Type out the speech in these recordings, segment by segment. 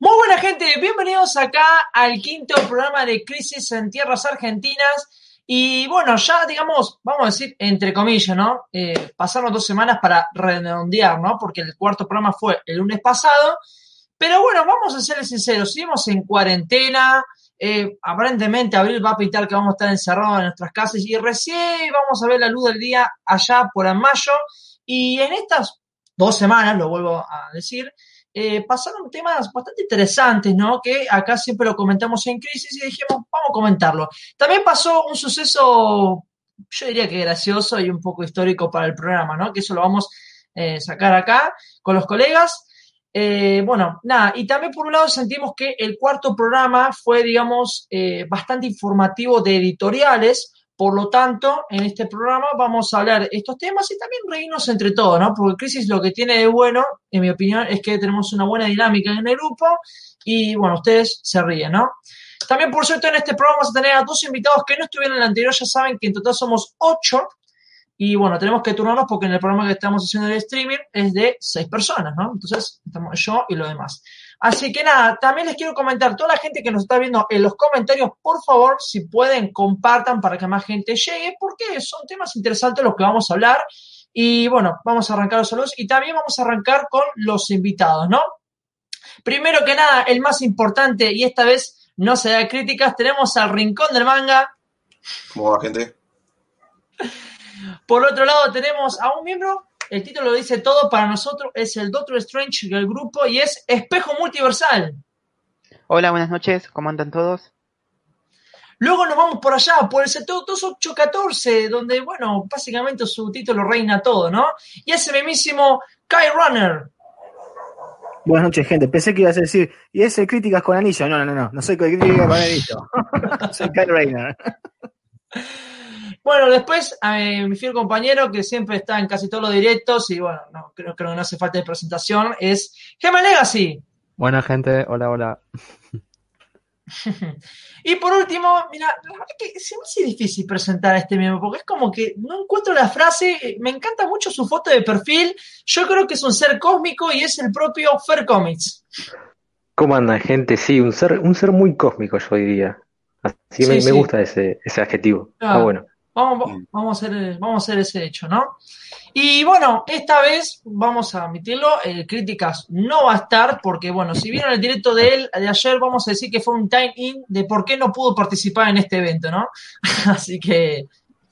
Muy buena gente, bienvenidos acá al quinto programa de Crisis en Tierras Argentinas. Y bueno, ya digamos, vamos a decir, entre comillas, ¿no? Eh, pasaron dos semanas para redondear, ¿no? Porque el cuarto programa fue el lunes pasado. Pero bueno, vamos a ser sinceros, seguimos en cuarentena. Eh, aparentemente abril va a pintar que vamos a estar encerrados en nuestras casas y recién vamos a ver la luz del día allá por en mayo. Y en estas dos semanas, lo vuelvo a decir, eh, pasaron temas bastante interesantes, ¿no? Que acá siempre lo comentamos en crisis y dijimos, vamos a comentarlo. También pasó un suceso, yo diría que gracioso y un poco histórico para el programa, ¿no? Que eso lo vamos a eh, sacar acá con los colegas. Eh, bueno, nada, y también por un lado sentimos que el cuarto programa fue, digamos, bastante informativo de editoriales, por lo tanto, en este programa vamos a hablar estos temas y también reírnos entre todos, ¿no? Porque Crisis lo que tiene de bueno, en mi opinión, es que tenemos una buena dinámica en el grupo y, bueno, ustedes se ríen, ¿no? También, por cierto, en este programa vamos a tener a dos invitados que no estuvieron en el anterior, ya saben que en total somos ocho. Y bueno, tenemos que turnarnos porque en el programa que estamos haciendo de streaming es de seis personas, ¿no? Entonces, estamos yo y los demás. Así que nada, también les quiero comentar, toda la gente que nos está viendo en los comentarios, por favor, si pueden, compartan para que más gente llegue, porque son temas interesantes los que vamos a hablar. Y bueno, vamos a arrancar los saludos y también vamos a arrancar con los invitados, ¿no? Primero que nada, el más importante, y esta vez no se da críticas, tenemos al Rincón del Manga. ¿Cómo va, gente? Por otro lado, tenemos a un miembro el título lo dice todo para nosotros, es el Doctor Strange del grupo y es Espejo Multiversal. Hola, buenas noches, ¿cómo andan todos? Luego nos vamos por allá, por el sector 2814, donde, bueno, básicamente su título reina todo, ¿no? Y ese mismísimo Kai Runner. Buenas noches, gente. Pensé que ibas a decir, y ese críticas con anillo. No, no, no, no soy críticas con anillo. soy Kai Runner. Bueno, después a mi fiel compañero, que siempre está en casi todos los directos, y bueno, no, creo, que no hace falta de presentación, es Gemma Legacy. Buena gente, hola, hola. y por último, mira, la verdad que se me hace difícil presentar a este miembro, porque es como que no encuentro la frase, me encanta mucho su foto de perfil, yo creo que es un ser cósmico y es el propio Fer Comics. ¿Cómo anda, gente? Sí, un ser, un ser muy cósmico, yo diría. Así me, me, gusta ese, ese adjetivo. Está bueno. Vamos, vamos, a hacer, vamos a hacer ese hecho, ¿no? Y bueno, esta vez vamos a admitirlo, eh, críticas no va a estar porque, bueno, si vieron el directo de él de ayer, vamos a decir que fue un time-in de por qué no pudo participar en este evento, ¿no? Así que,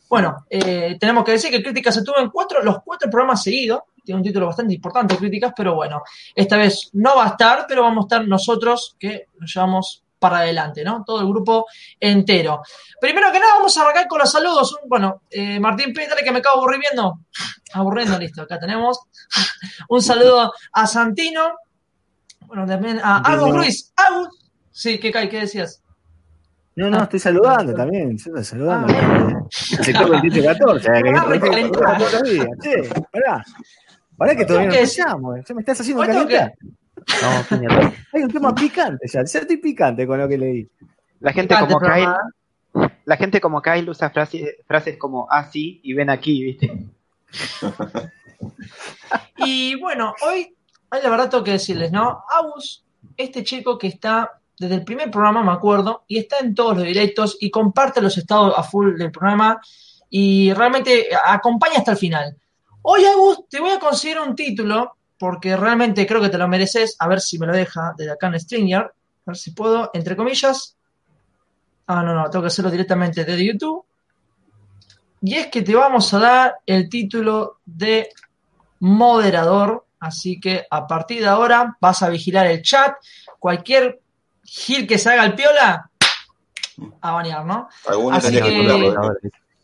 bueno, eh, tenemos que decir que críticas se tuvo en cuatro, los cuatro programas seguidos, tiene un título bastante importante, críticas, pero bueno, esta vez no va a estar, pero vamos a estar nosotros que nos llevamos para adelante, ¿no? Todo el grupo entero. Primero que nada, vamos a arrancar con los saludos. Bueno, eh, Martín Pérez, que me acabo aburriendo. Aburriendo, listo. Acá tenemos un saludo a Santino. Bueno, también a Agus Ruiz. Agus. Sí, ¿qué cae? ¿Qué decías? No, no, estoy saludando también. Estoy saludando. Ah, Sector 2814. Che, pará. Pará que todavía no empezamos. Ya me estás haciendo Hay un tema picante ya, ya estoy picante con lo que leí. La gente como Kyle, la gente como Kyle usa frases, frases como así y ven aquí, ¿viste? y bueno, hoy, hoy la verdad tengo que decirles, ¿no? Agus, este chico que está desde el primer programa, me acuerdo, y está en todos los directos y comparte los estados a full del programa y realmente acompaña hasta el final. Hoy, Agus, te voy a conseguir un título porque realmente creo que te lo mereces. A ver si me lo deja desde acá en StreamYard. A ver si puedo, entre comillas. Ah, no, no, tengo que hacerlo directamente desde YouTube. Y es que te vamos a dar el título de moderador. Así que a partir de ahora vas a vigilar el chat. Cualquier gil que se haga el piola, a bañar, ¿no? Así que...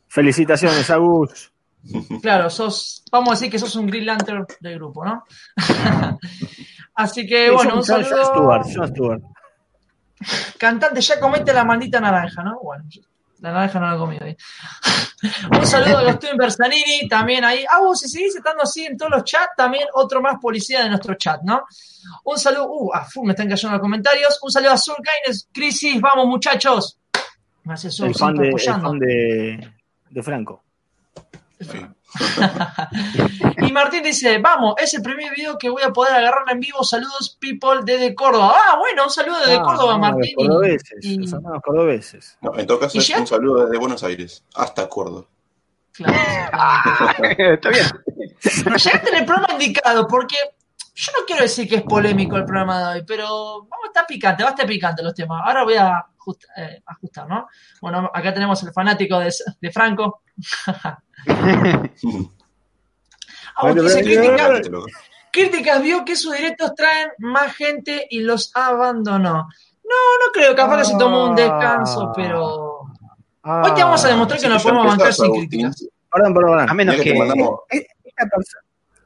Felicitaciones, Agus. Claro, sos, vamos a decir que sos un Green Lantern del grupo, ¿no? Así que, bueno, un saludo. Cantante, ya comete la maldita naranja, ¿no? Bueno, la naranja no la he comido ahí. un saludo a los Bersanini, también ahí. Ah, vos si seguís estando así en todos los chats, también otro más policía de nuestro chat, ¿no? Un saludo, uh, ah, me están cayendo los comentarios. Un saludo a Sur Gaines, Crisis, vamos muchachos. Gracias, Sur, el fan, de, el fan de, de Franco. y Martín dice, vamos, es el primer video que voy a poder agarrar en vivo. Saludos, people, desde Córdoba. Ah, bueno, un saludo desde ah, Córdoba, Martín. Cordobeses, y... cordobeses. No, en todo caso, es un saludo desde Buenos Aires, hasta Córdoba. Claro. Está bien. Llegaste en el programa indicado, porque yo no quiero decir que es polémico el programa de hoy, pero vamos a estar picante, va a estar picante los temas. Ahora voy a eh, ajustar, ¿no? Bueno, acá tenemos el fanático de, de Franco. críticas, vio que sus directos traen más gente y los abandonó. No, no creo, capaz que se tomó un descanso, ah. pero hoy te vamos a demostrar que nos podemos bancar sin críticas. Perdón, perdón, A menos que, eh,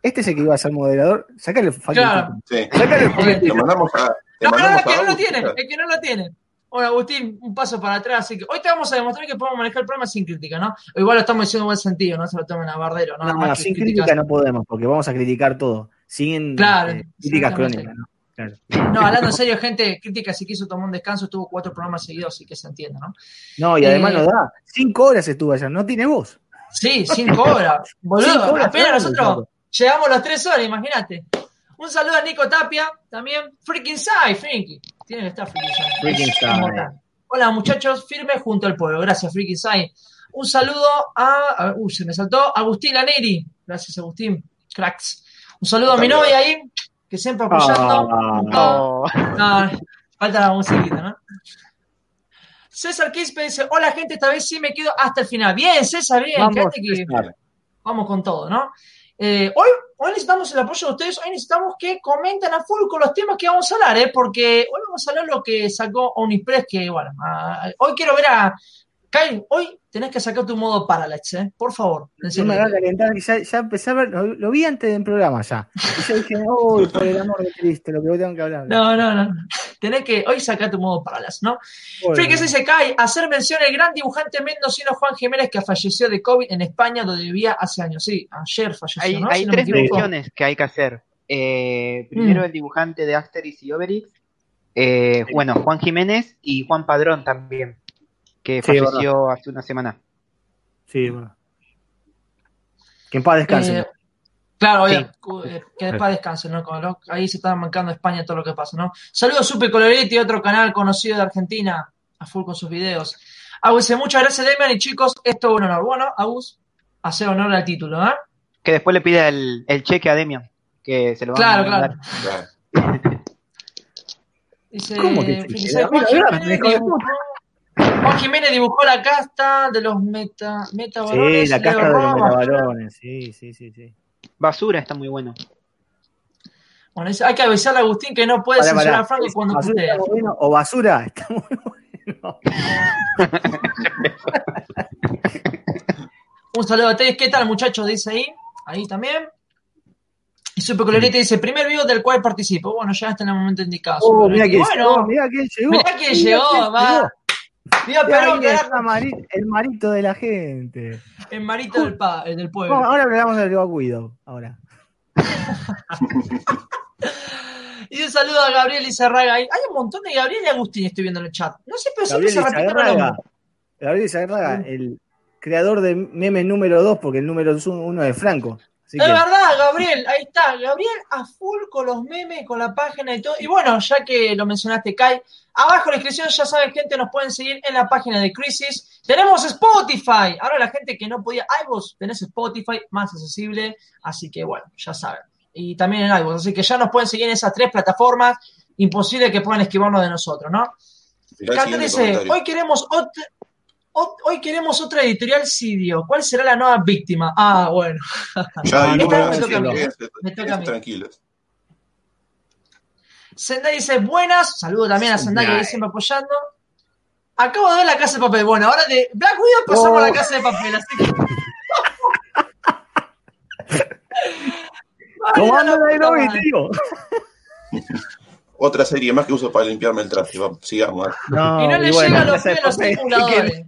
este es el que iba a ser moderador. Sácale el claro. Sí. Sácale Lo mandamos a. No, no, no, que no lo tiene, el que no lo tiene. Bueno, Agustín, un paso para atrás. Así que hoy te vamos a demostrar que podemos manejar el programa sin crítica, ¿no? O igual lo estamos diciendo en buen sentido, no se lo tomen a bardero, ¿no? No, sin crítica no podemos, porque vamos a criticar todo. Sin claro, eh, críticas crónicas, ¿no? Claro. No, hablando en serio, gente, crítica si quiso tomar un descanso, estuvo cuatro programas seguidos, así que se entiende, ¿no? No, y además eh, nos da. Cinco horas estuvo allá, no tiene voz. Sí, cinco horas. Boludo, apenas nosotros llegamos las tres horas, imagínate. Un saludo a Nico Tapia, también. Freaking Sai, Frankie. Tiene que estar Freaking Sai. Hola muchachos, firme junto al pueblo. Gracias, Freaking Sai. Un saludo a. Uy, se me saltó. Agustín Laneri. Gracias, Agustín. Cracks. Un saludo a mi novia ahí, que siempre apoyando. Oh, no, falta la musiquita, ¿no? César Quispe dice: Hola, gente, esta vez sí me quedo hasta el final. Bien, César, bien. Vamos, que... Vamos con todo, ¿no? Eh, hoy, necesitamos el apoyo de ustedes, hoy necesitamos que comenten a full con los temas que vamos a hablar, ¿eh? porque hoy vamos a hablar lo que sacó Onipress, que bueno, hoy quiero ver a, Kyle, hoy tenés que sacar tu modo Parallax, ¿eh? Por favor. No me a calentar, ya, ya empecé a ver, lo, vi antes del programa ya. Y yo dije, uy, por el amor de Cristo, lo que tengo que hablar. No, no, no. Tenés que hoy sacar tu modo Parallax, ¿no? Bueno. se dice, Kai, hacer mención al gran dibujante mendocino Juan Jiménez que falleció de COVID en España donde vivía hace años. Sí, ayer falleció, Hay, ¿no? hay tres menciones que hay que hacer. Eh, primero mm. el dibujante de Asterix y Obelix. Eh, bueno, Juan Jiménez y Juan Padrón también que falleció hace una semana. Sí, bueno. Que en paz descanse. Eh, claro, oye, eh, que en paz descanse, ¿no? Ahí se está mancando España todo lo que pasa, ¿no? Saludos Super Coloretti, otro canal conocido de Argentina, a full con sus videos. Agus, muchas gracias, Demian, y chicos, esto es un honor. Bueno, Agus, hace honor al título, ¿eh? Que después le pida el, el cheque a Demian, que se lo va a mandar. Claro, claro. Dice, ¿Cómo que Juan Jiménez dibujó la casta de los meta, meta Sí, la casta de los metabarones, sí, sí, sí, sí. Basura está muy bueno. Bueno, hay que avisar a Agustín que no puede censurar a Franco cuando basura bueno, o basura está muy bueno. Un saludo a ustedes. ¿Qué tal, muchachos? Dice ahí. Ahí también. Y Super Colorete dice, primer vivo del cual participo. Bueno, ya está en el momento indicado. Oh, mira quién llegó, mira quién llegó. Mira quién llegó, va. El marito de la gente. El marito del, pa, del pueblo. ahora hablamos del Guido. Ahora. y un saludo a Gabriel Izarraga. Hay un montón de Gabriel y Agustín, estoy viendo en el chat. No sé, pero siempre se repiten Gabriel Izarraga, el creador de meme número 2, porque el número 1 es Franco es verdad, Gabriel, ahí está. Gabriel a full con los memes, con la página y todo. Y bueno, ya que lo mencionaste, Kai, abajo en la descripción ya saben, gente, nos pueden seguir en la página de Crisis. Tenemos Spotify. Ahora la gente que no podía, iVoox, tenés Spotify, más accesible. Así que bueno, ya saben. Y también en iVoox. Así que ya nos pueden seguir en esas tres plataformas. Imposible que puedan esquivarnos de nosotros, ¿no? Cante dice, hoy queremos otra hoy queremos otra editorial Sidio. ¿Cuál será la nueva víctima? Ah, bueno. Ya me toca a mí. Me toca a mí. Tranquilos. Sendai dice buenas. Saludo también a Sendai que siempre apoyando. Acabo de ver la casa de papel. Bueno, ahora de Black Widow pasamos a la oh. casa de papel. Así que. ¿Cómo anda la tío? Otra serie más que uso para limpiarme el traje. sigamos. No, y no le llega a los pies a los simuladores.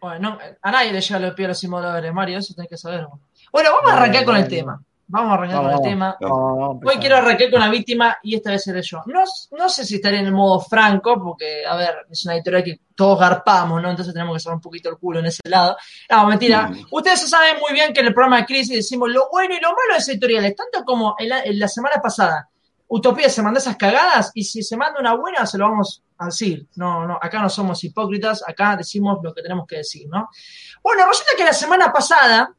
Bueno, a nadie le llega a los pies a los simuladores, Mario, eso tenés que saber. Bueno, vamos a arrancar con el tema. Vamos a arrancar con el tema. Hoy quiero arrancar con la víctima y esta vez seré yo. No, no sé si estaré en el modo franco, porque, a ver, es una editorial que todos garpamos, ¿no? Entonces tenemos que hacer un poquito el culo en ese lado. No, mentira. Mm. Ustedes saben muy bien que en el programa de crisis decimos lo bueno y lo malo de esas editoriales, tanto como en la, semana pasada. Utopía se manda esas cagadas y si se manda una buena se lo vamos a decir. No, no, acá no somos hipócritas, acá decimos lo que tenemos que decir, ¿no? Bueno, resulta que la semana pasada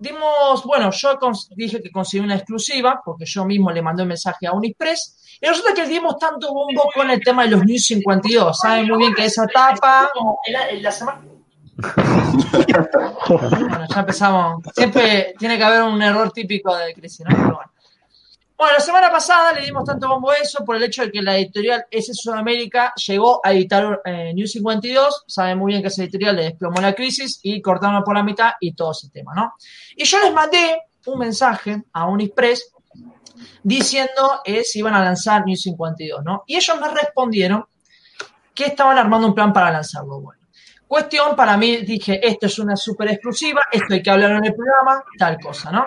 dimos, bueno, yo dije que conseguí una exclusiva, porque yo mismo le mandé un mensaje a Unixpress, y resulta que dimos tanto bombo con el tema de los News 52. Saben muy bien que esa etapa, en la, semana... bueno, ya empezamos. Siempre tiene que haber un error típico de crisis, ¿no? Pero bueno. Bueno, la semana pasada le dimos tanto bombo eso por el hecho de que la editorial S Sudamérica llegó a editar eh, New 52. Saben muy bien que esa editorial le desplomó la crisis y cortaron por la mitad y todo ese tema, ¿no? Y yo les mandé un mensaje a Unixpress diciendo eh, si iban a lanzar New 52, ¿no? Y ellos me respondieron que estaban armando un plan para lanzarlo. Bueno, cuestión para mí, dije, esto es una súper exclusiva, esto hay que hablar en el programa, tal cosa, ¿no?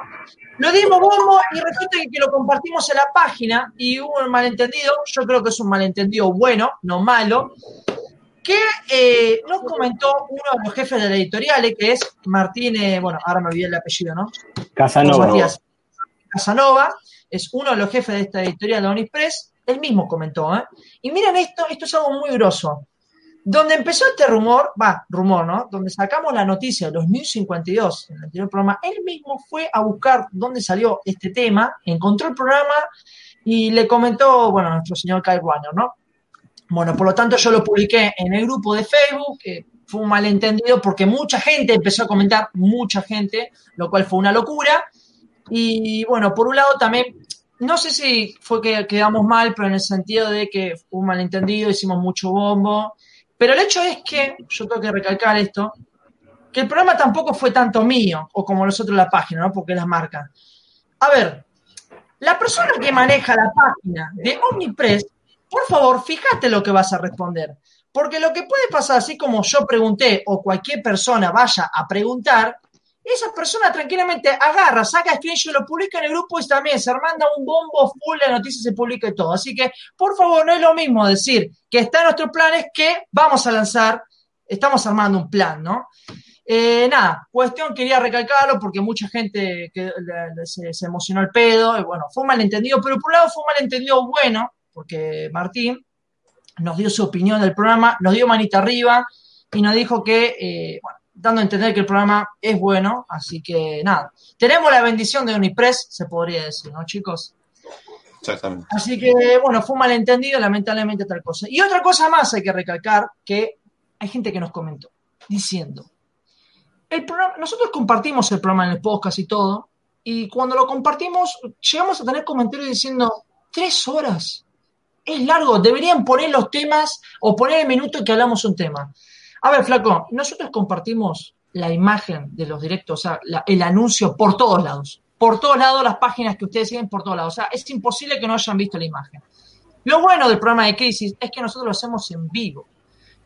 Lo dimos bombo y resulta que, lo compartimos en la página y hubo un malentendido, yo creo que es un malentendido bueno, no malo, que eh, nos comentó uno de los jefes de la editorial, que es Martín, eh, bueno, ahora me olvidé el apellido, ¿no? Casanova. Casanova, es uno de los jefes de esta editorial de Onispress, él mismo comentó, ¿eh? Y miren esto, esto es algo muy grosso. Donde empezó este rumor, va, rumor, ¿no? Donde sacamos la noticia de los News 52 en el programa, él mismo fue a buscar dónde salió este tema, encontró el programa y le comentó, bueno, a nuestro señor Kyle Warner, ¿no? Bueno, por lo tanto yo lo publiqué en el grupo de Facebook, que fue un malentendido porque mucha gente empezó a comentar, mucha gente, lo cual fue una locura. Y bueno, por un lado también, no sé si fue que quedamos mal, pero en el sentido de que fue un malentendido, hicimos mucho bombo pero el hecho es que, yo tengo que recalcar esto, que el programa tampoco fue tanto mío, o como nosotros la página, ¿no? Porque las marcan. A ver, la persona que maneja la página de Omnipress, por favor, fíjate lo que vas a responder. Porque lo que puede pasar, así como yo pregunté o cualquier persona vaya a preguntar, esa persona tranquilamente agarra, saca screenshot, lo publica en el grupo y también se manda un bombo full, la noticia se publica y todo. Así que, por favor, no es lo mismo decir que está en nuestros planes que vamos a lanzar, estamos armando un plan, ¿no? Eh, nada, cuestión, quería recalcarlo porque mucha gente se, emocionó el pedo, y bueno, fue malentendido, pero por un lado fue malentendido bueno, porque Martín nos dio su opinión del programa, nos dio manita arriba y nos dijo que, eh, bueno, dando a entender que el programa es bueno, así que nada. Tenemos la bendición de Unipress, se podría decir, ¿no, chicos? Exactamente. Así que, bueno, fue un malentendido, lamentablemente tal cosa. Y otra cosa más hay que recalcar, que hay gente que nos comentó, diciendo, el programa, nosotros compartimos el programa en el podcast y todo, y cuando lo compartimos, llegamos a tener comentarios diciendo, tres horas, es largo, deberían poner los temas o poner el minuto en que hablamos un tema. A ver, Flaco, nosotros compartimos la imagen de los directos, o sea, el anuncio por todos lados. Por todos lados, las páginas que ustedes siguen por todos lados. O sea, es imposible que no hayan visto la imagen. Lo bueno del programa de Crisis es que nosotros lo hacemos en vivo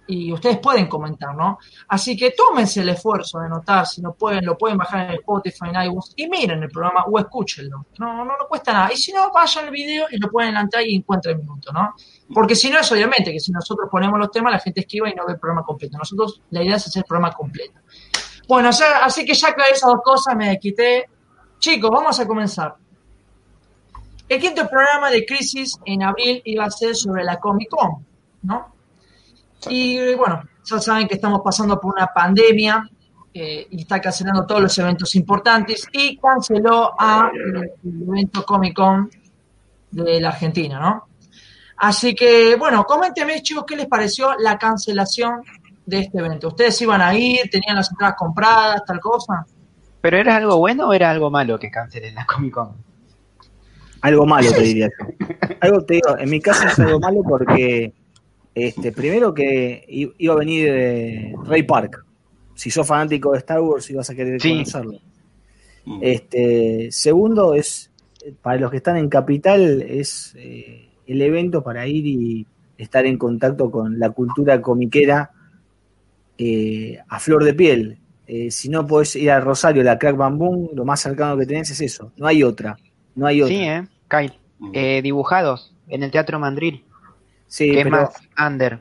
y ustedes pueden comentar, ¿no? Así que tómense el esfuerzo de notar, si no pueden, lo pueden bajar en Spotify, en iBooks y miren el programa o escúchenlo. No, no, no cuesta nada. Y si no, vayan al video y lo pueden entrar y encuentren el minuto, ¿no? Porque si no es obviamente que si nosotros ponemos los temas, la gente esquiva y no ve el programa completo. Nosotros, la idea es hacer el programa completo. Bueno, así que ya aclaré esas dos cosas, me quité. Chicos, vamos a comenzar. El quinto programa de Crisis en abril iba a ser sobre la Comic Con, ¿no? Y bueno, ya saben que estamos pasando por una pandemia eh, y está cancelando todos los eventos importantes y canceló a el evento Comic Con de la Argentina, ¿no? Así que, bueno, coméntenme, chicos, qué les pareció la cancelación de este evento. ¿Ustedes iban a ir? ¿Tenían las entradas compradas, tal cosa? ¿Pero era algo bueno o era algo malo que cancelen la Comic Con? Algo malo, te diría yo. Algo te digo, en mi caso es algo malo porque este, primero que iba a venir eh, Ray Park. Si sos fanático de Star Wars, ibas a querer conocerlo. Mm. Este, segundo, es para los que están en Capital, es eh, el evento para ir y estar en contacto con la cultura comiquera eh, a flor de piel. eh, si no podés ir a Rosario, la Crack Bamboo, lo más cercano que tenés es eso. No hay otra. No hay otra. Sí, ¿eh? Kyle. Mm. Eh, dibujados en el Teatro Mandril. Sí, que es más under.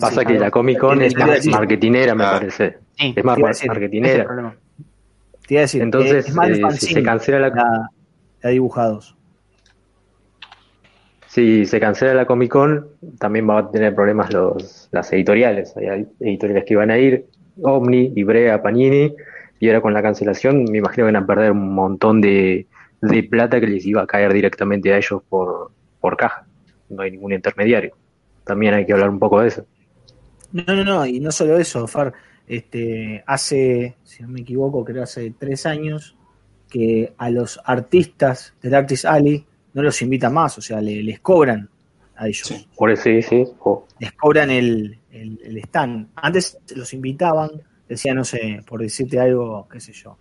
Pasa que la Comic Con es más marketinera, me parece. es más marketinera. Te iba a decir, Entonces, eh, si se cancela la... la, dibujados. Si se cancela la Comic Con, también va a tener problemas los, las editoriales. Hay editoriales que iban a ir, Omni, Ibrea, Panini, y ahora con la cancelación me imagino que van a perder un montón de, de plata que les iba a caer directamente a ellos por, por caja. No hay ningún intermediario. También hay que hablar un poco de eso. No, no, no, y no solo eso, Far. Este, hace, si no me equivoco, creo hace tres años, que a los artistas del Artist Alley no los invitan más, o sea, les cobran a ellos. por eso sí, sí. Les cobran el, el, stand. Antes los invitaban, decía, no sé, por decirte algo, qué sé yo.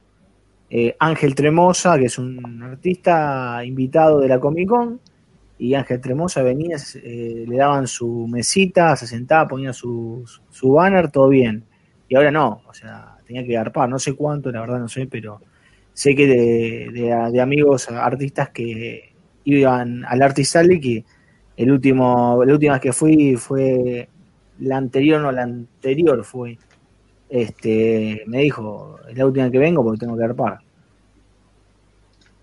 Eh, Ángel Tremosa, que es un artista invitado de la Comic Con, y Ángel Tremosa venía, eh, le daban su mesita, se sentaba, ponía su, su banner, todo bien. Y ahora no, o sea, tenía que garpar, no sé cuánto, la verdad no sé, pero sé que de, de, amigos artistas que iban al Artisali, que el último, la última vez que fui fue la anterior, no, la anterior fue, este, me dijo, es la última que vengo porque tengo que arpar.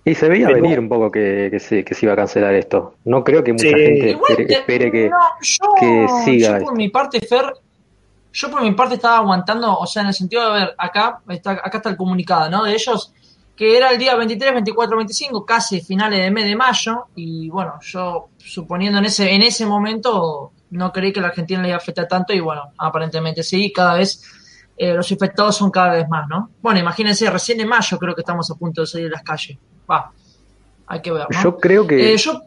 Y se veía venir un poco que, se, que se iba a cancelar esto. No creo que mucha gente espere, que, que, siga. Yo por mi parte, Fer, yo por mi parte estaba aguantando, o sea, en el sentido de ver, acá está, acá está el comunicado, ¿no? De ellos, que era el día 23, 24, 25, casi finales de mes de mayo, y bueno, yo suponiendo en ese, en ese momento no creí que la Argentina le iba a afectar tanto, y bueno, aparentemente sí, cada vez eh, los infectados son cada vez más, ¿no? Bueno, imagínense, recién en mayo creo que estamos a punto de salir de las calles. Va, hay que ver. Yo creo que. Eh, yo,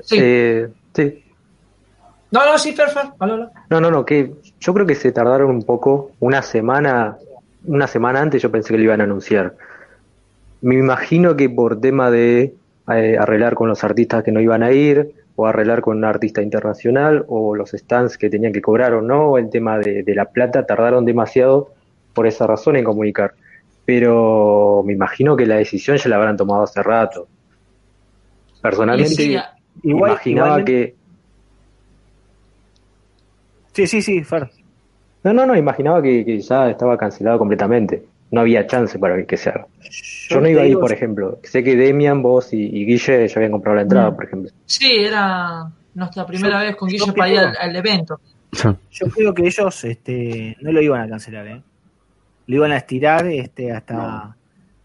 sí. Eh, sí. No, no, sí, Fer, No, no, no, que yo creo que se tardaron un poco, una semana, una semana antes yo pensé que lo iban a anunciar. Me imagino que por tema de eh, arreglar con los artistas que no iban a ir, o arreglar con un artista internacional, o los stands que tenían que cobrar o no, el tema de, de la plata, tardaron demasiado por esa razón en comunicar. Pero me imagino que la decisión ya la habrán tomado hace rato. Personalmente, imaginaba que. Sí, sí, sí, Fer. No, no, no, imaginaba que, ya estaba cancelado completamente. No había chance para que se haga. Yo, no iba a ir, por ejemplo. Sé que Demian, vos y, Guille ya habían comprado la entrada, mm. por ejemplo. Sí, era nuestra primera vez con Guille para ir al, evento. Yo creo que ellos este, no lo iban a cancelar, ¿eh? Lo iban a estirar este, hasta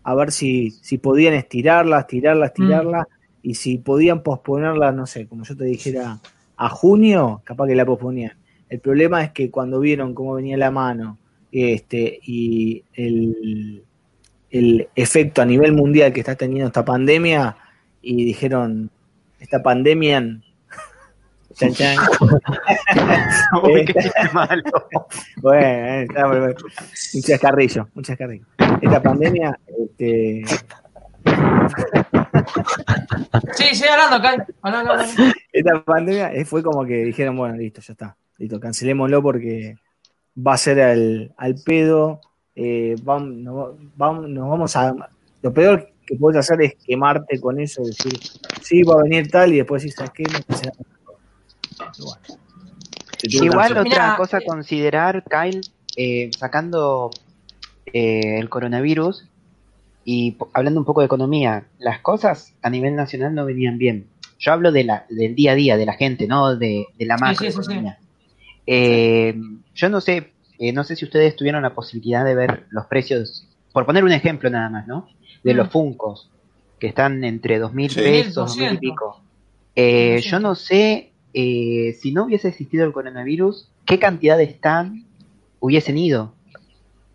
a ver si, si podían estirarla, estirarla, estirarla. Mm. Y si podían posponerla, no sé, como yo te dijera, a junio, capaz que la posponían. El problema es que cuando vieron cómo venía la mano este, y el, el efecto a nivel mundial que está teniendo esta pandemia, y dijeron, esta pandemia Chan, chan. malo. bueno, está bueno. Un chascarrillo, un chascarrillo. Esta pandemia, este, Sí, sigue hablando, Kai. Esta pandemia eh, fue como que dijeron, bueno, listo, ya está. Listo, cancelémoslo porque va a ser al, al pedo. Eh, vamos, no, vamos, nos vamos a. Lo peor que puedes hacer es quemarte con eso, decir, sí, va a venir tal, y después decir, ¿sabes qué? Igual otra cosa a considerar, Kyle, eh, sacando el coronavirus, y hablando un poco de economía, las cosas a nivel nacional no venían bien. Yo hablo de la, del día a día, de la gente, no de, la macroeconomía. Eh, yo no sé, eh, no sé si ustedes tuvieron la posibilidad de ver los precios, por poner un ejemplo nada más, ¿no? De los mm. Funcos, que están entre dos mil pesos, mil y pico. Eh, yo no sé si no hubiese existido el coronavirus, qué cantidad de stand hubiesen ido.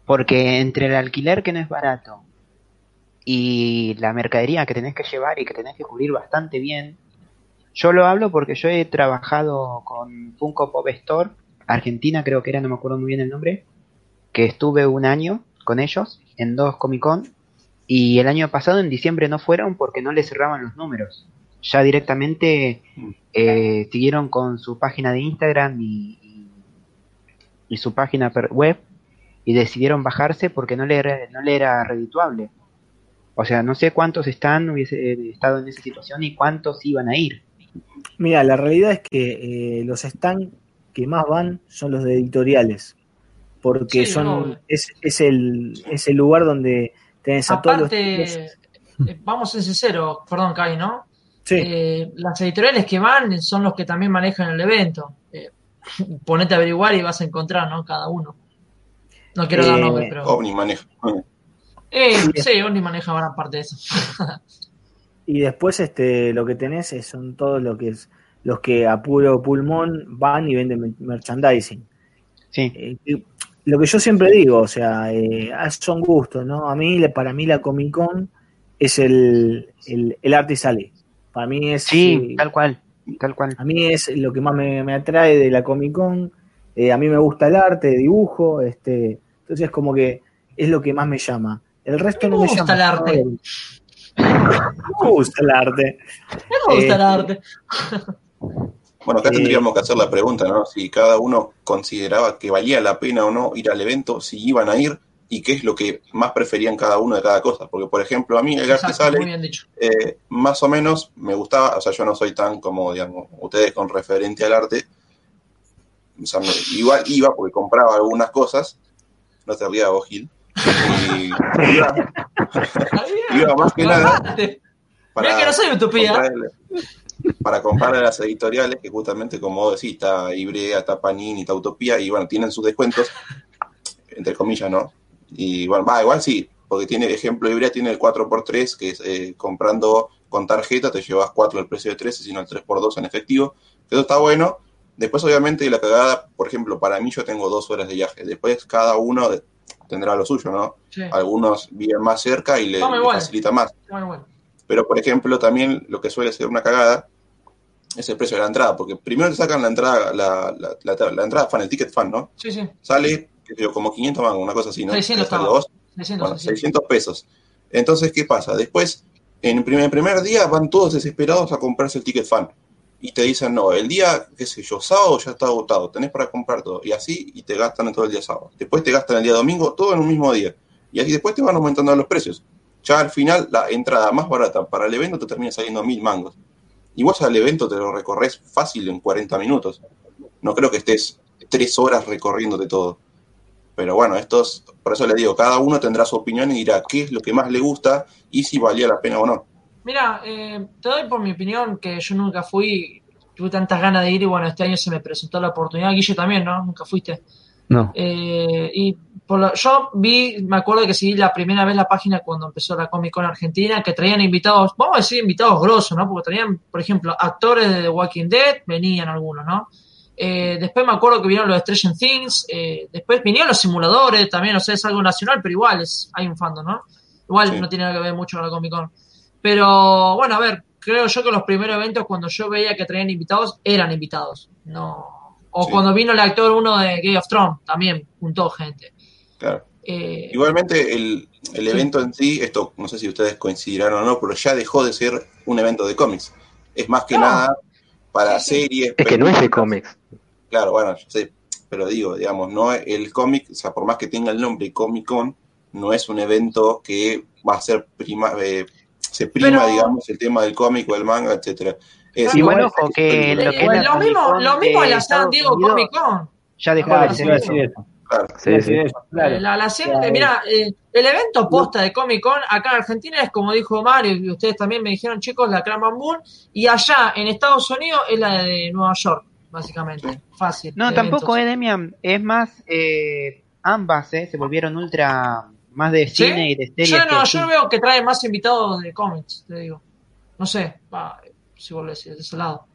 Porque entre el alquiler que no es barato, y la mercadería que tenés que llevar y que tenés que cubrir bastante bien. Yo lo hablo porque yo he trabajado con Funko Pop Store, Argentina creo que era, no me acuerdo muy bien el nombre, que estuve un año con ellos en dos Comic Con y el año pasado en diciembre no fueron porque no les cerraban los números. Ya directamente eh, siguieron con su página de Instagram y, y, su página web y decidieron bajarse porque no le era, no le era redituable. O sea, no sé cuántos están, hubiese eh, estado en esa situación y cuántos iban a ir. Mira, la realidad es que eh, los stands que más van son los de editoriales, porque son es, es, el, es el lugar donde tenés a todos los... Vamos a ser sinceros, perdón, Kai, ¿no? Sí. las editoriales que van son los que también manejan el evento. ponete a averiguar y vas a encontrar, ¿no? Cada uno. No quiero dar nombre, pero... Omni maneja. Eh, sí, Omni maneja gran parte de eso. y después este, lo que tenés son todos lo que es, los que a puro pulmón van y venden merchandising. Sí. Eh, lo que yo siempre digo, o sea, eh, son gustos, ¿no? A mí, para mí la Comic Con es el, el, arte y sale. Para mí es... Sí, eh, tal cual, tal cual. A mí es lo que más me, me atrae de la Comic Con. a mí me gusta el arte, dibujo, este, entonces como que es lo que más me llama. El resto no me, gusta llama. El arte. Me gusta el arte. Me gusta el eh, arte. Bueno, acá tendríamos que hacer la pregunta, ¿no? Si cada uno consideraba que valía la pena o no ir al evento, si iban a ir y qué es lo que más preferían cada uno de cada cosa. Porque, por ejemplo, a mí el arte sale, eh, más o menos me gustaba, o sea, yo no soy tan como, digamos, ustedes con referente al arte. O sea, igual iba porque compraba algunas cosas, no te rías vos, Gil. Y iba, más que nada para que no soy utopía. para comprarle las editoriales, que justamente como vos decís, está Ibrea, está Panini, está Utopía, y bueno, tienen sus descuentos, entre comillas, ¿no? Y bueno, va, igual sí, porque tiene, ejemplo, Ibrea tiene el 4x3, que es eh, comprando con tarjeta te llevas 4 al precio de 13, sino el 3x2 en efectivo. Eso está bueno, Después, obviamente, la cagada, por ejemplo, para mí yo tengo dos horas de viaje. Después cada uno tendrá lo suyo, ¿no? Algunos viven más cerca y le, facilita más. Pero, por ejemplo, también lo que suele ser una cagada es el precio de la entrada, porque primero te sacan la entrada, la, la, entrada fan, el ticket fan, ¿no? Sí, sí. Sale, como 500 mangos, una cosa así, ¿no? 600, 600, 600 pesos. Entonces, ¿qué pasa? Después, en el primer, primer día van todos desesperados a comprarse el ticket fan y te dicen, no, el día, qué sé yo, sábado ya está agotado, tenés para comprar todo. Y así, y te gastan todo el día sábado. Después te gastan el día domingo, todo en un mismo día. Y así después te van aumentando los precios. Ya al final, la entrada más barata para el evento te termina saliendo mil mangos. Y vos al evento te lo recorres fácil en 40 minutos. No creo que estés tres horas recorriéndote todo. Pero bueno, estos, por eso le digo, cada uno tendrá su opinión y dirá qué es lo que más le gusta y si valía la pena o no. Mira, eh, te doy por mi opinión que yo nunca fui, tuve tantas ganas de ir y bueno, este año se me presentó la oportunidad. Guille también, ¿no? Nunca fuiste. No. Eh, y por yo vi, me acuerdo que seguí la primera vez la página cuando empezó la Comic Con Argentina, que traían invitados, vamos a decir invitados grosos, ¿no? Porque traían, por ejemplo, actores de The Walking Dead, venían algunos, ¿no? Eh, después me acuerdo que vinieron los Stranger Things, eh, después vinieron los simuladores, también, o sea, es algo nacional, pero igual es, hay un fandom, ¿no? Igual no tiene nada que ver mucho con la Comic Con. Pero bueno, a ver, creo yo que los primeros eventos cuando yo veía que traían invitados, eran invitados. No. O cuando vino el actor uno de Game of Thrones, también juntó gente. Claro. Eh, Igualmente, el, evento en sí, esto no sé si ustedes coincidirán o no, pero ya dejó de ser un evento de cómics. Es más que nada para series. Es que no es de cómics. Claro, bueno, sí, pero digo, digamos, no el cómic, o sea, por más que tenga el nombre Comic Con, no es un evento que va a ser prima, eh, se prima, digamos, el tema del cómic o el manga, etcétera. Es, igual, ojo, que lo, que lo mismo, lo mismo a la San Diego Comic Con. Ya dejó de ser eso. Claro, sí, sí. Claro. La, la mira, eh, el evento posta de Comic Con acá en Argentina es como dijo Mario, y ustedes también me dijeron, chicos, la Cran Bamboo, y allá en Estados Unidos es la de Nueva York, básicamente. Fácil. No, tampoco, eh, Demian. Es más, eh, ambas eh, se volvieron ultra más de cine y de series. Yo no, yo veo que trae más invitados de cómics, te digo. No sé, si vos decís de ese lado.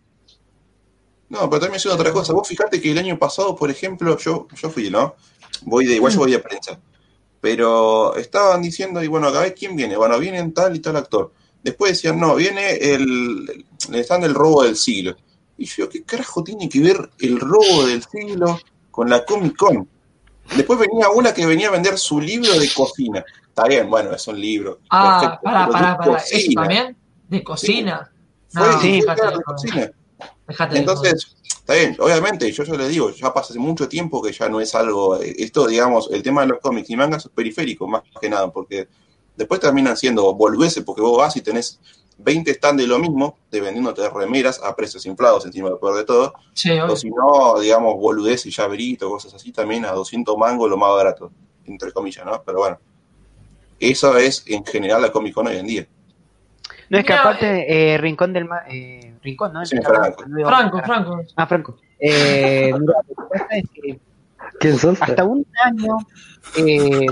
No, pero también es otra cosa. Vos fijate que el año pasado, por ejemplo, yo, yo fui, ¿no? Voy de, igual yo voy de prensa. Pero estaban diciendo, y bueno, acá ves quién viene. Bueno, viene tal y tal actor. Después decían, no, viene el, el stand del robo del siglo. Y yo, ¿qué carajo tiene que ver el robo del siglo con la Comic Con? Después venía una que venía a vender su libro de cocina. Está bien, bueno, es un libro. Ah, para, para, para. ¿Eso también? ¿De cocina? Sí, no, sí, de cocina. Entonces, Está bien, obviamente, yo ya le digo, ya pasa hace mucho tiempo que ya no es algo, eh, esto, digamos, el tema de los cómics y mangas es periférico, más que nada, porque después terminan siendo volverse porque vos vas y tenés 20 stands de lo mismo, de vendiéndote remeras a precios inflados, encima de peor de todo. o si no, digamos, boludez y llaverito, cosas así, también a 200 mangos lo más barato, entre comillas, ¿no? Pero bueno, eso es en general la Comic Con hoy en día. No, es que aparte, eh, eh, Rincón del Mar, eh, Rincón, ¿no? Sí, Franco. Franco, Franco. Ah, Franco. Eh, mira, lo que pasa es que hasta un año eh,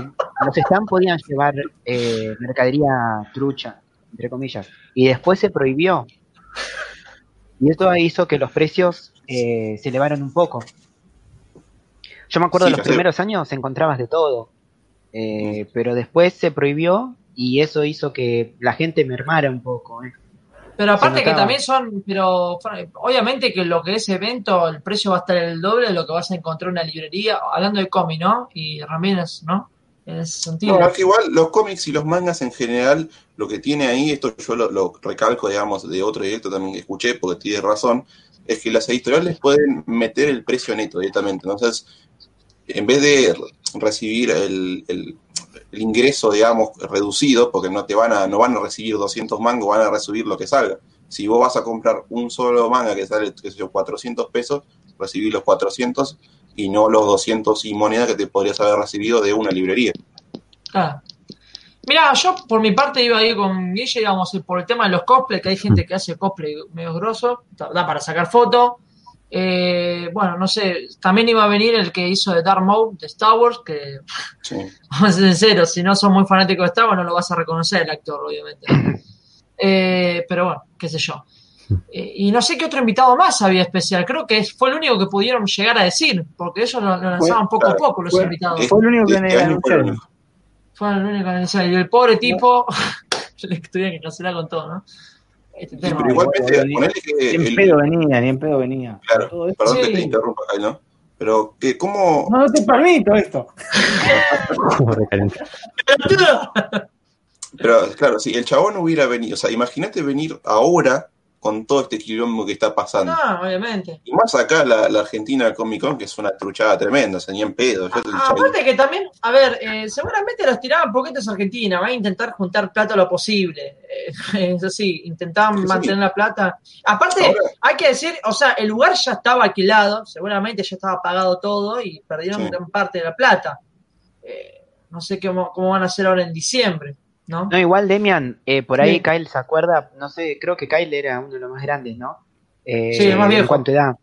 los stands podían llevar eh, mercadería trucha, entre comillas, y después se prohibió. Y esto hizo que los precios eh, se elevaron un poco. Yo me acuerdo de los primeros años encontrabas de todo, eh, pero después se prohibió y eso hizo que la gente mermara un poco. ¿eh? Pero aparte que también son, pero obviamente que lo que es evento, el precio va a estar el doble de lo que vas a encontrar en una librería, hablando de cómic, ¿no? Y Ramírez, ¿no? En ese sentido. No, que igual los cómics y los mangas en general, lo que tiene ahí, esto yo lo, recalco, digamos, de otro directo también que escuché, porque tiene razón, es que las editoriales pueden meter el precio neto directamente. Entonces, en vez de recibir el ingreso, digamos, reducido, porque no te van a, no van a recibir 200 mangos, van a recibir lo que salga. Si vos vas a comprar un solo manga que sale, qué sé yo, 400 pesos, recibir los 400 y no los 200 y moneda que te podrías haber recibido de una librería. Ah. Mira, yo por mi parte iba ahí con Guille, digamos, por el tema de los cosplays, que hay gente que hace cosplay medio grosso, da para sacar fotos. Eh, bueno, no sé, también iba a venir el que hizo de Dark Mode de Star Wars, que, vamos a ser sinceros, si no son muy fanáticos de Star Wars no lo vas a reconocer el actor, obviamente. Eh, pero bueno, qué sé yo. Eh, y no sé qué otro invitado más había especial, creo que fue el único que pudieron llegar a decir, porque ellos lo, lanzaban poco a poco los invitados. Fue el único que anunciaron. Fue el único que anunciaron. Y el pobre tipo, le tuvieron que cancelar con todo, ¿no? Este pero igualmente, ni, en pedo venía, ni en pedo venía. Claro, perdón que te interrumpa, ¿no? Pero que cómo... No, no te permito esto. pero claro, si el chabón hubiera venido, o sea, imagínate venir ahora con todo este quilombo que está pasando. No, obviamente. Y más acá la, la Argentina Comic Con, que es una truchada tremenda, o sea, ni en pedo. Ah, aparte que también, a ver, eh, seguramente los tiraban poquitos Argentina, van a intentar juntar plata lo posible. Eh, eso sí, intentaban mantener la plata. Aparte, hay que decir, o sea, el lugar ya estaba alquilado, seguramente ya estaba pagado todo y perdieron gran parte de la plata. Eh, no sé cómo, cómo van a hacer ahora en diciembre. ¿No? igual Demian, eh, por ahí Kyle se acuerda, no sé, creo que Kyle era uno de los más grandes, ¿no? Eh, sí, el más viejo. En cuanto a edad.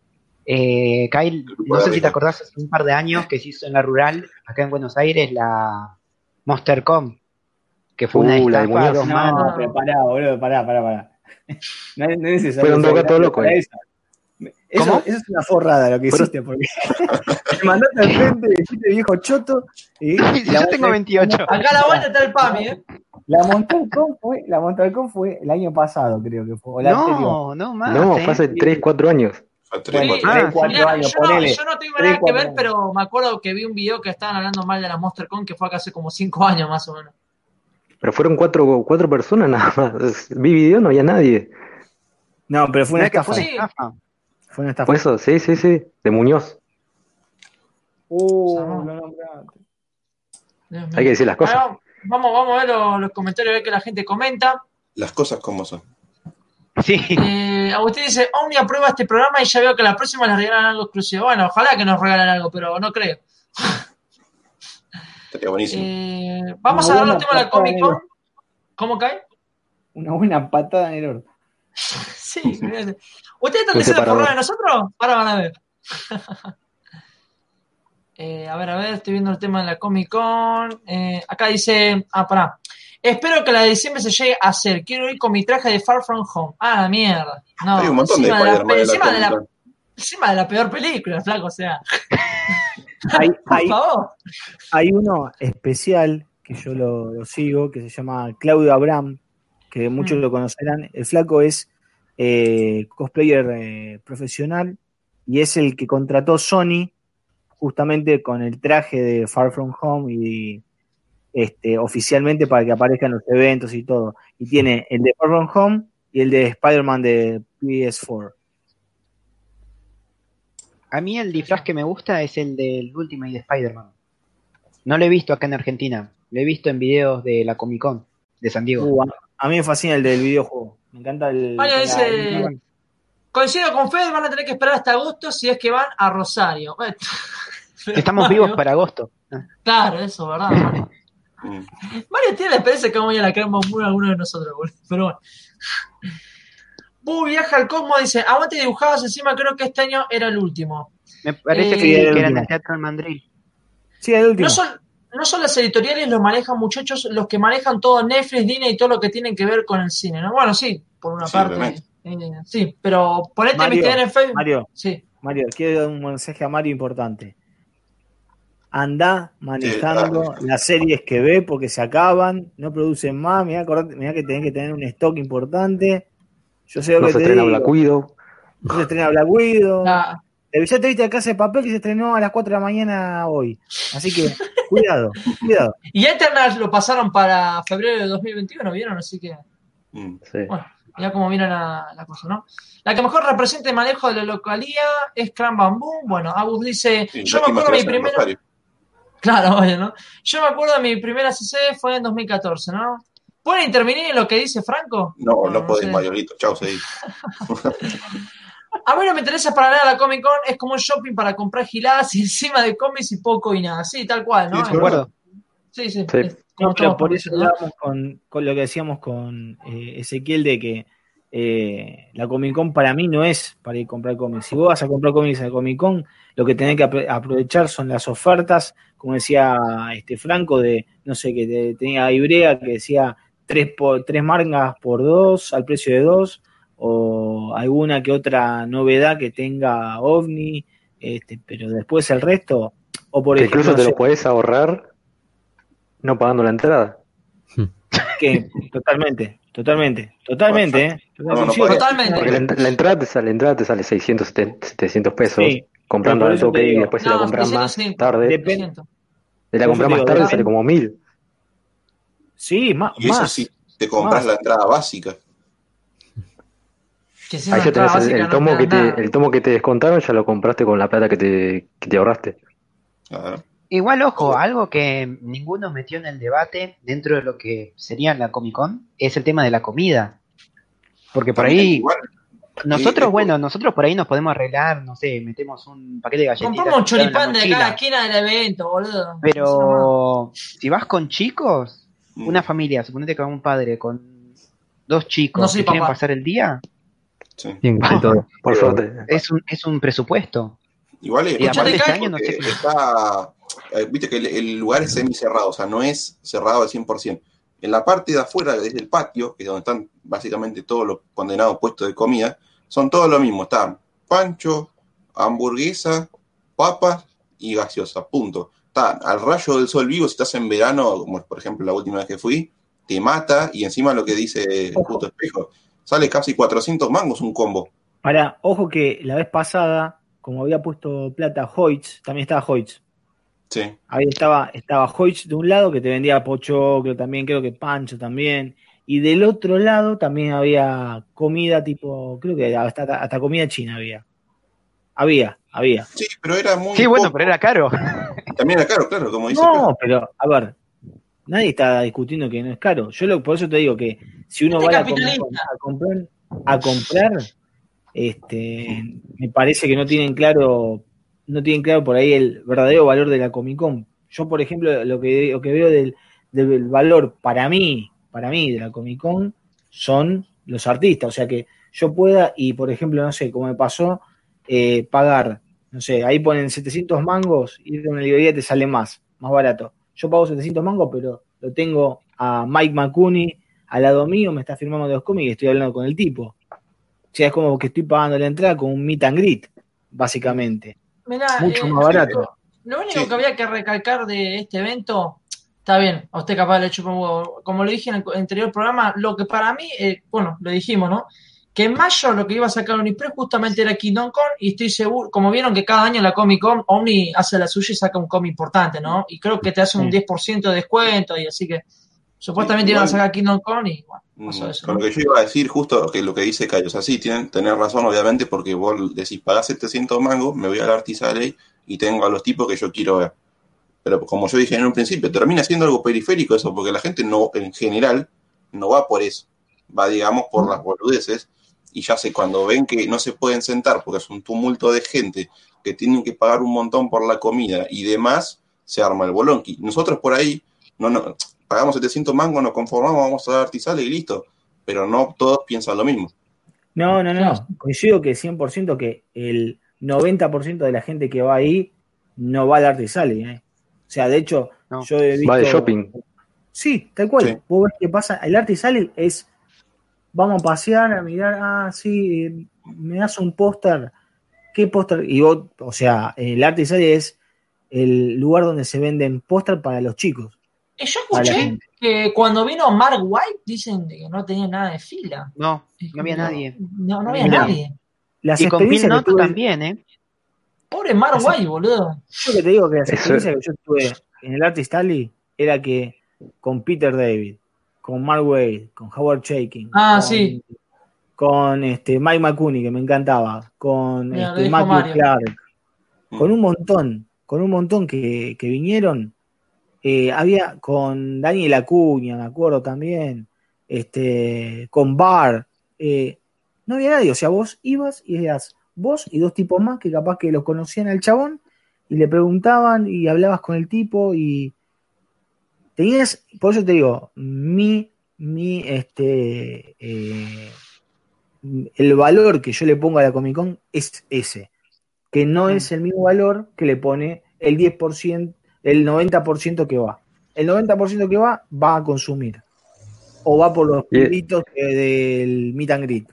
Eh, Kyle, no sé si te acordás, hace un par de años que se hizo en la rural, acá en Buenos Aires, la MonsterCom, que fue una uh, estafa dos manos. No, pero pará, boludo, pará, pará, pará. No, es necesario. Fue un loco. Eso. Eso, eso, es una forrada lo que hiciste, porque me mandaste al frente, dijiste viejo choto. Y yo tengo 28. Acá la vuelta está el PAMI, ¿eh? La Montalcón fue, la Montalcón fue el año pasado, creo que fue. no, no más. No, fue hace 3, 4 años. 3, 4 años, yo, no, yo no tengo nada que ver, pero me acuerdo que vi un video que estaban hablando mal de la MonsterCon que fue acá hace como 5 años más o menos. Pero fueron 4 cuatro, personas nada más. Vi video, no había nadie. No, pero fue una estafa. Fue una estafa. Fue eso, sí, sí, sí, de Muñoz. Uh, lo nombraste. Hay que decir las cosas. Vamos, vamos a ver los, comentarios, a ver qué la gente comenta. Las cosas como son. Sí. Eh, Agustín dice, Omni aprueba este programa y ya veo que la próxima les regalan algo exclusivo. Bueno, ojalá que nos regalen algo, pero no creo. Estaría buenísimo. Eh, vamos a ver los temas de la Comic Con. ¿Cómo cae? Una buena patada en el orto. sí. ¿Ustedes están diciendo por de nosotros? Ahora van a ver. Eh, a ver, a ver, estoy viendo el tema de la Comic Con. Eh, acá dice, ah, pará. Espero que la de diciembre se llegue a hacer. Quiero ir con mi traje de Far From Home. Ah, la mierda. No, Hay un montón de, la, encima, de la, encima de la peor película, flaco, o sea. hay, hay, hay, uno especial que yo lo, sigo, que se llama Claudio Abram, que muchos mm. lo conocerán. El flaco es eh, cosplayer profesional y es el que contrató Sony justamente con el traje de Far From Home y este, oficialmente para que aparezca en los eventos y todo. Y tiene el de Far From Home y el de Spider-Man de PS4. A mí el disfraz que me gusta es el del Ultimate de Spider-Man. No lo he visto acá en Argentina, lo he visto en videos de la Comic Con de San Diego. Uh, a mí me fascina el del videojuego. Me encanta el. Mario dice. Coincido con Fed, van a tener que esperar hasta agosto si es que van a Rosario. Estamos vivos para agosto. Claro, eso, ¿verdad, Mario? Mario tiene la experiencia que vamos a la crema muy alguno de nosotros, pero bueno. Bu viaja al Cosmo, dice, aguante dibujados, encima creo que este año era el último. Me parece que, eh, era en el Teatro del Mandril. Sí, el último. No son, no son las editoriales los manejan muchachos, los que manejan todo Netflix, Disney y todo lo que tienen que ver con el cine, ¿no? Bueno, sí, por una parte. Eh, sí, pero ponete Mario, en Facebook. Mario, sí. Mario, quiero dar un mensaje a Mario importante. Anda manejando las series que ve porque se acaban, no producen más. Mira, que tenés que tener un stock importante. Yo sé lo no que se estrena Black Widow. No se estrena Black Widow. Ya te viste a Casa de Papel que se estrenó a las 4 de la mañana hoy. Así que, cuidado, cuidado. Y Eternal lo pasaron para febrero de 2021, ¿vieron? Así que. Mm. Bueno, ya como viene la, cosa, ¿no? La que mejor representa el manejo de la localía es Clan Bamboo. Bueno, Abus dice. yo me acuerdo de mi primera. Claro, oye, ¿no? Yo me acuerdo de mi primera CC fue en 2014, ¿no? ¿Pueden intervenir en lo que dice Franco? No, no, no podés, Mayorito. Chao, seguí. A mí no me interesa para nada la Comic Con, es como un shopping para comprar giladas y encima de cómics y poco y nada. Sí, tal cual, ¿no? Sí, de acuerdo. Sí, sí. por eso hablábamos con, con, lo que decíamos con eh, Ezequiel de que eh, la Comic Con para mí no es para ir a comprar cómics. Si vos vas a comprar cómics a Comic Con, lo que tenés que aprovechar son las ofertas, como decía este Franco, de, no sé, que tenía Ibrea que decía tres, por, tres mangas por dos, al precio de dos o alguna que otra novedad que tenga OVNI, este, pero después el resto, o por ejemplo... Incluso te lo puedes ahorrar no pagando la entrada. Que, totalmente, totalmente, totalmente, ¿eh? totalmente. la, entrada te sale, la entrada te sale 600, 700 pesos. comprando al toque y después si la compras más tarde. Depende. Si la compras más tarde sale como mil. Sí, más. Y eso sí, te compras la entrada básica. Ahí ya tenés el, tomo que te, el tomo que te descontaron, ya lo compraste con la plata que te, que te ahorraste. Igual, ojo, algo que ninguno metió en el debate dentro de lo que sería la Comic Con es el tema de la comida. Porque por ahí. Nosotros, bueno, nosotros por ahí nos podemos arreglar, no sé, metemos un paquete de galletitas. Compramos un choripán de cada esquina del evento, boludo. Pero si vas con chicos, mm. una familia, suponete que va un padre con dos chicos que quieren pasar el día, por suerte. Es un, es un presupuesto. Igual es, y aparte este año no sé está, eh, viste que el, lugar es semi cerrado, o sea, no es cerrado al 100%. En la parte de afuera, desde el patio, que es donde están básicamente todos los condenados puestos de comida, son todos lo mismo. Están pancho, hamburguesa, papas y gaseosa, punto. Está al rayo del sol vivo, si estás en verano, como por ejemplo la última vez que fui, te mata y encima lo que dice el puto espejo, Sale casi 400 mangos un combo. Ahora, ojo que la vez pasada, como había puesto plata Hoyts, también estaba Hoyts. Sí. Ahí estaba, estaba Hoyts de un lado que te vendía pochoclo también, creo que Pancho también. Y del otro lado también había comida tipo, creo que hasta, hasta comida china había. Había, había. Sí, pero era muy. Sí, bueno, pero era caro. También era caro, claro, como dice. No, pero, a ver, nadie está discutiendo que no es caro. Yo lo, por eso te digo que si uno va a, comprar, a comprar, este, me parece que no tienen claro, no tienen claro por ahí el verdadero valor de la Comic Con. Yo, por ejemplo, lo que, lo que veo del, del valor para mí, para mí de la Comic Con son los artistas. O sea que yo pueda, y por ejemplo, no sé, como me pasó, eh, pagar, no sé, ahí ponen 700 mangos, y de una librería te sale más, más barato yo pago 700 mangos, pero lo tengo a Mike McCooney al lado mío, me está firmando los cómics y estoy hablando con el tipo. O sea, es como que estoy pagando la entrada con un meet and greet, básicamente. Mucho eh, más barato. Lo único que había que recalcar de este evento, está bien, a usted capaz le hecho como, como lo dije en el anterior programa, lo que para mí, eh, bueno, lo dijimos, ¿no? Que en mayo lo que iba a sacar Omnipress justamente era Kingdom Come y estoy seguro, como vieron que cada año la Comic Con Omni hace la suya y saca un cómic importante, ¿no? Y creo que te hace un 10% de descuento y así que supuestamente iban a sacar Kingdom Come y bueno. Mm, con lo que yo iba a decir, justo que lo que dice Cayo, o sea, sí, tienen, tener razón, obviamente, porque vos decís, pagás 700 mangos, me voy a la Artisale y tengo a los tipos que yo quiero ver. Pero como yo dije en un principio, termina siendo algo periférico eso, porque la gente no, en general, no va por eso. Va, digamos, por las boludeces. Y ya sé, cuando ven que no se pueden sentar porque es un tumulto de gente, que tienen que pagar un montón por la comida y demás, se arma el bolón. Y nosotros por ahí, no, no, pagamos 700 mangos, nos conformamos, vamos a dar artisale y listo. Pero no todos piensan lo mismo. No, no, no. Coincido que 100% que el 90% de la gente que va ahí no va al artisale. ¿eh? O sea, de hecho, yo he visto... Va de shopping. Sí, tal cual. Vos ves qué pasa. El artisale es... Vamos a pasear, a mirar, ah, sí, me das un póster. ¿Qué póster? Y vos, o sea, el artisale es el lugar donde se venden póster para los chicos. Eh, yo escuché que cuando vino Mark White dicen que no tenía nada de fila. No, no había nadie. No, no había nadie. Las y con Phil también, ¿eh? Pobre Mark White, boludo. Yo que te digo que la experiencia que yo tuve en el Artist Alley era que con Peter David, con Mark Wade, con Howard Shaking, ah, con, sí. con este Mike McCooney, que me encantaba, con este, Matthew Clark, con un montón, con un montón que, que vinieron. Eh, había con Daniel Acuña, me acuerdo también, este, con Bar, eh, no había nadie, o sea, vos ibas y eras vos y dos tipos más que capaz que lo conocían al chabón y le preguntaban y hablabas con el tipo y tenías, por eso te digo, mi, mi, este, eh, el valor que yo le pongo a la Comic Con es ese, que no es el mismo valor que le pone el 10%, el 90% que va. El 90% que va, va a consumir. O va por los pibitos del meet and greet.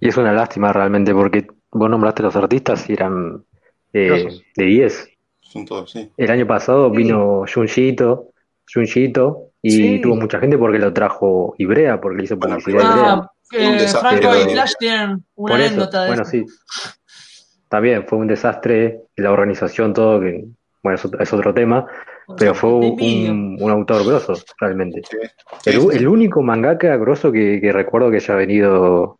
Y es una lástima realmente, porque vos nombraste los artistas y eran eh, de 10. Son todos, sí. El año pasado vino Junjito, Junjito, y tuvo mucha gente porque lo trajo Ibrea, porque le hizo publicidad ah, Ibrea. Franco y Flash tienen una anécdota de Bueno, sí. También fue un desastre la organización, todo, que bueno, es, otro tema, pero fue un, autor grosso, realmente. El, único mangaka grosso que, recuerdo que haya venido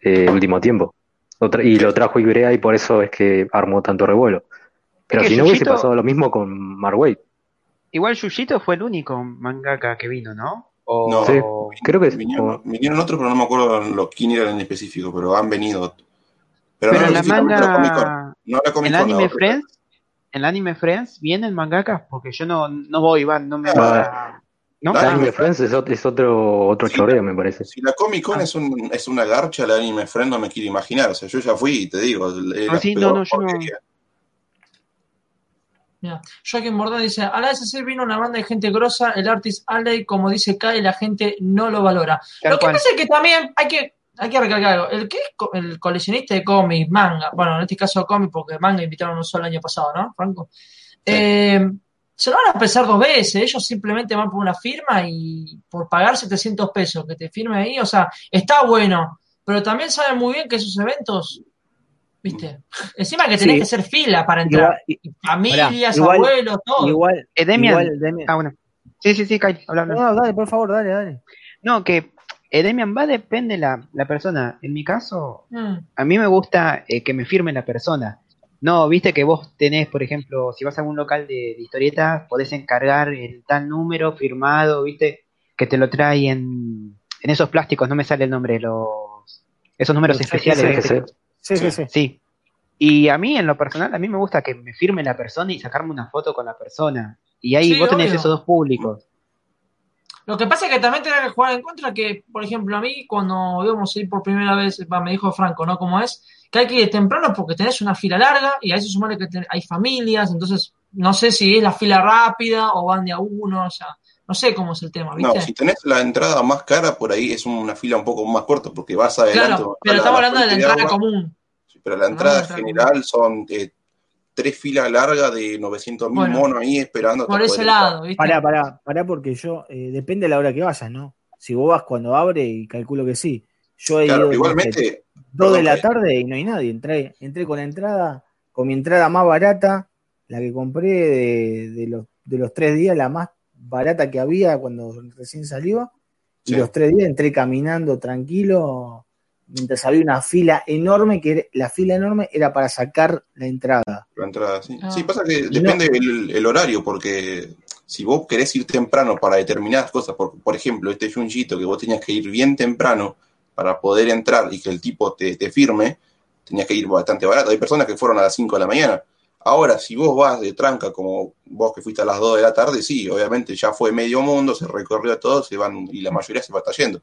el eh, último tiempo. y lo trajo Ibrea y por eso es que armó tanto revuelo. Pero si no hubiese pasado lo mismo con Marway. Igual Yuyito fue el único mangaka que vino, ¿no? no, sí, creo que vinieron, vinieron, otros, pero no me acuerdo los quién eran en específico, pero han venido. Pero, no la manga, no la ¿El Anime Friends? ¿En Anime Friends vienen mangakas? Porque yo no, no voy, Iván, no me va ¿No? Anime Friends es otro, es otro, otro choreo, me parece. Si la Comic Con ah. es, un, es una garcha, la Anime Friends no me quiero imaginar. O sea, yo ya fui y te digo. Ah, sí, no, no, yo no. Joaquín Mordón dice, a la SC vino una banda de gente grosa, el Artist Alley, como dice Kai, la gente no lo valora. lo que pasa es que también hay que hay que recalcar algo. El que es el coleccionista de cómics, manga, bueno, en este caso cómics, porque manga invitaron un solo año pasado, ¿no, Franco? Eh, se lo van a pesar dos veces. Ellos simplemente van por una firma y por pagar 700 pesos que te firme ahí, o sea, está bueno. Pero también saben muy bien que esos eventos, ¿viste? Encima que tenés que hacer fila para entrar. Familias, abuelos, todo. Igual, Edemian. Igual, Ah, bueno. Sí, sí, sí, Kai, hablando. No, dale, por favor, dale, dale. No, que Edemian va depende la, la persona. En mi caso, mm. a mí me gusta eh, que me firme la persona. No, viste que vos tenés, por ejemplo, si vas a algún local de, historietas, podés encargar el tal número firmado, viste, que te lo trae en, en esos plásticos, no me sale el nombre, los esos números especiales. Sí, sí, sí, sí. Y a mí, en lo personal, a mí me gusta que me firme la persona y sacarme una foto con la persona. Y ahí vos tenés esos dos públicos. Lo que pasa es que también tenés que jugar en contra que, por ejemplo, a mí cuando íbamos a ir por primera vez, me dijo Franco, ¿no? ¿Cómo es? Que hay que ir temprano porque tenés una fila larga y a eso sumale que hay familias, entonces no sé si es la fila rápida o van de a uno, o sea, no sé cómo es el tema, ¿viste? No, si tenés la entrada más cara, por ahí es una fila un poco más corta porque vas adelante. Claro, pero estamos hablando de la entrada común. pero la entrada general son eh, tres filas largas de 900 mil monos ahí esperando. Por ese lado, ¿viste? Pará, pará, pará, porque yo, eh, depende de la hora que vayas, ¿no? Si vos vas cuando abre, y calculo que sí. Yo he ido igualmente. Dos de la tarde y no hay nadie. Entré, entré con la entrada, con mi entrada más barata, la que compré de, los, de los tres días, la más barata que había cuando recién salió. Y los tres días entré caminando tranquilo mientras había una fila enorme, que la fila enorme era para sacar la entrada. La entrada, sí. Ah. Sí, pasa que depende el, horario, porque si vos querés ir temprano para determinadas cosas, por, por ejemplo, este Junjito, que vos tenías que ir bien temprano para poder entrar y que el tipo te, te firme, tenías que ir bastante barato. Hay personas que fueron a las 5 de la mañana. Ahora, si vos vas de tranca, como vos que fuiste a las 2 de la tarde, sí, obviamente ya fue medio mundo, se recorrió todo, se van, y la mayoría se va a yendo.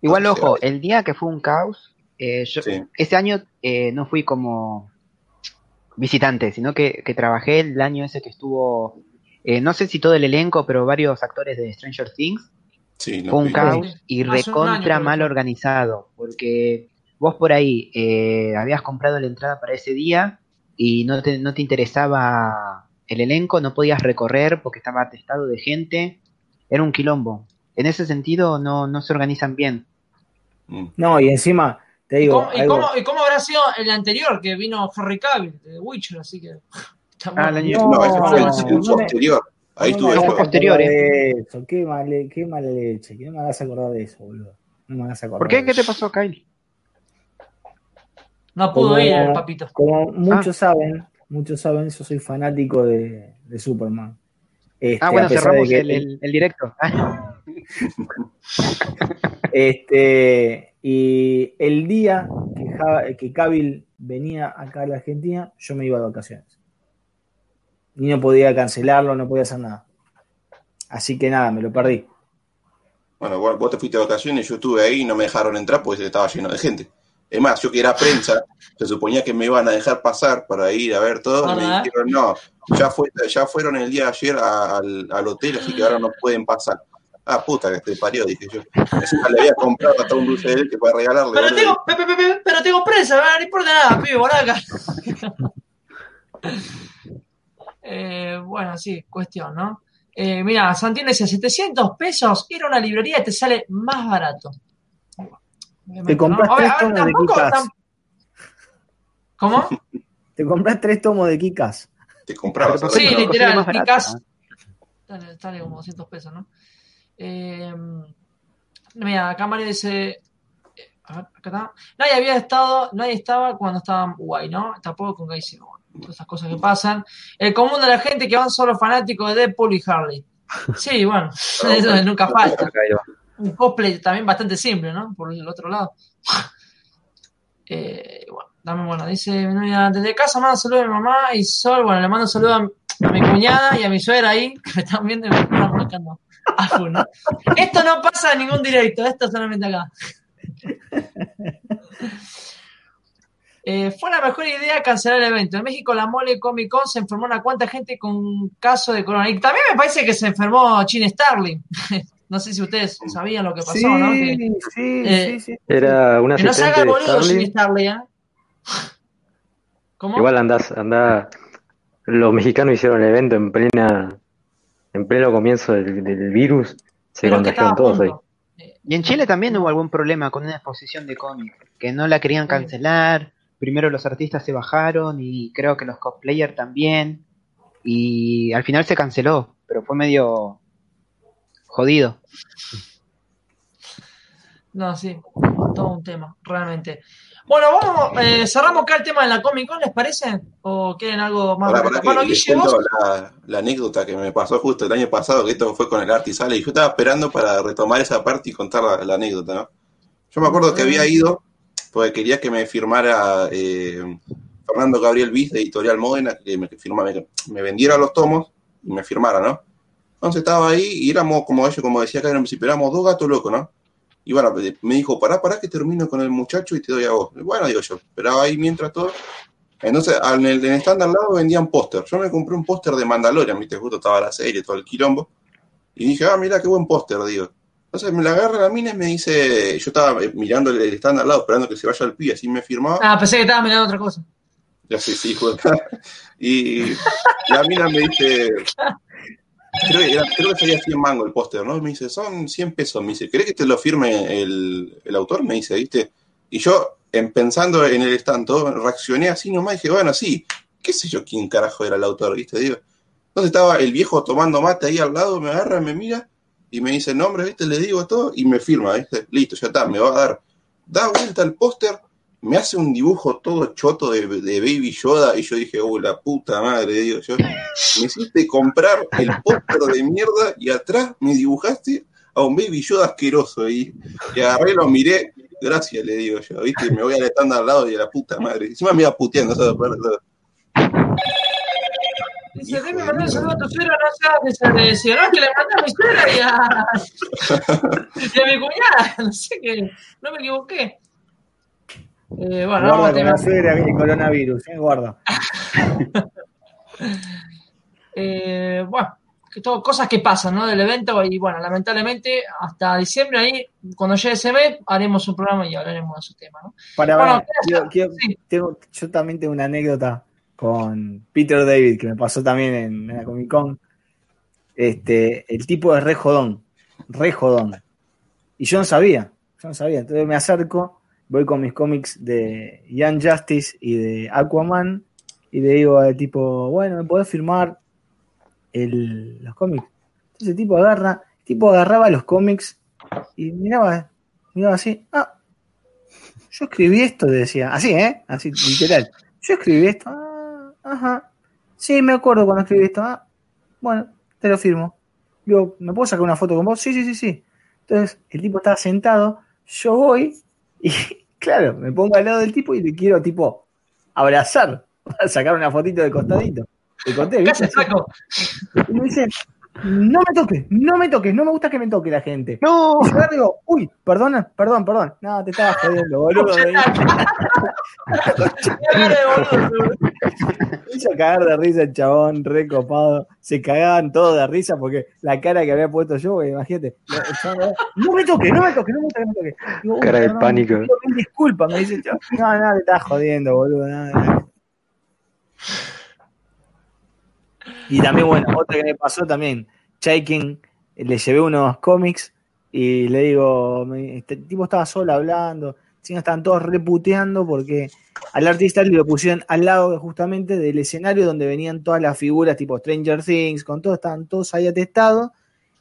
Igual, ojo, el día que fue un caos, eh, yo, ese año eh, no fui como visitante, sino que, trabajé el año ese que estuvo, eh, no sé si todo el elenco, pero varios actores de Stranger Things. fue un caos y recontra mal organizado, porque vos por ahí habías comprado la entrada para ese día y no te, no te interesaba el elenco, no podías recorrer porque estaba atestado de gente, era un quilombo. En ese sentido no, no se organizan bien. Mm. No, y encima, te digo... ¿Y cómo, ¿Y cómo, habrá sido el anterior que vino Harry Cavill de Witcher? Así que... Ah, el año... No, ese fue el, posterior. Ahí estuve. No posterior, ¿eh? Eso. Qué, mal, qué mala leche. ¿Qué me vas a acordar de eso, boludo? No me vas a acordar. ¿Por qué? ¿Qué te pasó, Kyle? No pudo ir el papito. Como muchos ah. saben, muchos saben, yo soy fanático de, de Superman. Este, ah, bueno, cerramos el, el, directo. este, y el día que, que Cavill venía acá a la Argentina, yo me iba de vacaciones. Y no podía cancelarlo, no podía hacer nada. Así que nada, me lo perdí. Bueno, vos te fuiste de vacaciones, yo estuve ahí y no me dejaron entrar porque estaba lleno de gente. Es más, yo que era prensa, se suponía que me iban a dejar pasar para ir a ver todo, y me dijeron, no, ya, fue, ya fueron el día de ayer al, al, hotel, así que ahora no pueden pasar. Ah, puta, que te parió, dije yo. Encima le había comprado hasta un dulce de él que para regalarle. Pero tengo, pero tengo prensa, no importa nada, pibe, por acá. eh, bueno, sí, cuestión, ¿no? Eh, mira, Santiago decía, 700 pesos, ir a una librería y te sale más barato. Te compras tres tomos de Kikas. ¿Cómo? Te compras tres tomos de Kikas. Te compras. Sí, literal, Kikas. Dale, sale como 200 pesos, ¿no? Eh, mira, acá Mario dice. A ver, acá está. Nadie había estado, nadie estaba cuando estaba guay, ¿no? Tampoco con Gacy, todas esas cosas que pasan. El común de la gente que van solo fanáticos de Deadpool y Harley. Sí, bueno, eso nunca falta un cosplay también bastante simple, ¿no? Por el otro lado. eh, bueno, dame bueno, dice, desde casa mando saludos a mi mamá y Sol, bueno, le mando saludos a, mi cuñada y a mi suegra ahí, que me están viendo y me están marcando a ¿no? Esto no pasa en ningún directo, esto solamente acá. Eh, fue la mejor idea cancelar el evento. En México, la Mole Comic Con se enfermó una cuanta gente con caso de coronavirus. También me parece que se enfermó Chin Starling. No sé si ustedes sabían lo que pasó, ¿no? sí, eh, sí, sí. Era una Que no se haga boludo sin Starling, ¿eh? ¿Cómo? Igual andás, andá. Los mexicanos hicieron el evento en plena, en pleno comienzo del, virus. Se contagiaron todos ahí. Y en Chile también hubo algún problema con una exposición de cómics, que no la querían cancelar. Primero los artistas se bajaron y creo que los cosplayers también. Y al final se canceló, pero fue medio jodido. No, sí, todo un tema, realmente. Bueno, vamos, eh, cerramos acá el tema de la Comic Con, ¿les parece? ¿O quieren algo más? bueno, la, la, anécdota que me pasó justo el año pasado, que esto fue con el Artisale, y yo estaba esperando para retomar esa parte y contar la, anécdota, ¿no? Yo me acuerdo que había ido porque quería que me firmara eh, Fernando Gabriel Viz de Editorial Modena, que me, me vendiera los tomos y me firmara, ¿no? Entonces estaba ahí y éramos, como ellos, como decía acá en el principio, éramos dos gatos locos, ¿no? Y bueno, me dijo, pará, pará que termino con el muchacho y te doy a vos. bueno, digo yo, esperaba ahí mientras todo. Entonces, en el, en stand al lado vendían póster. Yo me compré un póster de Mandalorian, viste, justo estaba la serie, todo el quilombo. Y dije, ah, mira qué buen póster, digo. Entonces me la agarra la mina y me dice, yo estaba eh, mirando el, stand al lado, esperando que se vaya al pie, así me firmaba. Ah, pensé que estaba mirando otra cosa. Ya sí, sí, hijo Y la mina me dice, Creo que, era, creo que sería 100 mango el póster, ¿no? Me dice, son 100 pesos. Me dice, ¿crees que te lo firme el, el autor? Me dice, ¿viste? Y yo, en, pensando en el estanto, reaccioné así nomás y dije, bueno, sí, qué sé yo quién carajo era el autor, ¿viste? Digo. Entonces estaba el viejo tomando mate ahí al lado, me agarra, me mira y me dice nombre, ¿viste? Le digo todo y me firma, ¿viste? Listo, ya está, me va a dar. Da vuelta al póster, me hace un dibujo todo choto de, Baby Yoda y yo dije, oh, la puta madre, digo yo. Me hiciste comprar el póster de mierda y atrás me dibujaste a un Baby Yoda asqueroso y, y agarré, lo miré, gracias, le digo yo, ¿viste? Me voy al estándar al lado y a la puta madre. Encima me iba puteando, ¿sabes? Dice, me mandó un saludo a tu suegra, no seas desagresivo. No, que le mandé a mi suegra y a, y a mi cuñada. No sé qué, no me equivoqué. Eh, bueno, guarda con la suegra y coronavirus, eh, guarda. eh, bueno, que todo, cosas que pasan, ¿no? Del evento y bueno, lamentablemente hasta diciembre ahí, cuando llegue ese mes, haremos un programa y hablaremos de su tema, ¿no? Para, bueno, tengo, yo también tengo una anécdota con Peter David, que me pasó también en, la Comic Con. Este, el tipo es re jodón, re jodón. Y yo no sabía, yo no sabía. Entonces me acerco, voy con mis cómics de Young Justice y de Aquaman, y le digo al tipo, bueno, ¿me podés firmar el, los cómics? Entonces el tipo agarra, el tipo agarraba los cómics y miraba, miraba así, ah, yo escribí esto, decía, así, ¿eh? Así, literal. Yo escribí esto, ah, Ajá. Sí, me acuerdo cuando escribí esto. Ah, bueno, te lo firmo. Digo, ¿me puedo sacar una foto con vos? Sí, sí, sí, sí. Entonces, el tipo estaba sentado, yo voy y, claro, me pongo al lado del tipo y le quiero, tipo, abrazar, sacar una fotito de costadito. Te conté, ¿viste? Y me dice, no me toques, no me toques, no me gusta que me toque la gente. No. Y yo digo, uy, perdona, perdón, perdón. No, te estabas jodiendo, boludo. me hizo cagar de risa el chabón, recopado. Se cagaban todos de risa porque la cara que había puesto yo, imagínate. No me toques, no me toques, no me toques, no me toques. cara de pánico. Disculpa, me dice, no, no, te estás jodiendo, boludo. Nada, Y también, bueno, otra que me pasó también, Chaikin, le llevé unos cómics y le digo, este tipo estaba solo hablando, estaban todos reputeando porque al artista le lo pusieron al lado justamente del escenario donde venían todas las figuras tipo Stranger Things, con todo, estaban todos ahí atestados.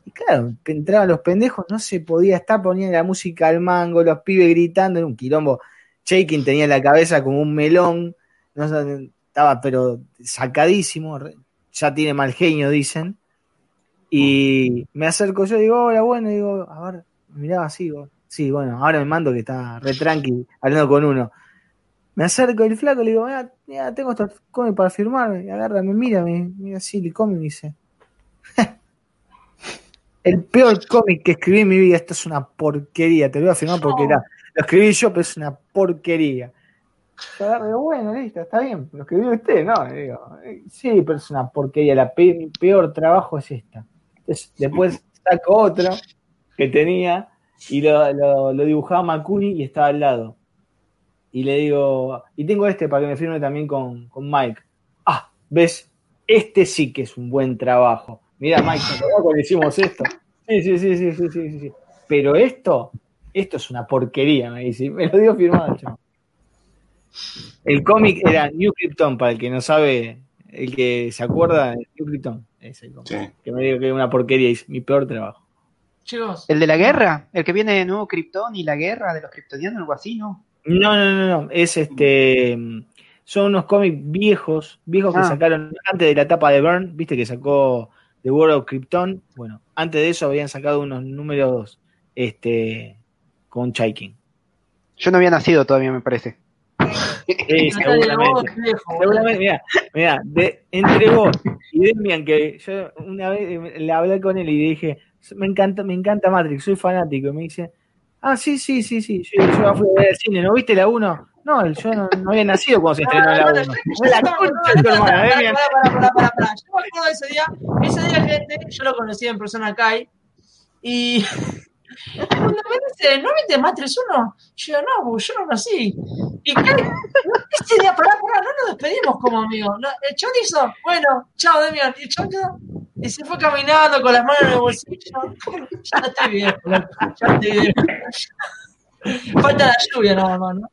Y claro, entraban los pendejos, no se podía estar, ponían la música al mango, los pibes gritando, era un quilombo. Chaikin tenía la cabeza como un melón, estaba pero sacadísimo, ya tiene mal genio, dicen. Y me acerco yo, digo, hola, bueno, digo, a ver, miraba así, sí, bueno, ahora me mando que está re tranqui, hablando con uno. Me acerco el flaco, le digo, mira, tengo estos cómics para firmar, y agarra, me mira, me mira así, le come y dice, el peor cómic que escribí en mi vida, esto es una porquería, te lo voy a firmar porque era, lo escribí yo, pero es una porquería. Yo bueno, listo, está bien, lo escribió usted, ¿no? Digo, sí, pero es una porquería, la peor trabajo es esta. después saco otro que tenía y lo, dibujaba Makuni y estaba al lado. Y le digo, y tengo este para que me firme también con, Mike. Ah, ves, este sí que es un buen trabajo. Mira, Mike, cuando hicimos esto? Sí, sí, sí, sí, sí, sí, sí. Pero esto, esto es una porquería, me dice. Me lo dio firmado, chaval. El cómic era New Krypton, para el que no sabe, el que se acuerda, New Krypton. Es el cómic. Que me digo que es una porquería, es mi peor trabajo. Chicos. ¿El de la guerra? ¿El que viene de nuevo Krypton y la guerra de los kryptonianos, algo así, no? No, no, no, no. Es este. Son unos cómics viejos, viejos que ah. sacaron antes de la etapa de Burn, viste que sacó The World of Krypton. Bueno, antes de eso habían sacado unos números este, con Chaikin. Yo no había nacido todavía, me parece. Sí, seguramente. seguramente, mira, mira entre vos y Demian, que yo una vez le hablé con él y dije, me encanta, me encanta Matrix, soy fanático. Y me dice, ah, sí, sí, sí, sí, yo, yo fui a ver el cine, ¿no viste la 1? No, yo no, había nacido cuando se estrenó la 1. La concha de tu hermana, Demian. Para, para, para, para, Yo me acuerdo de ese día, ese día, gente, yo lo conocí en persona acá y cuando me dice, ¿no viste Matrix 1? Yo, no, yo no nací. Y ese día, pará, pará, no nos despedimos como amigos. El chon hizo, bueno, chao, Demian. Y el chon quedó, y se fue caminando con las manos en el bolsillo. Ya estoy bien, ya estoy bien. Falta la lluvia nada más, ¿no?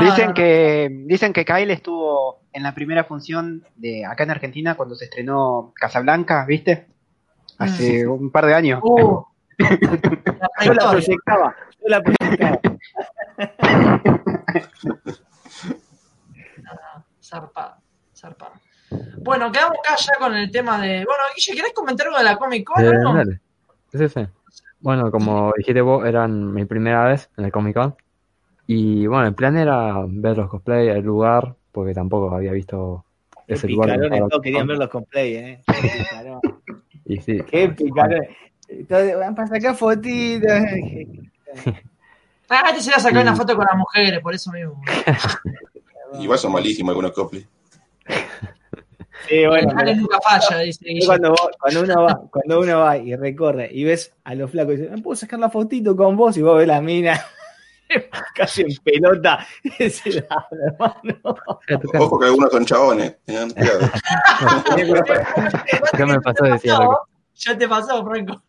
dicen, Que, dicen que Kyle estuvo en la primera función de acá en Argentina cuando se estrenó Casablanca, ¿viste? Hace mm. un par de años. Uh, yo la proyectaba, yo la proyectaba. zarpado, zarpado. Bueno, quedamos acá ya con el tema de. Bueno, Guille, ¿querés comentar algo de la Comic Con? Eh, no? Dale. Sí, sí. Bueno, como dijiste vos, eran mi primera vez en el Comic Con. Y bueno, el plan era ver los cosplay, el lugar, porque tampoco había visto ese lugar. Todos querían ver los cosplay, ¿eh? y sí. Qué picarón. Van para sacar fotitos. Ah, te se iba a sacar una foto con las mujeres, por eso mismo. Igual son malísimos algunos cosplay. Sí, bueno, nunca falla, dice cuando, cuando, uno va, cuando uno va y recorre y ves a los flacos y dices, ¿me puedo sacar la fotito con vos? Y vos ves la mina casi en pelota. Ojo que algunos son chabones. ¿Qué me pasó? Decía Ya te pasó, Franco.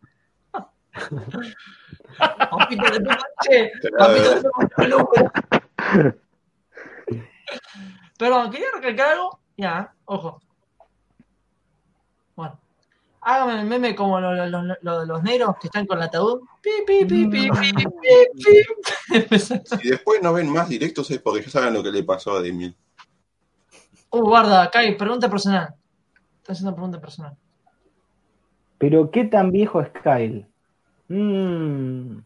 Perdón, quería recalcar algo. Ya, ojo. Bueno. Hágame el meme como los, los, los, los negros que están con el ataúd. Si después no ven más directos es porque ya saben lo que le pasó a Demian. Uh, guarda, Kai, pregunta personal. Está haciendo pregunta personal. Pero ¿qué tan viejo es Kyle? Mm.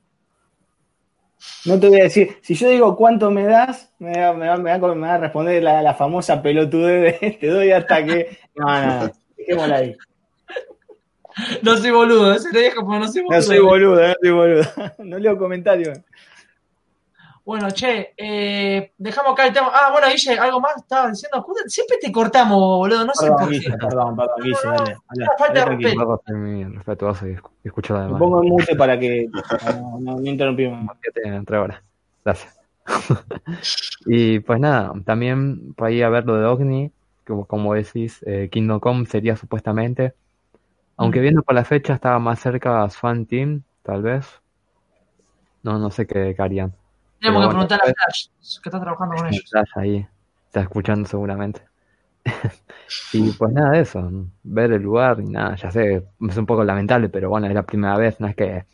No te voy a decir, si yo digo cuánto me das, me va, me me va, a responder la, la famosa pelotude de te doy hasta que. No, no, dejémosla ahí. No soy boludo, ese le dejo porque no soy boludo. No soy boludo, no soy boludo. No leo comentarios. Bueno, che, eh, dejamos acá el tema. Ah, bueno, Guille, algo más estaba diciendo. Siempre te cortamos, boludo, no sé por qué. Perdón, perdón, Guille, dale. falta de respeto. Además. Me pongo en mute para que no, no, no interrumpimos. Entre horas. Gracias. y pues nada, también para ir a ver lo de Ogni, como, como decís, eh, Kingdom Come sería supuestamente aunque viendo por la fecha estaba más cerca a Swan Team, tal vez. No, no sé qué, harían. Tenemos que preguntar a Flash, que está trabajando con ellos. Flash ahí, está escuchando seguramente. y pues nada de eso, ver el lugar y nada, ya sé, es un poco lamentable, pero bueno, es la primera vez, no es que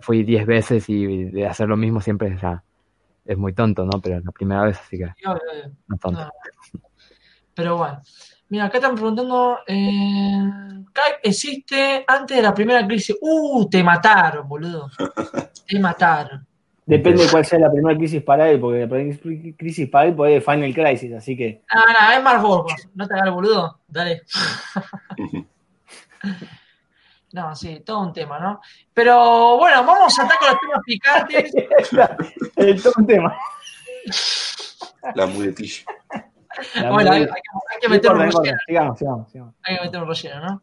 fui 10 veces y de hacer lo mismo siempre ya es muy tonto, ¿no? Pero es la primera vez, así que no tonto. Pero bueno. Mira, acá están preguntando, eh, Skype existe antes de la primera crisis. Uh, te mataron, boludo. Te mataron. Depende de cuál sea la primera crisis para él, porque la primera crisis para él puede Final Crisis, así que. No, no, es más vos, no te hagas boludo. Dale. no, sí, todo un tema, ¿no? Pero bueno, vamos a estar con los temas picantes. es todo un tema. La muletilla bueno, hay, que meter un relleno. Sigamos, sigamos, sigamos. Hay que meter un relleno, ¿no?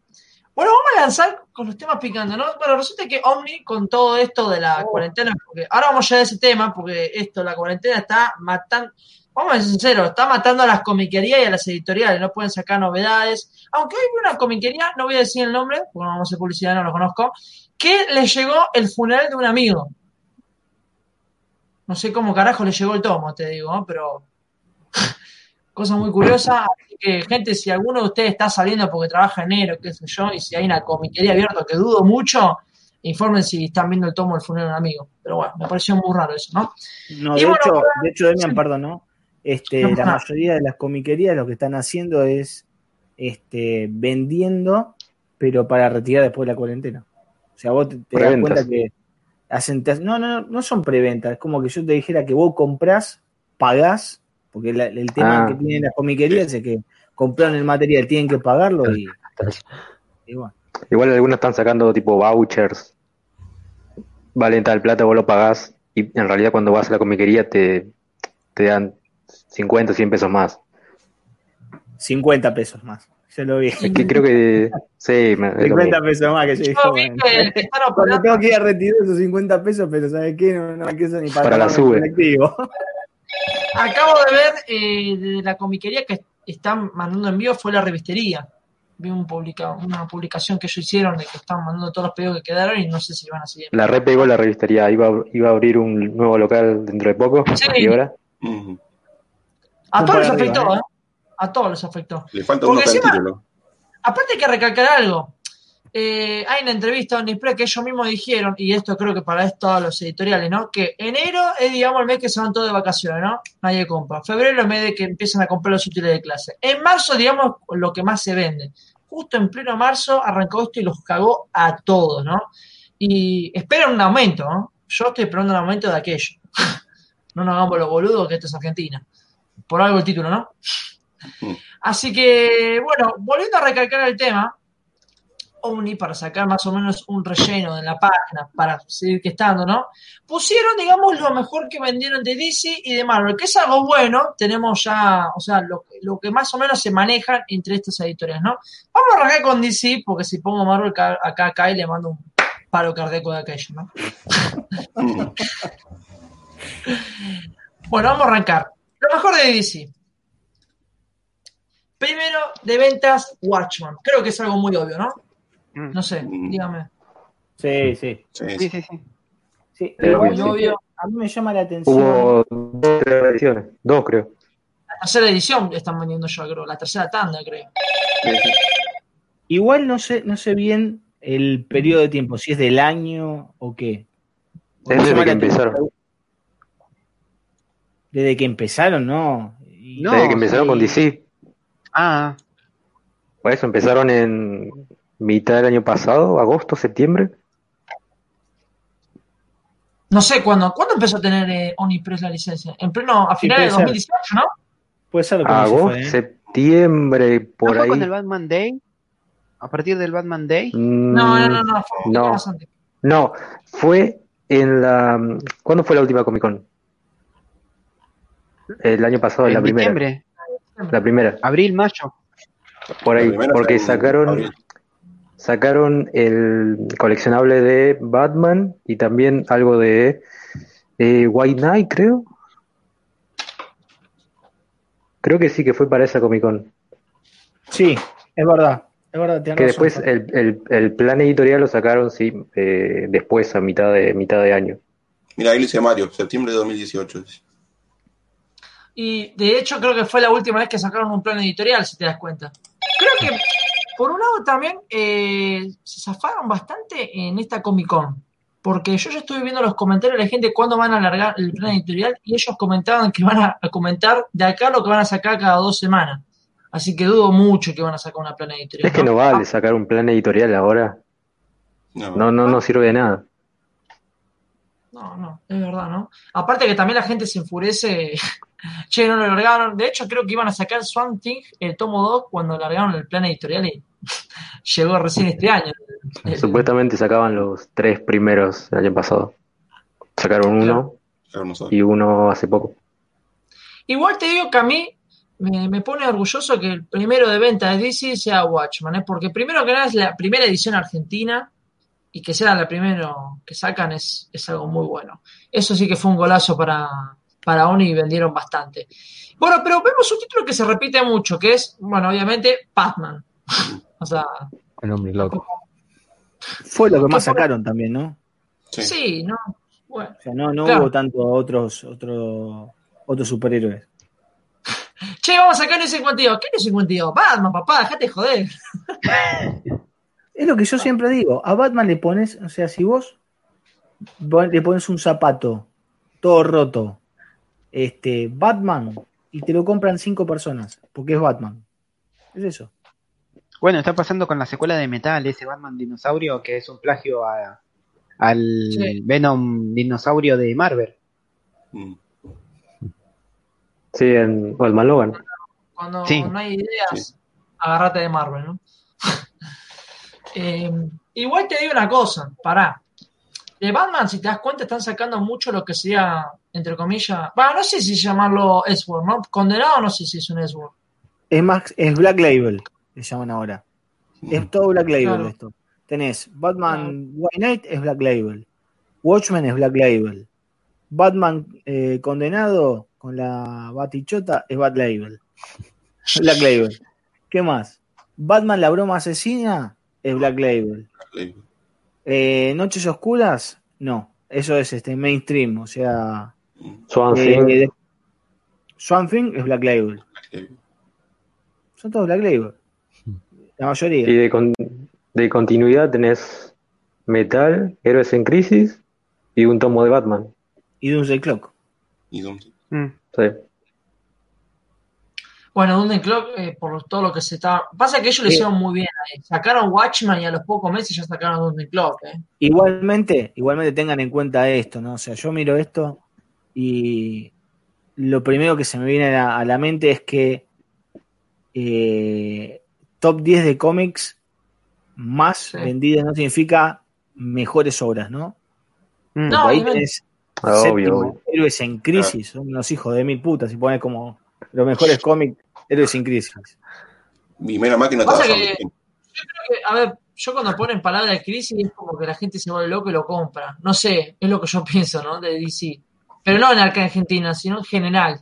Bueno, vamos a lanzar con los temas picantes, ¿no? Bueno, resulta que Omni, con todo esto de la oh. cuarentena, porque ahora vamos ya a ese tema, porque esto, la cuarentena está matando, vamos a ser sinceros, está matando a las comiquerías y a las editoriales, no pueden sacar novedades. Aunque hay una comiquería, no voy a decir el nombre, porque no vamos a hacer publicidad, no lo conozco, que le llegó el funeral de un amigo. No sé cómo carajo le llegó el tomo, te digo, ¿no? pero cosa muy curiosa. Así que, gente, si alguno de ustedes está saliendo porque trabaja enero, qué sé yo, y si hay una comiquería abierta, que dudo mucho, informen si están viendo el tomo del funeral de un amigo. Pero bueno, me pareció muy raro eso, ¿no? No, de, hecho, de hecho, Demian, perdón, ¿no? Este, la mayoría de las comiquerías lo que están haciendo es este, vendiendo, pero para retirar después de la cuarentena. O sea, vos te, das cuenta que hacen. No, no, no son preventas. Es como que yo te dijera que vos comprás, pagás porque el tema ah. que tienen las comiquerías es que compraron el material, tienen que pagarlo y, Igual algunos están sacando tipo vouchers, valen tal plata, vos lo pagás y en realidad cuando vas a la comiquería te, te dan 50, 100 pesos más. 50 pesos más. Yo lo vi. Es que creo que. Sí, 50 pesos más que yo dije. Cuando tengo que ir a retirar esos 50 pesos, pero ¿sabes qué? No, no me quedo ni para, para la sube. Acabo de ver eh, de la comiquería que están mandando en vivo fue la revistería. Vi un publica, una publicación que ellos hicieron de que están mandando todos los pedidos que quedaron y no sé si van a seguir. La red pegó la revistería, iba, iba a abrir un nuevo local dentro de poco. Sí. ¿Y ahora? A todos les afectó, ¿eh? A todos les afectó. Le falta uno encima, Aparte hay que recalcar algo. Eh, hay una entrevista en Display que ellos mismos dijeron, y esto creo que para esto todos los editoriales, ¿no? Que enero es, digamos, el mes que se van todos de vacaciones, ¿no? Nadie compra. Febrero es el mes de que empiezan a comprar los útiles de clase. En marzo, digamos, lo que más se vende. Justo en pleno marzo arrancó esto y los cagó a todos, ¿no? Y esperan un aumento, ¿no? Yo estoy esperando un aumento de aquello. no nos hagamos los boludos que esto es Argentina. Por algo el título, ¿no? Mm. Así que, bueno, volviendo a recalcar el tema, Omni para sacar más o menos un relleno en la página para seguir que estando, ¿no? Pusieron, digamos, lo mejor que vendieron de DC y de Marvel, que es algo bueno, tenemos ya, o sea, lo, que más o menos se maneja entre estas editoriales, ¿no? Vamos a arrancar con DC, porque si pongo Marvel acá, acá y le mando un paro cardíaco de aquello, ¿no? bueno, vamos a arrancar. Lo mejor de DC. Primero, de ventas, Watchman. Creo que es algo muy obvio, ¿no? Mm. No sé, mm. dígame. Sí, sí. Sí, sí, sí. sí. a mí me llama la atención. Hubo dos ediciones, dos creo. La tercera edición están vendiendo yo, creo. La tercera tanda, creo. Igual no sé, no sé bien el periodo de tiempo, si es del año o qué. desde que empezaron. Desde que empezaron, no. desde que empezaron con DC. Ah. Por eso empezaron en mitad del año pasado, agosto, septiembre. No sé cuándo. ¿Cuándo empezó a tener eh, Onipress la licencia? En pleno, a finales de 2018, ¿no? Puede ser lo que Agosto, ¿eh? septiembre, por ahí. con el Batman Day? ¿A partir del Batman Day? Mm, no, no, no, no. Fue no, no, fue en la. ¿Cuándo fue la última Comic Con? El año pasado, en la primera. La primera. Abril, mayo. Por ahí, porque sacaron sacaron el coleccionable de Batman y también algo de eh, White Knight, creo. Creo que sí que fue para esa Comic Con. Sí, es verdad. Es verdad que después el, el, plan editorial lo sacaron, sí, eh, después a mitad de mitad de año. Mira, ahí dice Mario, septiembre de 2018. Y de hecho creo que fue la última vez que sacaron un plan editorial, si te das cuenta. Creo que por un lado también eh, se zafaron bastante en esta Comic Con. Porque yo ya estuve viendo los comentarios de la gente cuándo van a alargar el plan editorial y ellos comentaban que van a, comentar de acá lo que van a sacar cada dos semanas. Así que dudo mucho que van a sacar una plan editorial. Es que no vale sacar un plan editorial ahora. No, no, no, no sirve de nada. No, no, es verdad, ¿no? Aparte que también la gente se enfurece Che, no lo largaron. De hecho, creo que iban a sacar Swamp Thing, el tomo 2, cuando largaron el plan editorial y llegó recién este año. Supuestamente sacaban los tres primeros el año pasado. Sacaron uno y uno hace poco. Igual te digo que a mí me, pone orgulloso que el primero de venta de DC sea Watchman, ¿eh? porque primero que nada es la primera edición argentina y que sea la primera que sacan es, es algo muy bueno. Eso sí que fue un golazo para, para Oni y vendieron bastante. Bueno, pero vemos un título que se repite mucho, que es, bueno, obviamente, Batman. o sea. El hombre loco. Fue lo que más sacaron también, ¿no? Sí, no. Bueno, o sea, no, no hubo tanto otros, otros, otros superhéroes. Che, vamos a sacar el 52. ¿Qué es el 52? Batman, papá, déjate joder. es lo que yo siempre digo. A Batman le pones, o sea, si vos le pones un zapato todo roto este, Batman y te lo compran cinco personas, porque es Batman. Es eso. Bueno, está pasando con la secuela de Metal, ese Batman dinosaurio que es un plagio a, al Venom dinosaurio de Marvel. Mm. Sí, en Batman Logan. Cuando no hay ideas, agárrate de Marvel, ¿no? Eh, igual te digo una cosa, pará de Batman, si te das cuenta, están sacando mucho lo que sería, entre comillas, bueno, no sé si llamarlo S-Word, ¿no? Condenado no sé si es un S-Word. Es más, es Black Label, le llaman ahora. Es todo Black Label esto. Tenés Batman White Knight es Black Label. Watchmen es Black Label. Batman eh, condenado con la batichota es Black Label. Black Label. ¿Qué más? Batman la broma asesina es Black Label. Black Label. Eh, Noches Oscuras, no. Eso es este mainstream, o sea. Swan eh, Thing. es Black Label. Son todos Black Label. La mayoría. Y de, de continuidad tenés Metal, Héroes en Crisis y un tomo de Batman. Y Doomsday Clock. Y Doomsday. Mm. Sí. Bueno, Doomsday Clock, eh, por todo lo que se está. Pasa que ellos lo hicieron muy bien. Sacaron Watchman y a los pocos meses ya sacaron Doomsday Clock. Eh. Igualmente, igualmente tengan en cuenta esto, ¿no? O sea, yo miro esto y lo primero que se me viene a la, mente es que eh, top 10 de cómics más vendidas no significa mejores obras, ¿no? Mm. No, ahí tenés obvio, héroes en crisis, son unos hijos de mil putas, y pones como los mejores cómics, héroes en crisis. Y menos mal que no te yo creo que, a ver, yo cuando ponen palabra de crisis es como que la gente se vuelve loco y lo compra. No sé, es lo que yo pienso, ¿no? De DC. Pero no en Argentina, sino en general.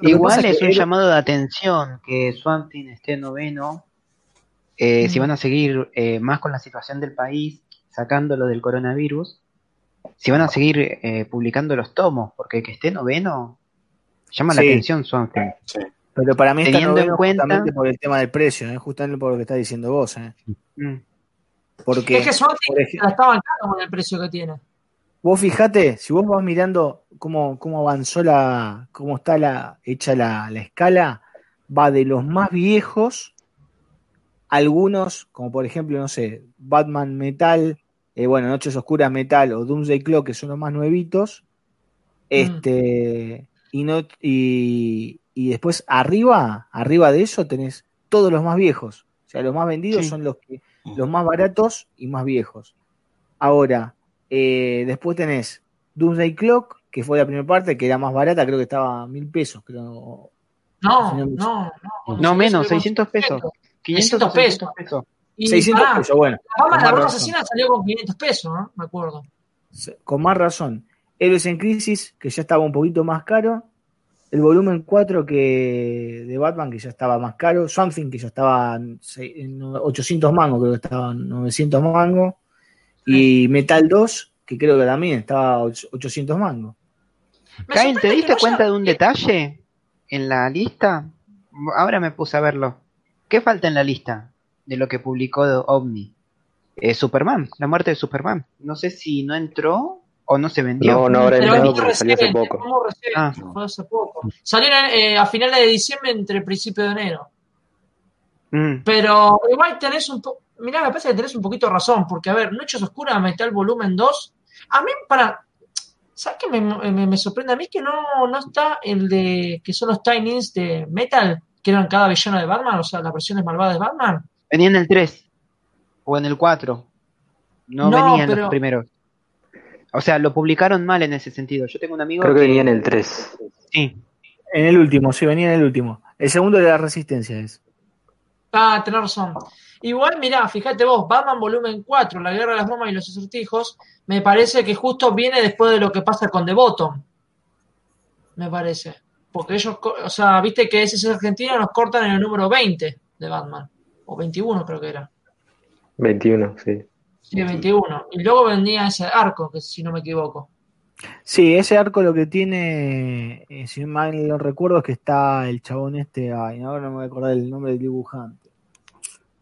Igual es, un llamado de atención que Swamp esté noveno. Eh, si van a seguir eh, más con la situación del país, sacándolo del coronavirus, si van a seguir eh, publicando los tomos, porque que esté noveno llama la atención Swamp Pero para mí está teniendo en cuenta por el tema del precio, justamente por lo que está diciendo vos. Mm. Porque, es que Swamp está bancando con el precio que tiene. Vos fijate, si vos vas mirando cómo, cómo avanzó la, cómo está la, hecha la, escala, va de los más viejos, algunos, como por ejemplo, no sé, Batman Metal, eh, bueno, Noches Oscuras Metal o Doomsday Clock, que son los más nuevitos, este, y, no, y, y, después arriba, arriba de eso tenés todos los más viejos. O sea, los más vendidos son los, que, los más baratos y más viejos. Ahora, eh, después tenés Doomsday Clock, que fue la primera parte, que era más barata, creo que estaba a mil pesos. Creo. No, no, no. No, menos, 600 pesos. 500 pesos. 600 pesos, bueno. La fama de Asesina salió con 500 pesos, ¿no? Me acuerdo. Con más razón. Héroes en Crisis, que ya estaba un poquito más caro. El volumen 4 que de Batman, que ya estaba más caro. Something, que ya estaba en 800 mangos, creo que estaba 900 mangos. Y Metal 2, que creo que también estaba 800 mangos. Cain, ¿te diste cuenta de un detalle en la lista? Ahora me puse a verlo. ¿Qué falta en la lista de lo que publicó OVNI? Eh, Superman, la muerte de Superman. No sé si no entró o no se vendió. No, no habrá entrado porque salió hace poco. Ah. hace poco. Salieron eh, a finales de diciembre entre principio de enero. Mm. Pero igual tenés un poco mirá, me parece que tenés un poquito de razón, porque a ver, Noches Oscuras Metal Volumen 2, a mí para... ¿Sabes qué me, sorprende a mí? Que no, no está el de... que son los Tinies de Metal, que eran cada villano de Batman, o sea, las versiones malvadas de Batman. Venía en el 3 o en el 4. No, venía en los primeros. O sea, lo publicaron mal en ese sentido. Yo tengo un amigo. Creo que, venía en el 3. Sí. En el último, sí, venía en el último. El segundo de la resistencia es. Ah, tenés razón. Igual, mirá, fíjate vos, Batman volumen 4, La Guerra de las Bromas y los Acertijos, me parece que justo viene después de lo que pasa con The Bottom. Me parece. Porque ellos, o sea, viste que ese es argentino, nos cortan en el número 20 de Batman. O 21 creo que era. 21, sí. Sí, 21. Y luego venía ese arco, que si no me equivoco. Sí, ese arco lo que tiene, eh, si mal lo recuerdo, es que está el chabón este, ay, ahora no me voy a acordar el nombre del dibujante.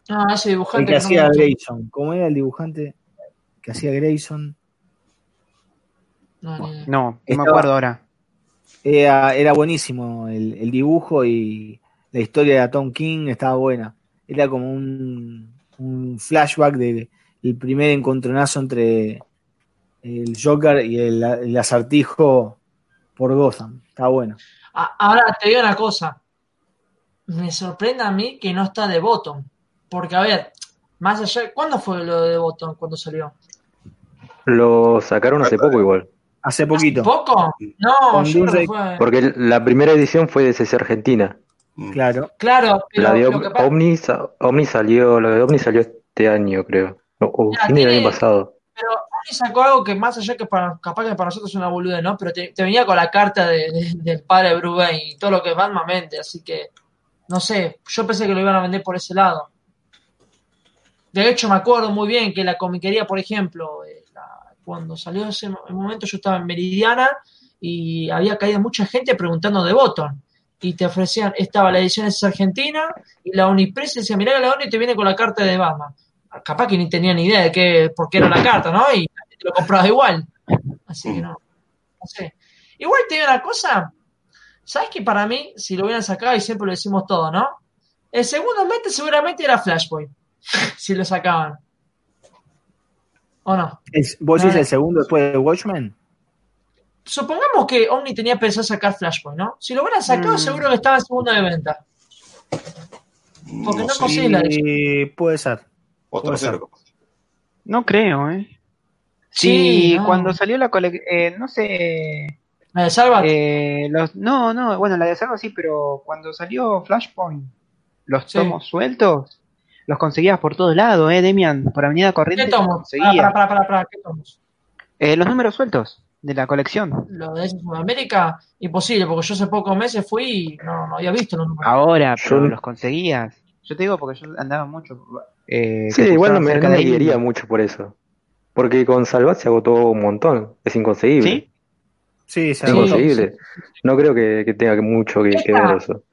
Ah, ese dibujante. que, hacía Grayson. ¿Cómo era el dibujante que hacía Grayson? No, no, me acuerdo ahora. Era, buenísimo el, dibujo y la historia de Tom King estaba buena. Era como un, flashback del primer encontronazo entre el Joker y el, el acertijo por Gotham. Estaba bueno. Ahora te digo una cosa. Me sorprende a mí que no está de Bottom. Porque, a ver, más allá, ¿cuándo fue lo de Bottom cuando salió? Lo sacaron hace poco igual. Hace poquito. ¿Hace poco? No, yo creo que fue... Porque la primera edición fue de CC Argentina. Mm. Claro. Claro, pero la de Omni, salió, lo de Omni salió este año, creo. O, fin del año pasado. Pero Omni sacó algo que más allá que para, capaz que para nosotros es una boluda, ¿no? Pero te, venía con la carta del padre de y todo lo que es Batman mente, así que no sé, yo pensé que lo iban a vender por ese lado. De hecho, me acuerdo muy bien que la comiquería, por ejemplo, eh, cuando salió ese momento yo estaba en Meridiana y había caído mucha gente preguntando de Botón. y te ofrecían, estaba la edición es argentina y la Unipress decía, mirá la Oni te viene con la carta de Batman. Capaz que ni tenía ni idea de qué, por qué era la carta, ¿no? Y te lo comprabas igual. Así que no, no sé. Igual te digo una cosa, ¿sabes que para mí, si lo hubieran sacado, y siempre lo decimos todo, ¿no? El segundo mente seguramente era Flashpoint, si lo sacaban. ¿O no? ¿Vos decís el segundo después de Watchmen? supongamos que Omni tenía pensado sacar Flashpoint, ¿no? Si lo hubieran sacado, mm. seguro que estaba en segundo de venta. Porque no, no la puede ser. Puede ser. No creo, ¿eh? Sí, cuando salió la colección, eh, no sé... ¿La de Salva? Eh, los, no, no, bueno, la de Salva sí, pero cuando salió Flashpoint, los tomos sueltos, los conseguías por todos lados, ¿eh, Demian? Por Avenida Corriente. ¿Qué tomos? Para, para, para, para, ¿qué tomos? Eh, los números sueltos de la colección. Lo de Sudamérica, imposible, porque yo hace pocos meses fui y no, no había visto los números. Ahora, pero los conseguías. Yo te digo porque yo andaba mucho. Eh, sí, igual no me, no mucho por eso. Porque con Salvat se agotó un montón. Es inconseguible. ¿Sí? Sí, se. No creo que, tenga mucho que, ver eso.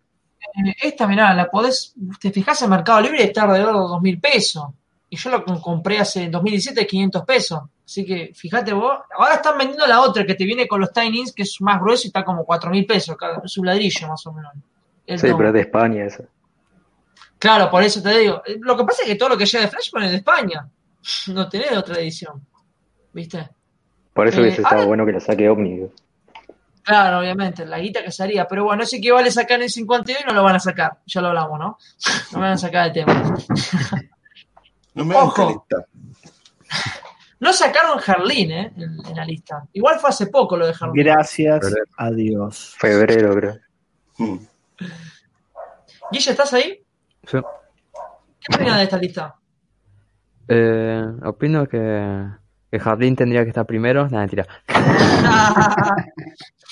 Eh, esta, mirá, la podés. Te fijas en Mercado Libre y está alrededor de dos mil pesos. Y yo lo compré hace en 2017 500 pesos. Así que fíjate vos, ahora están vendiendo la otra que te viene con los Tinings, que es más grueso y está como 4 mil pesos, es un ladrillo más o menos. sí, pero es de España eso. Claro, por eso te digo. Lo que pasa es que todo lo que llega de Flashpoint es de España. No tenés otra edición. ¿Viste? Por eso que eh, estaba bueno que lo saque Omni. Claro, obviamente, la guita que sería. Pero bueno, sé que vale sacar en 52 y no lo van a sacar. Ya lo hablamos, ¿no? No van a sacar el tema. No me Ojo. No sacaron Harleen ¿eh? En, la lista. Igual fue hace poco lo de Harleen. Gracias a Dios. Febrero, creo. Hmm. Guille, ¿estás ahí? Sí. ¿Qué opinas de esta lista? Eh, opino que, que Jardín tendría que estar primero. Nada, mentira.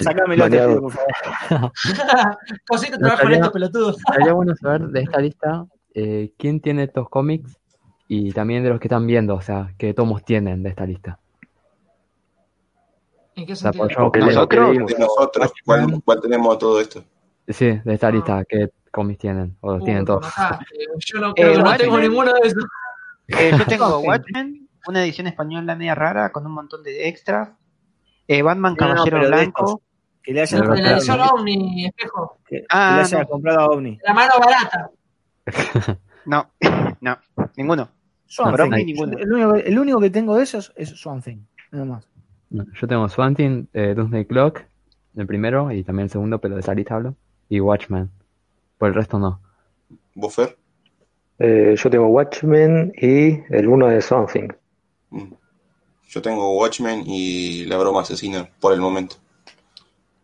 Sácame el otro, por favor. Cosita trabajo con estos pelotudos. Sería bueno saber de esta lista eh, quién tiene estos cómics y también de los que están viendo, o sea, qué tomos tienen de esta lista. ¿En qué sentido? nosotros, nosotros ¿cuál, ¿cuál, tenemos todo esto? Sí, de esta lista, ¿qué cómics tienen? O los tienen todos. Yo no, creo eh, no tengo ninguno de esos. Eh, yo tengo Watchmen, una edición española media rara con un montón de extras. Eh, Batman Caballero Blanco. Que le hayan comprado. La edición Omni, espejo. Que, ah, le hayan comprado a Omni. La mano barata. no, no, ninguno. El único, que tengo de esos es Swamp nada más. yo tengo Swamp Thing, eh, Doomsday Clock, el primero y también el segundo, pero de esa lista hablo, y Watchmen. Por el resto no. ¿Buffer? Eh, yo tengo Watchmen y el uno de Swamp mm. Yo tengo Watchmen y la broma asesina por el momento.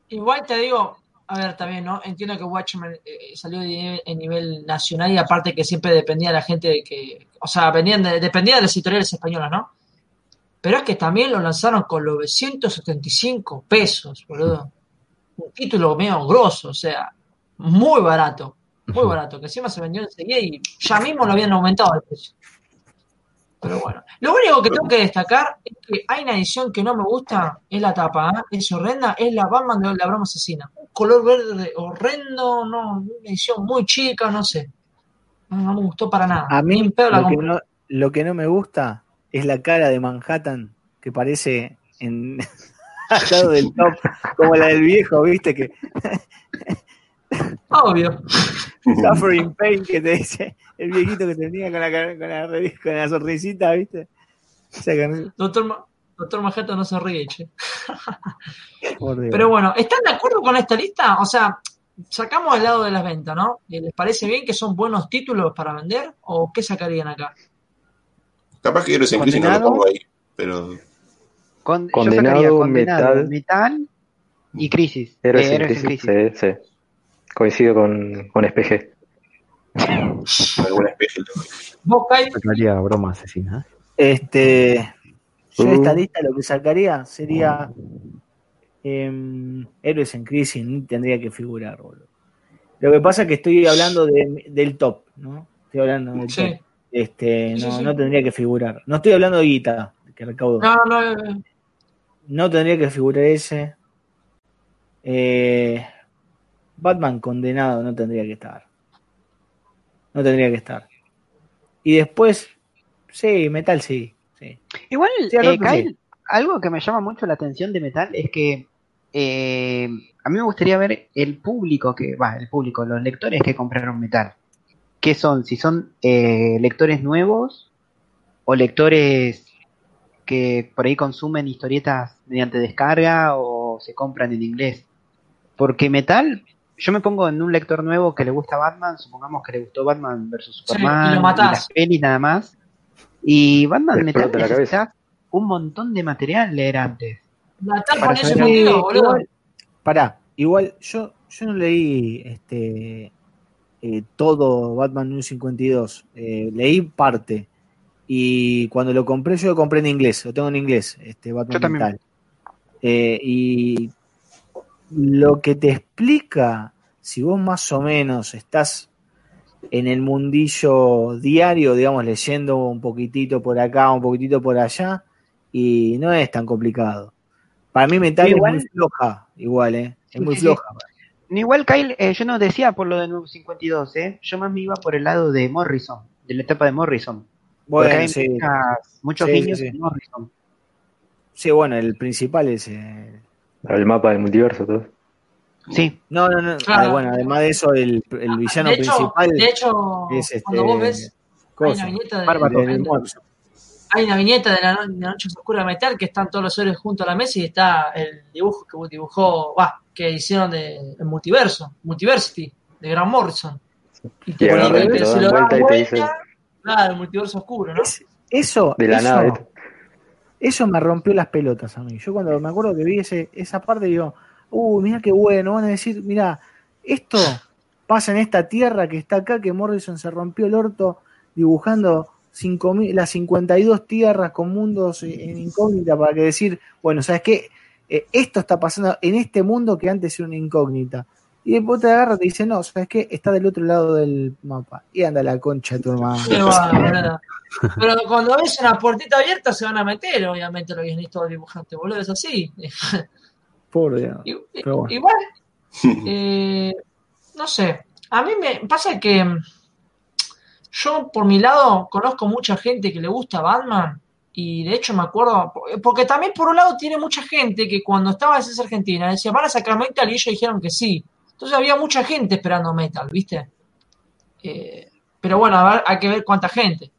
Igual te digo, a ver, también, ¿no? Entiendo que Watchmen eh, salió en nivel nacional y aparte que siempre dependía de la gente de que, o sea, venían dependía de las editoriales españolas, ¿no? Pero es que también lo lanzaron con los 975 pesos, boludo. Un título medio grosso, o sea, muy barato, muy barato, que encima se vendió enseguida y ya mismo lo habían aumentado el precio. Pero bueno, lo único que tengo que destacar es que hay una edición que no me gusta, es la tapa, ¿eh? es horrenda, es la Batman de la broma asesina. Un color verde horrendo, no, una edición muy chica, no sé. No, me gustó para nada. A mí lo, que no, lo, que no, me gusta es la cara de Manhattan que parece en al lado del top, como la del viejo, viste que Obvio. Suffering Pain que te dice el viejito que tenía con la, con la, con la sonrisita, ¿viste? Doctor, Doctor Manhattan no se ríe, che. Pero bueno, ¿están de acuerdo con esta lista? O sea, sacamos el lado de las ventas, ¿no? ¿Les parece bien que son buenos títulos para vender? ¿O qué sacarían acá? Capaz que Héroes en Crisis no lo pongo ahí, pero. Con, condenado, condenado, metal, y crisis. Héroes, en, crisis, Sí, sí. Coincido con, con SPG. Algún espejo. ¿Vos, Kai? Sacaría broma asesina. Este. Yo esta uh. lista lo que sacaría sería. Eh, Héroes en Crisis, ni tendría que figurar, boludo. Lo que pasa es que estoy hablando de, del top, ¿no? Estoy hablando del top. Este, no, no tendría que figurar. No estoy hablando de guita que recaudo. No, no, no. No tendría que figurar ese. Eh, Batman condenado no tendría que estar. No tendría que estar. Y después, sí, Metal sí. sí. Igual, eh, Kyle, algo que me llama mucho la atención de Metal es que eh, a mí me gustaría ver el público que, va, el público, los lectores que compraron Metal. ¿Qué son? Si son eh, lectores nuevos o lectores que por ahí consumen historietas mediante descarga o se compran en inglés. Porque Metal, yo me pongo en un lector nuevo que le gusta Batman, supongamos que le gustó Batman versus Superman, y, lo las pelis nada más. Y Batman Metal necesita un montón de material leer antes. para igual, pará, igual yo, yo no leí este eh, todo Batman New 52, eh, leí parte. Y cuando lo compré, yo lo compré en inglés, lo tengo en inglés, este Batman eh, y lo que te explica, si vos más o menos estás en el mundillo diario, digamos, leyendo un poquitito por acá, un poquitito por allá, y no es tan complicado. Para mí Metal es muy floja, igual, ¿eh? Es muy floja. Igual, Kyle, eh, yo no decía por lo de Nuevo 52, ¿eh? Yo más me iba por el lado de Morrison, de la etapa de Morrison. Bueno, sí. muchos niños de Morrison. Sí, bueno, el principal es... Eh... El mapa del multiverso, todo. Sí. No, no, no. Ah, bueno, además de eso, el, el villano principal. De hecho, es este, cuando vos ves. Cosa, hay una viñeta de, la, Noche Oscura de Metal que están todos los héroes junto a la mesa y está el dibujo que dibujó, bah, que hicieron de el multiverso, Multiversity, de Grant Morrison. Y te, se lo da vuelta, claro, el multiverso oscuro, ¿no? eso, de la eso, nave. Eso me rompió las pelotas a mí. Yo cuando me acuerdo que vi ese, esa parte digo, uh, mira qué bueno, van a decir, mira, esto pasa en esta tierra que está acá, que Morrison se rompió el orto dibujando las 52 tierras con mundos en incógnita para que decir, bueno, ¿sabes qué? Eh, esto está pasando en este mundo que antes era una incógnita. Y después te agarra y te dice, no, ¿sabes qué? Está del otro lado del mapa. Y anda la concha de tu hermano. Pero cuando ves una puertita abierta se van a meter, obviamente, los guionistas del dibujante, boludo, es así. Por Dios. Igual, eh, no sé, a mí me pasa que yo, por mi lado, conozco mucha gente que le gusta Batman y de hecho me acuerdo, porque también por un lado tiene mucha gente que cuando estaba en esa Argentina decía, van a sacar Metal y ellos dijeron que sí. Entonces había mucha gente esperando Metal, ¿viste? Eh, pero bueno, a ver, hay que ver cuánta gente.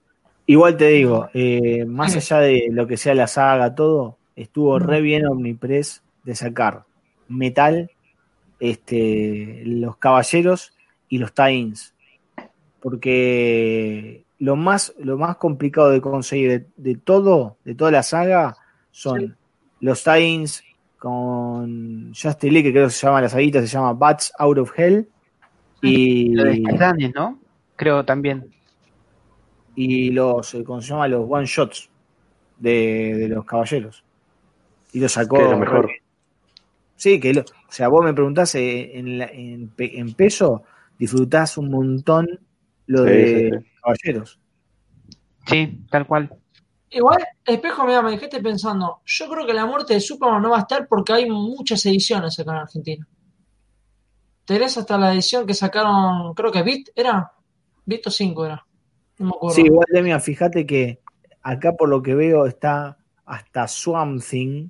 Igual te digo, eh, más allá de lo que sea la saga, todo, estuvo re bien Omnipress de sacar Metal, este, los Caballeros y los Titans. Porque lo más, lo más complicado de conseguir de, todo, de toda la saga, son los Titans con Justin Lee, que creo que se llama la saguita, se llama Bats Out of Hell. Y. Lo de ¿no? Creo también. Y los, eh, ¿cómo se llama? Los one shots de, los caballeros. Y lo sacó. lo mejor. Sí, que o sea, vos me preguntás eh, en, en, en peso, disfrutás un montón lo de caballeros. Sí, tal cual. Igual, espejo, mira, me dejaste pensando. Yo creo que la muerte de Superman no va a estar porque hay muchas ediciones acá en Argentina. Tenés hasta la edición que sacaron, creo que Bit, ¿era? Bit o 5 era. No me acuerdo. Sí, igual, Demia, fíjate que acá por lo que veo está hasta Swamp Thing.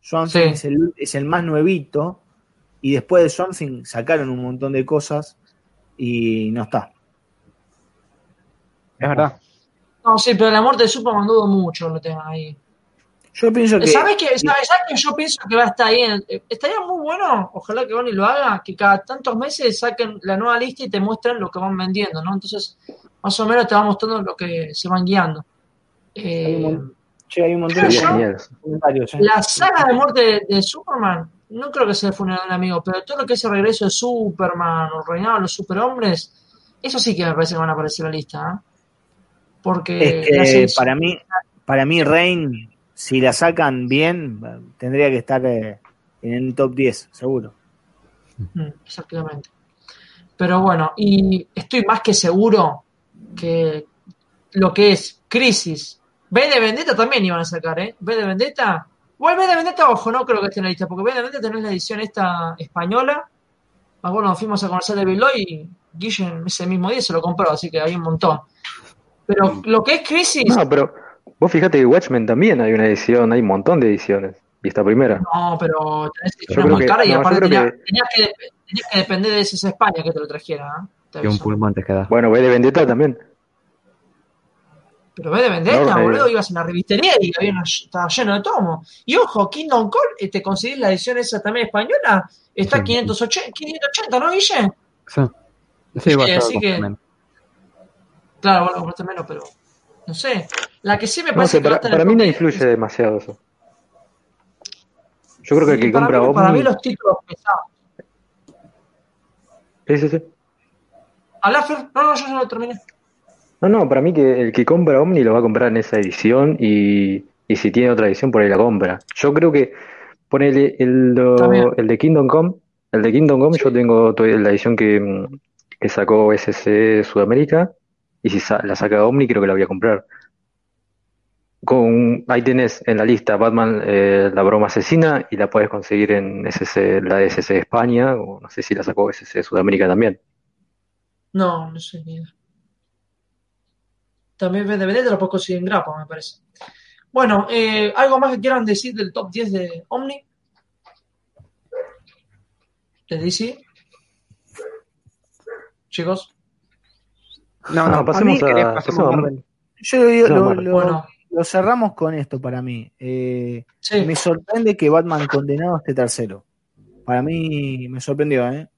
Swamp Thing es, el, es el más nuevito. Y después de Swamp Thing sacaron un montón de cosas y no está. Es verdad. No, sí, pero la muerte de Superman dudo mucho lo tengo ahí. Yo pienso que. ¿Sabes qué? ¿Sabes que yo pienso que va a estar ahí? Eh, estaría muy bueno, ojalá que Bonnie lo haga, que cada tantos meses saquen la nueva lista y te muestren lo que van vendiendo, ¿no? Entonces, más o menos te va mostrando lo que se van guiando. Eh, hay un montón de comentarios. ¿eh? La saga de muerte de, Superman, no creo que sea el funeral de un amigo, pero todo lo que es el regreso de Superman o el reinado de los superhombres, eso sí que me parece que van a aparecer en la lista, ¿eh? Porque para mí, para mí Rain, si la sacan bien, tendría que estar eh, en el top 10, seguro. Mm, exactamente. Pero bueno, y estoy más que seguro que lo que es Crisis, B de Vendetta también iban a sacar, ¿eh? B de Vendetta. Bueno, B de Vendetta, ojo, no creo que esté en la lista, porque B de Vendetta tenés la edición esta española Más bueno, fuimos a conocer de Biloy y Guillen ese mismo día se lo compró, así que hay un montón. Pero lo que es Crisis. No, pero vos fíjate que Watchmen también hay una edición, hay un montón de ediciones. Y esta primera. No, pero tenés que una muy cara y aparte tenías, que, que, depender de ese España que te lo trajera. ¿eh? Y un pulmón te queda. Bueno, ve de Vendetta también. Pero ve de Vendetta, boludo, ibas en la revistería y había estaba lleno de tomos. Y ojo, Kingdom Call, te este, conseguís la edición esa también española, está 580, 580, ¿no, Guille? Sí. Sí, sí así que. Claro, bueno, compraste menos, pero. No sé. La que sí me parece no sé, para, para mí no influye demasiado eso. Yo creo que el que compra mí, Para mí los títulos pesados. Sí, sí, sí. No, no, yo ya lo terminé. No, no, para mí que el que compra Omni lo va a comprar en esa edición y, y si tiene otra edición por ahí la compra. Yo creo que ponele el, el de Kingdom Come, el de Kingdom Come yo tengo la edición que, que sacó SC Sudamérica y si la saca Omni creo que la voy a comprar. Con, ahí tenés en la lista Batman eh, la broma asesina y la puedes conseguir en SC, la de SC España o no sé si la sacó SC Sudamérica también. No, no sé ni También DVD te lo puedes conseguir en grapa, me parece. Bueno, eh, ¿algo más que quieran decir del top 10 de Omni? ¿De DC? Chicos. No, no, pasemos a, Yo lo, lo, lo, cerramos con esto para mí. Eh, me sorprende que Batman condenado esté tercero. Para mí me sorprendió, ¿eh?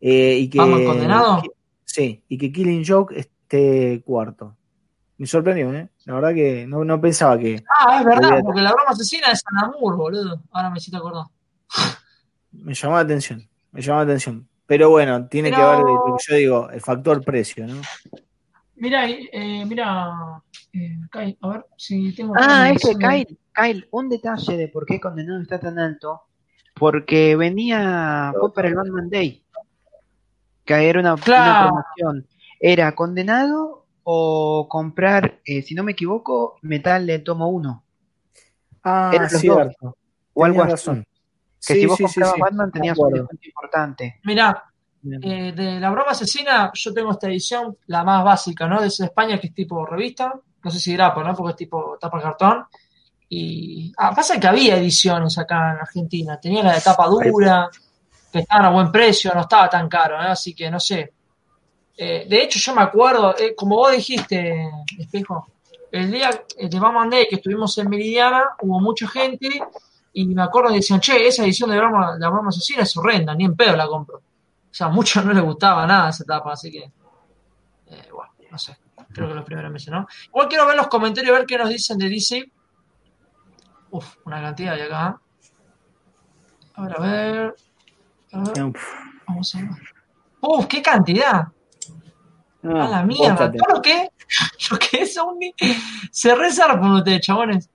eh y que, ¿Batman condenado? sí, y que Killing Joke esté cuarto. Me sorprendió, ¿eh? La verdad que no, no pensaba que. Ah, es verdad, porque la broma asesina es Sanamur, boludo. Ahora me hiciste acordar. Me llamó la atención, me llamó la atención. Pero bueno, tiene que ver, lo que yo digo, el factor precio, ¿no? Mira, eh, mira, eh, Kyle, a ver si tengo. Ah, es que Kyle, Kyle, un detalle de por qué condenado está tan alto, porque venía, fue para el Batman Day, que era una, promoción. Era condenado o comprar, eh, si no me equivoco, metal de tomo 1. Ah, era cierto. O algo razón. Que si vos comprabas Batman tenías un descuento importante. Mirá, eh, de la broma asesina, yo tengo esta edición, la más básica, ¿no? De España, que es tipo revista. No sé si grapa, ¿no? Porque es tipo tapa cartón. Y. Ah, pasa que había ediciones acá en Argentina. Tenía la de tapa dura, que estaban a buen precio, no estaba tan caro, ¿no? Así que no sé. Eh, de hecho, yo me acuerdo, eh, como vos dijiste, Espejo, el día de Batman Day que estuvimos en Meridiana, hubo mucha gente y me acuerdo que decían, che, esa edición de broma, la broma asesina es horrenda, ni en pedo la compro. O sea, a muchos no les gustaba nada esa etapa, así que, eh, bueno, no sé, creo que los primeros meses, ¿no? Igual quiero ver los comentarios, ver qué nos dicen de DC. Uf, una cantidad de acá. A ver, a ver. Vamos a ver. Uf, qué cantidad. a la mierda. ¿Todo lo que? Yo que es un... Se rezar por ustedes, chabones.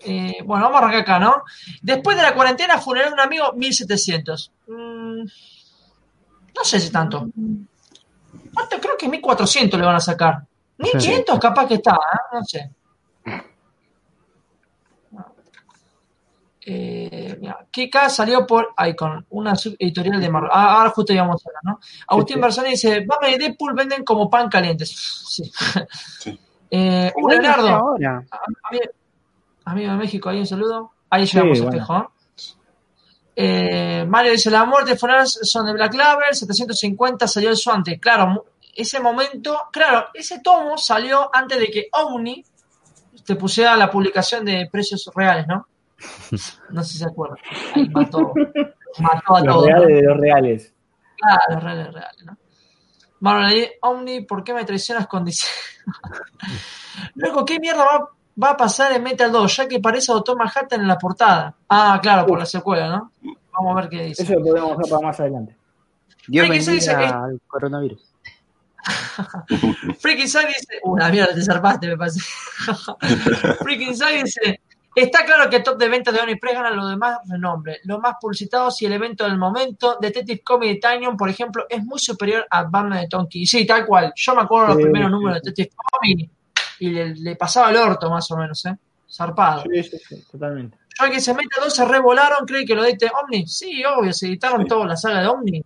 Eh, bueno, vamos a arrancar acá, ¿no? Después de la cuarentena, funeral de un amigo, 1700. Mm, no sé si tanto. ¿Cuánto? Creo que 1400 le van a sacar. 1500 capaz que está, ¿eh? No sé. Eh, mira, Kika salió por Icon, una editorial de Marvel. Ah, ahora justo íbamos a hablar, ¿no? Agustín Barzani dice: Batman y Deadpool venden como pan calientes. Sí. sí. Eh, Leonardo. Amigo de México, ahí un saludo. Ahí llegamos, espejo. Eh, Mario dice, la muerte de Forans son de Black Label, 750 salió el Suante. Claro, ese momento, claro, ese tomo salió antes de que Omni te pusiera la publicación de precios reales, ¿no? No sé si se acuerdan. Ahí mató, mató a los todos. Reales de los reales. Claro, los reales reales, ¿no? Mario, Omni, ¿por qué me traicionas con Luego, ¿qué mierda va va a pasar en Metal 2, ya que parece Doctor Manhattan en la portada. Ah, claro, por la secuela, ¿no? Vamos a ver qué dice. Eso lo podemos hacer para más adelante. Dios bendiga dice al coronavirus. Freaking Side dice, una mierda, te zarpaste, me parece. Freaking Side dice, está claro que el top de ventas de Press gana lo demás renombre. Los más publicitados y el evento del momento, Detective Comedy de Tinyon, por ejemplo, es muy superior a Batman de Tonky. Sí, tal cual. Yo me acuerdo de los primeros números de Detective Comedy y le, pasaba el orto más o menos, ¿eh? Zarpado. Sí, sí, sí, totalmente. Yo que se mete dos se revolaron, cree que lo edite Omni. Sí, obvio, se editaron toda la saga de Omni.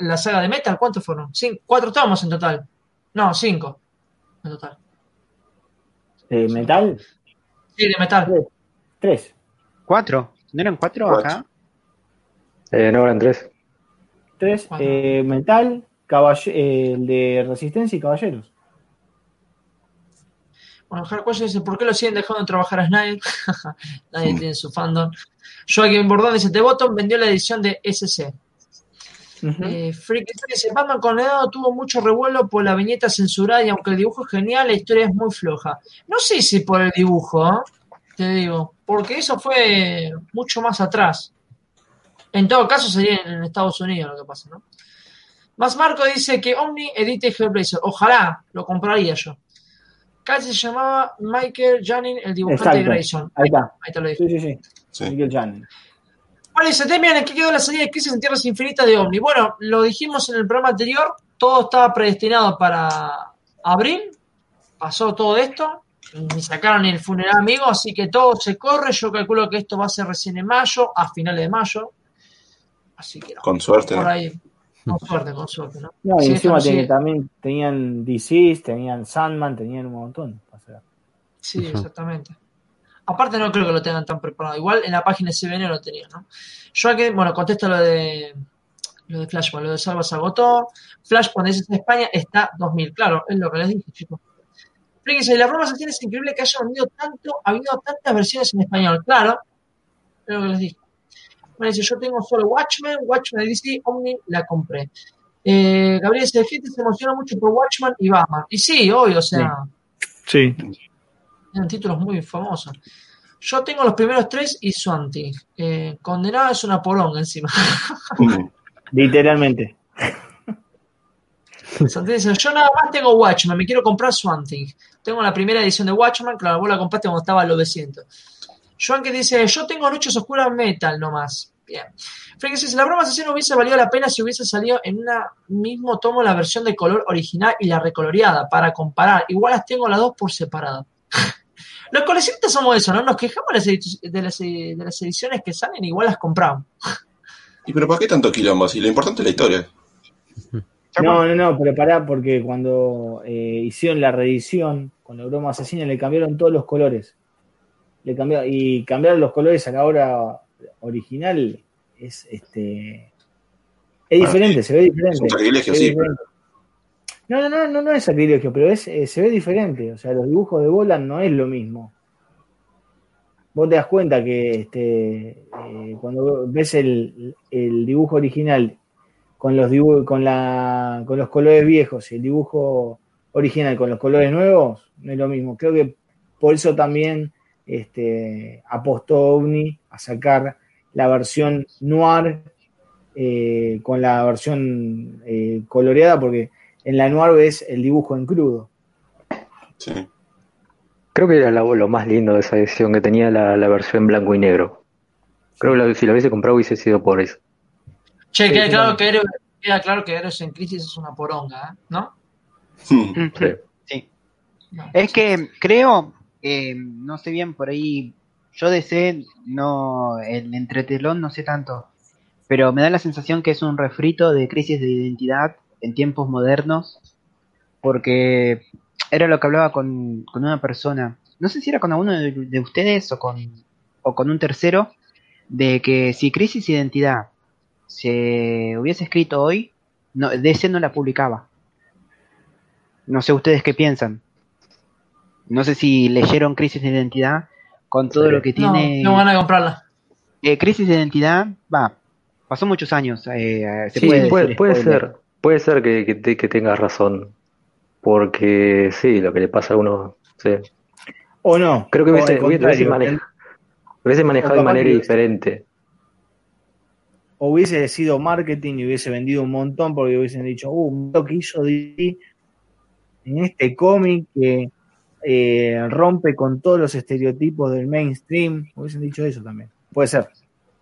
La saga de Metal, ¿cuántos fueron? cuatro tomos en total. No, cinco en total. ¿De metal? Sí, de metal. Tres. ¿Cuatro? ¿No eran cuatro, acá? Eh, no, eran tres. Tres. Eh, metal, eh, el de Resistencia y Caballeros. Bueno, Hardcore dice, ¿por qué lo siguen dejando de trabajar a Snyder? Nadie tiene su fandom. Joaquín Bordón dice, The Bottom vendió la edición de SC. Eh, Freak dice, Batman con tuvo mucho revuelo por la viñeta censurada y aunque el dibujo es genial, la historia es muy floja. No sé si por el dibujo, ¿eh? te digo, porque eso fue mucho más atrás. En todo caso sería en Estados Unidos lo que pasa, ¿no? Más Marco dice que Omni edite Hellblazer. Ojalá, lo compraría yo. Casi se llamaba Michael Janin, el dibujante de Grayson. Ahí está. Ahí te lo dije. Sí, sí, sí. Michael Janin. Vale, se termina en qué quedó la salida de Crisis en Tierras Infinitas de Omni. Bueno, lo dijimos en el programa anterior, todo estaba predestinado para abril, pasó todo esto, ni sacaron ni el funeral amigo, así que todo se corre, yo calculo que esto va a ser recién en mayo, a finales de mayo. Así que Con suerte. Por ahí. Con suerte, con suerte, ¿no? No, y encima también tenían DC, tenían Sandman, tenían un montón. Sí, exactamente. Aparte no creo que lo tengan tan preparado. Igual en la página CBN lo tenían, ¿no? Yo que, bueno, contesto lo de lo de Flashpoint, lo de Salva se agotó. Flashpoint es en España, está 2000. Claro, es lo que les dije, chicos. Fíjense, la broma es increíble que haya habido tanto, ha habido tantas versiones en español. Claro, es lo que les dije. Bueno, dice, yo tengo solo Watchmen, Watchmen DC, Omni, la compré. Eh, Gabriel dice, gente se emociona mucho por Watchmen y Batman. Y sí, obvio, o sea. Sí. Tienen títulos muy famosos. Yo tengo los primeros tres y Swanty. Eh, condenado es una poronga encima. Literalmente. dice, yo nada más tengo Watchmen, me quiero comprar Swanty. Tengo la primera edición de Watchmen, claro, vos la compraste cuando estaba a los 900. Joan que dice, yo tengo Noches Oscuras Metal nomás. Bien. Frank dice, la broma asesina hubiese valido la pena si hubiese salido en un mismo tomo la versión de color original y la recoloreada para comparar. Igual las tengo las dos por separado. Los coleccionistas somos eso, ¿no? Nos quejamos de las, ediciones que salen, igual las compramos. ¿Y pero por qué tanto quilombo? Si lo importante es la historia. No, no, no, pero pará, porque cuando eh, hicieron la reedición con la broma asesina le cambiaron todos los colores. Le cambiaron, y cambiar los colores a la hora original es este es diferente, se ve diferente. Es un sacrilegio, sí. No, no, no, no, no es sacrilegio, pero es, eh, se ve diferente. O sea, los dibujos de Bolan no es lo mismo. Vos te das cuenta que este, eh, cuando ves el, dibujo original con los con la con los colores viejos y el dibujo original con los colores nuevos, no es lo mismo. Creo que por eso también este, apostó OVNI a sacar la versión noir eh, con la versión coloreada, porque en la Noir ves el dibujo en crudo. Sí. Creo que era lo, más lindo de esa edición, que tenía la, versión en blanco y negro. Creo que si lo hubiese comprado hubiese sido por eso. Che, queda, claro que Eros, queda claro que en Crisis es una poronga, ¿eh? ¿no? Sí. sí. Es que creo, eh, no sé bien por ahí, yo de no, el entretelón no sé tanto, pero me da la sensación que es un refrito de Crisis de Identidad en tiempos modernos, porque era lo que hablaba con, una persona, no sé si era con alguno de, ustedes o con, o con un tercero, de que si Crisis Identidad se hubiese escrito hoy, no, DC no la publicaba. No sé ustedes qué piensan. No sé si leyeron Crisis de Identidad con todo lo que tiene. No, van a comprarla. Eh, Crisis de Identidad, va, pasó muchos años. Eh, se puede, puede ser. Puede ser que, que, tengas razón, porque sí, lo que le pasa a uno, sí. O no. Creo que hubiese, manejado de manera diferente. O hubiese sido marketing y hubiese vendido un montón porque hubiesen dicho, uh, lo que hizo DC en este cómic que eh, rompe con todos los estereotipos del mainstream. Hubiesen dicho eso también. Puede ser.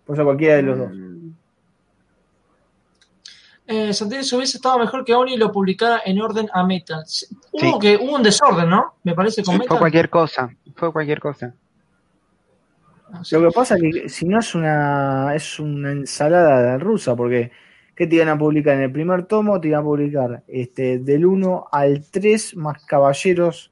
Puede ser cualquiera de los dos. Eh, hubiese estado mejor que Oni lo publicara en orden a Metal. Hubo, que, hubo un desorden, ¿no? Me parece con Fue cualquier cosa, fue cualquier cosa. Lo que pasa es que si no es una es una ensalada rusa, porque ¿qué te iban a publicar? En el primer tomo te iban a publicar este, del 1 al 3 más caballeros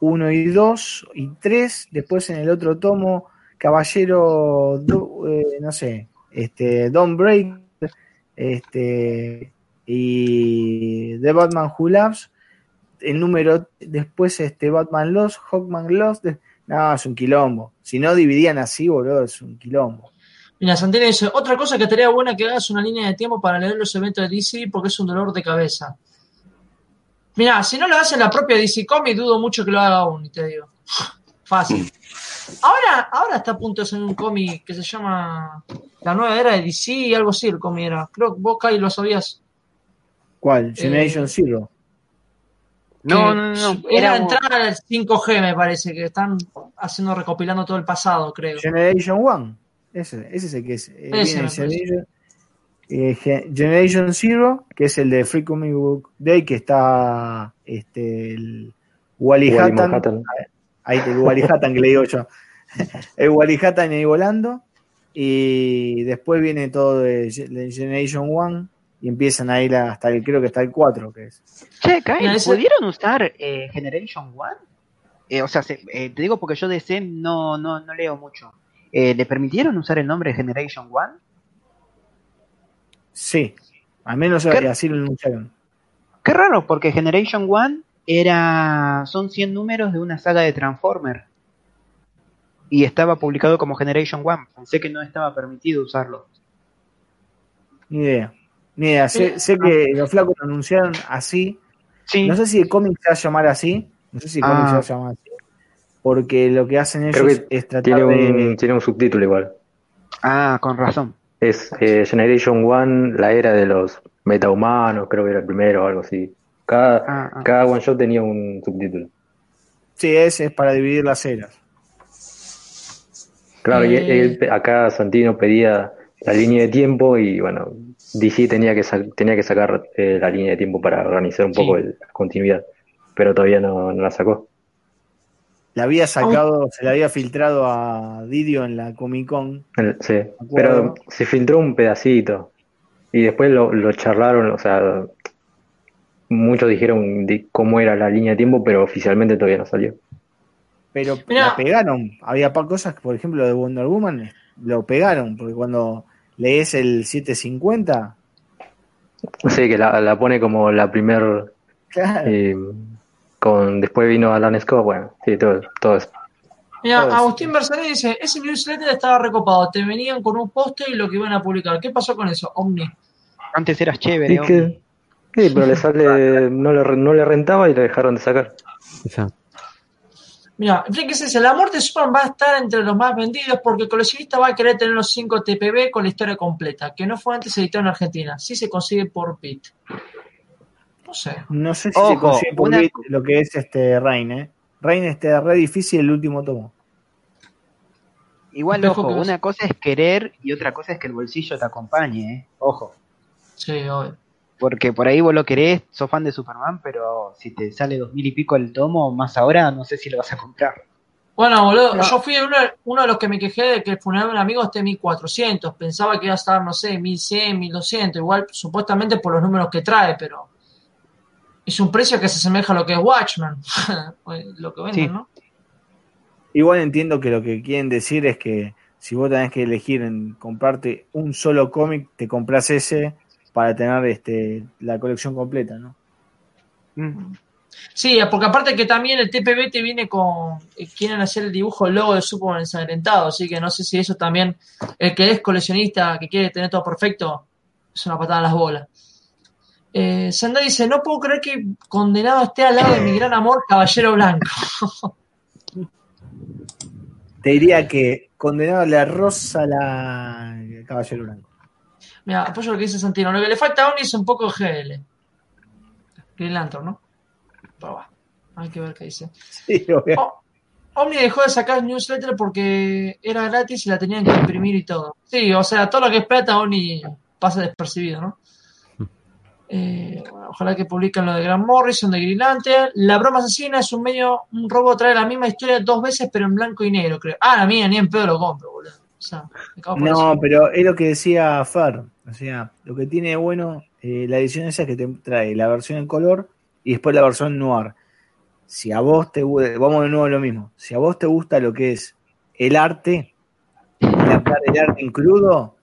1 y 2 y 3, después en el otro tomo caballero, eh, no sé, este, Don't Break, este, y The Batman Who Loves, el número después este Batman Lost, Hawkman Lost, no, es un quilombo. Si no dividían así, boludo, es un quilombo. Mira, Santini dice, otra cosa que estaría buena que hagas una línea de tiempo para leer los eventos de DC porque es un dolor de cabeza. Mira, si no lo hace la propia DC Comics, dudo mucho que lo haga aún, y te digo. Fácil. Ahora, ahora está a punto de hacer un cómic que se llama La nueva era de DC, y algo así el cómic era. Creo que vos, Kai, lo sabías. ¿Cuál? Generation eh, Zero. No, no, no. Era entrar al 5G, me parece, que están haciendo, recopilando todo el pasado, creo. Generation One. Ese, ese es el que es. Eh, eh, Generation, Zero, que es el de Free Comic Book Day, que está este, el Wally, Hatton. Ahí el Wally Hatton que le digo yo. el Wally Hatton ahí volando. Y después viene todo de Generation One y empiezan a ir hasta el, creo que está el 4, que es. Che, Kyle, ¿pudieron usar eh, Generation One? Eh, o sea, eh, te digo porque yo de C no, no, no leo mucho. ¿Le permitieron usar el nombre Generation One? Sí, al menos así lo anunciaron. Qué raro, porque Generation One era son 100 números de una saga de Transformers. Y estaba publicado como Generation One. Pensé que no estaba permitido usarlo. Ni idea. Mira, sé, que los flacos lo anunciaron así. No sé si el cómic se va a llamar así. No sé si el cómic se va a ah. llamar así. Porque lo que hacen ellos es tratar tiene un, Tiene un subtítulo igual. Ah, con razón. Es eh, Generation One, la era de los metahumanos, creo que era el primero o algo así. Cada, ah, ah. cada one shot tenía un subtítulo. Sí, ese es para dividir las eras. Claro, y eh. acá Santino pedía la línea de tiempo y bueno, DC tenía que, tenía que sacar eh, la línea de tiempo para organizar un poco la continuidad, pero todavía no, la sacó. La había sacado, se la había filtrado a Didio en la Comic Con. Sí, pero se filtró un pedacito y después lo, charlaron, o sea, muchos dijeron cómo era la línea de tiempo, pero oficialmente todavía no salió. Pero la pegaron, había cosas, por ejemplo, de Wonder Woman, lo pegaron, porque cuando lees el 750. Sí, que la, pone como la primer. Eh, con, después vino Alan Scott, bueno, sí, todo, todo eso. Mira, Agustín Bersani dice, ese newsletter estaba recopado, te venían con un poste y lo que iban a publicar. ¿Qué pasó con eso, Omni? Antes eras chévere, Sí, pero le sale, no, le, no le rentaba y le dejaron de sacar. Exacto. Mira, dice, el amor de Superman va a estar entre los más vendidos porque el coleccionista va a querer tener los 5 TPB con la historia completa, que no fue antes editado en Argentina. Sí se consigue por bit. No sé. No sé si se consigue por bit lo que es este Rain, ¿eh? Rain este re difícil el último tomo. Igual, ojo, una cosa es querer y otra cosa es que el bolsillo te acompañe, ¿eh? Ojo. Sí, obvio. Porque por ahí vos lo querés, sos fan de Superman, pero si te sale dos mil y pico el tomo, más ahora, no sé si lo vas a comprar. Bueno, boludo, yo fui uno, uno, de los que me quejé de que el funeral de un amigo esté en 1400. Pensaba que iba a estar, no sé, 1100, 1200. Igual, supuestamente por los números que trae, pero es un precio que se asemeja a lo que es Watchmen. lo que venden, ¿no? Igual entiendo que lo que quieren decir es que si vos tenés que elegir en comprarte un solo cómic, te compras ese para tener este, la colección completa, ¿no? Mm. Sí, porque aparte que también el TPB te viene con. Eh, quieren hacer el dibujo, el logo de Superman ensangrentado, así que no sé si eso también. El que es coleccionista, que quiere tener todo perfecto, es una patada en las bolas. Eh, Sandra dice: No puedo creer que condenado esté al lado de mi gran amor, Caballero Blanco. Te diría que condenado le rosa la Caballero Blanco. Mira, apoyo lo que dice Santino. Lo que le falta a Oni es un poco GL. Green Lantern, ¿no? Pero va. Hay que ver qué dice. Sí, Omni dejó de sacar newsletter porque era gratis y la tenían que imprimir y todo. Sí, o sea, todo lo que es plata, Omni pasa despercibido, ¿no? Eh, ojalá que publiquen lo de Grant Morrison, de Green Lantern. La broma asesina es un medio, un robo trae la misma historia dos veces, pero en blanco y negro, creo. Ah, la mía, ni en pedo lo compro, boludo. no, pero es lo que decía Fer. O sea, lo que tiene de bueno eh, la edición esa es que te trae la versión en color y después la versión noir. Si a vos te vamos de nuevo a lo mismo, si a vos te gusta lo que es el arte, el arte en crudo,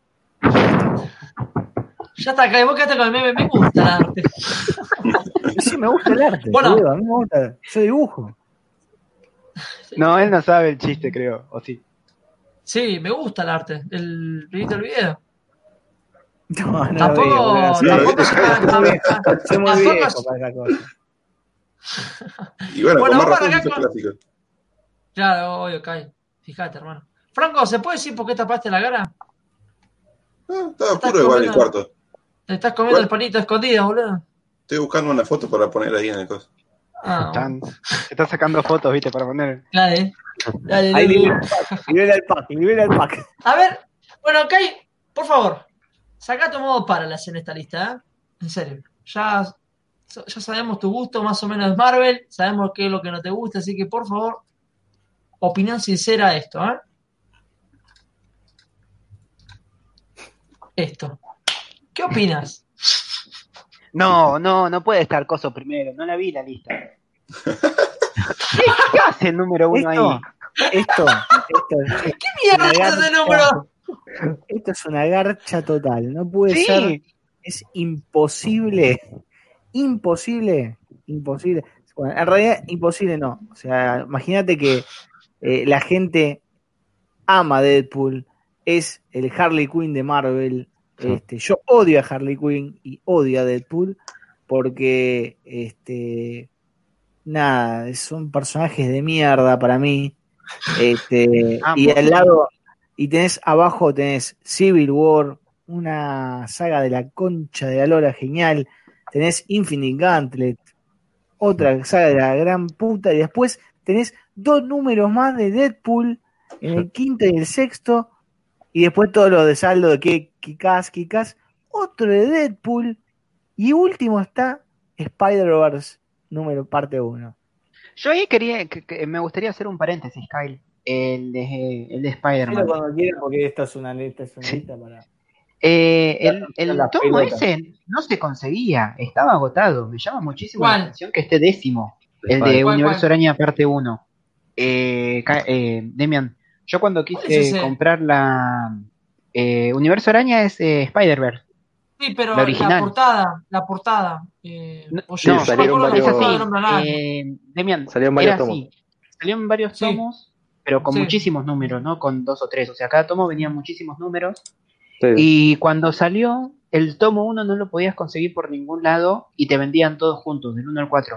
ya está, acá, vos quedaste con el meme, me gusta el arte. sí, me gusta el arte. Bueno, a mí me gusta, yo dibujo. No, él no sabe el chiste, creo, o sí. Sí, me gusta el arte. El videito del video. No, no tampoco, tampoco soy muy viejo para esa cosa. Y bueno, bueno con más razón acá con... Claro, obvio, Kai. Fíjate, hermano. Franco, ¿se puede decir por qué tapaste la cara? Ah, estaba oscuro igual el cuarto. Te estás comiendo el panito escondido, boludo. Estoy buscando una foto para poner ahí en el coso. Ah, Están, estás sacando fotos, viste, para poner. Dale. Dale, Ahí nivela el pack, nivela el pack. A ver, bueno, Kai, por favor, saca tu modo paralas en esta lista, ¿eh? En serio. Ya, ya sabemos tu gusto más o menos de Marvel, sabemos qué es lo que no te gusta, así que por favor, opinión sincera de esto, ¿eh? Esto. ¿Qué opinas? No, no, no puede estar Coso primero, no la vi la lista. ¿Qué, hace el número uno ahí? Esto, esto, ¿Qué mierda es ese número? Esto es una garcha total, no puede ser, es imposible, imposible, imposible. Bueno, en realidad imposible no, o sea, imagínate que eh, la gente ama Deadpool, es el Harley Quinn de Marvel, este, yo odio a Harley Quinn y odio a Deadpool porque, este, nada, son personajes de mierda para mí. Este, ah, y al lado, y tenés abajo, tenés Civil War, una saga de la concha de la lora genial. Tenés Infinite Gauntlet, otra saga de la gran puta. Y después tenés dos números más de Deadpool en el quinto y el sexto y después todo lo de saldo de que Kikas, Kikas, otro de Deadpool, y último está Spider-Verse número parte 1. Yo ahí quería, que, me gustaría hacer un paréntesis, Kyle, el de, el de Spider-Man. cuando quieran, porque esta es una lista, es una lista para... Eh, el, el tomo ese no se conseguía, estaba agotado. Me llama muchísimo la atención que esté décimo, el de Universo Araña parte 1. Eh, eh, Demian, yo cuando quise comprar la eh, Universo Araña es eh, Spider-Verse. Sí, pero la, la, portada, la portada. Eh, no, sí, salieron varios, es así. Eh, Demian, salieron varios tomos. Así. Salieron varios tomos, pero con muchísimos números, ¿no? Con dos o tres. O sea, cada tomo venían muchísimos números. Y cuando salió, el tomo 1 no lo podías conseguir por ningún lado y te vendían todos juntos, del 1 al 4.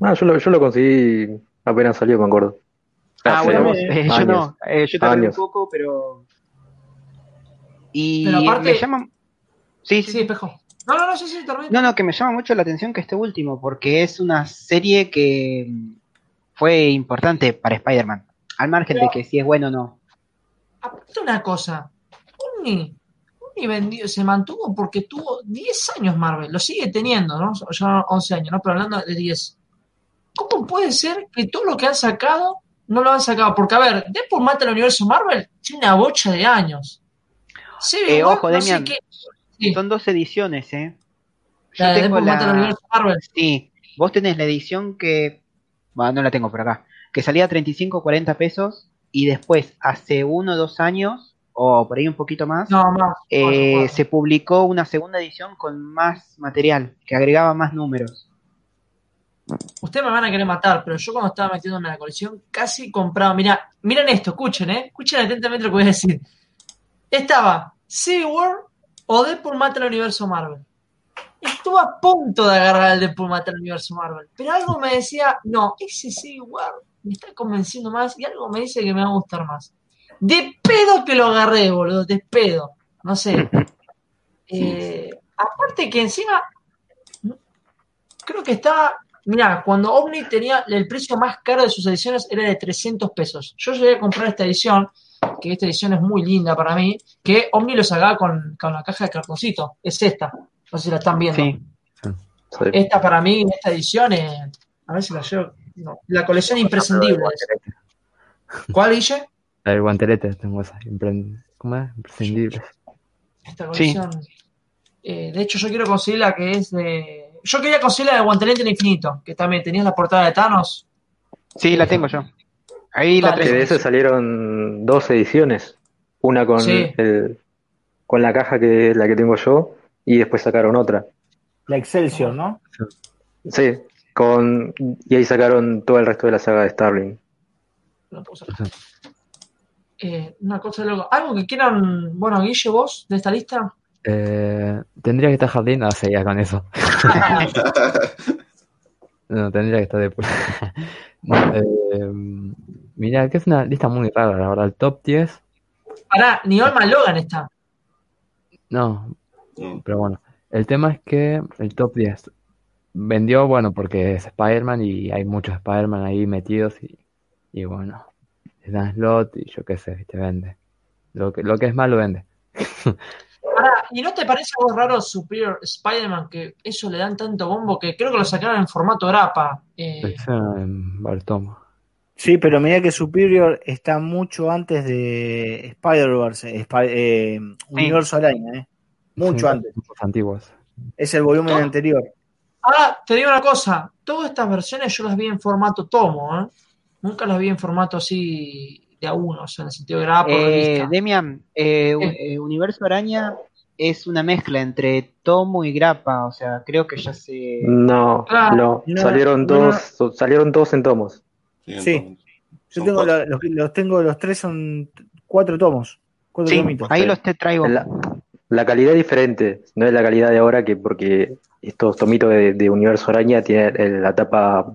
Ah, yo lo, yo lo conseguí apenas salió, me acuerdo. Ah, bueno, eh, yo no, eh, yo también un poco, pero. Y pero aparte... me llama. Sí, sí, sí, espejo. No, no, no, sí, sí, No, no, que me llama mucho la atención que este último, porque es una serie que fue importante para Spider-Man. Al margen de que si es bueno o no. Aparte una cosa, Uni, Uni vendió, se mantuvo porque tuvo 10 años Marvel, lo sigue teniendo, ¿no? Ya 11 años, ¿no? Pero hablando de 10. ¿Cómo puede ser que todo lo que han sacado no lo han sacado. Porque, a ver, Deadpool mata el universo Marvel tiene una bocha de años. Sí, eh, ojo, Demian, son dos ediciones, ¿eh? Yo la tengo la... Sí, vos tenés la edición que... Bueno, no la tengo por acá. Que salía a 35 40 pesos y después, hace uno o dos años, o por ahí un poquito más, no, más eh, se publicó una segunda edición con más material, que agregaba más números. Ustedes me van a querer matar, pero yo cuando estaba metiéndome en la colección casi compraba. Mira, miren esto, escuchen, ¿eh? Escuchen atentamente lo que voy a decir. Estaba War o Deadpool mata el universo Marvel. Estuve a punto de agarrar el Deadpool mata el universo Marvel, pero algo me decía, no, ese War me está convenciendo más y algo me dice que me va a gustar más. De pedo que lo agarré, boludo, de pedo. No sé. Eh, aparte que encima, creo que está Mira, cuando Omni tenía el precio más caro de sus ediciones era de 300 pesos. Yo llegué a comprar esta edición, que esta edición es muy linda para mí, que Omni lo sacaba con, con la caja de cartoncito. Es esta. No sé si la están viendo. Esta para mí, esta edición, es, a ver si la llevo. la colección imprescindible. ¿Cuál dice? La del guantelete, tengo esa. ¿Cómo es? Imprescindible. Esta colección. Eh, de hecho, yo quiero conseguir la que es de. Yo quería conseguir la de Guantelete en Infinito, que también tenías la portada de Thanos. Sí, la tengo yo. Ahí la tengo. de eso salieron dos ediciones. Una con el, con la caja que es la que tengo yo y después sacaron otra. La Excelsior, ¿no? Sí, con y ahí sacaron todo el resto de la saga de Starling. Eh, una cosa luego. ¿Algo que quieran, bueno, Guille, vos, de esta lista? Eh, tendría que estar Jardín, no sé, ya con eso. no, tendría que estar de eh, mira, que es una lista muy rara, la verdad. El top 10. Pará, ni Olma Logan está. No, pero bueno. El tema es que el top 10 vendió, bueno, porque es Spider-Man y hay muchos Spider-Man ahí metidos y, y bueno, le dan slot y yo qué sé, te vende. Lo que, lo que es malo vende. ¿y no te parece algo raro Superior Spider-Man que eso le dan tanto bombo que creo que lo sacaron en formato grapa? Eh... Sí, pero mira que Superior está mucho antes de Spider-Verse, eh, Universo Araña, ¿eh? Mucho antes. Antiguos. Es el volumen anterior. Ah, te digo una cosa. Todas estas versiones yo las vi en formato tomo, ¿eh? Nunca las vi en formato así de a uno, o sea, en el sentido de grapa. Eh, Demian, eh, eh, Universo Araña es una mezcla entre tomo y grapa, o sea, creo que ya se... No, no, salieron, todos, salieron todos en tomos. Sí, yo tengo los, tengo, los tres son cuatro tomos. sí, ahí los te traigo. La, calidad es diferente, no es la calidad de ahora que porque estos tomitos de, Universo Araña tienen la tapa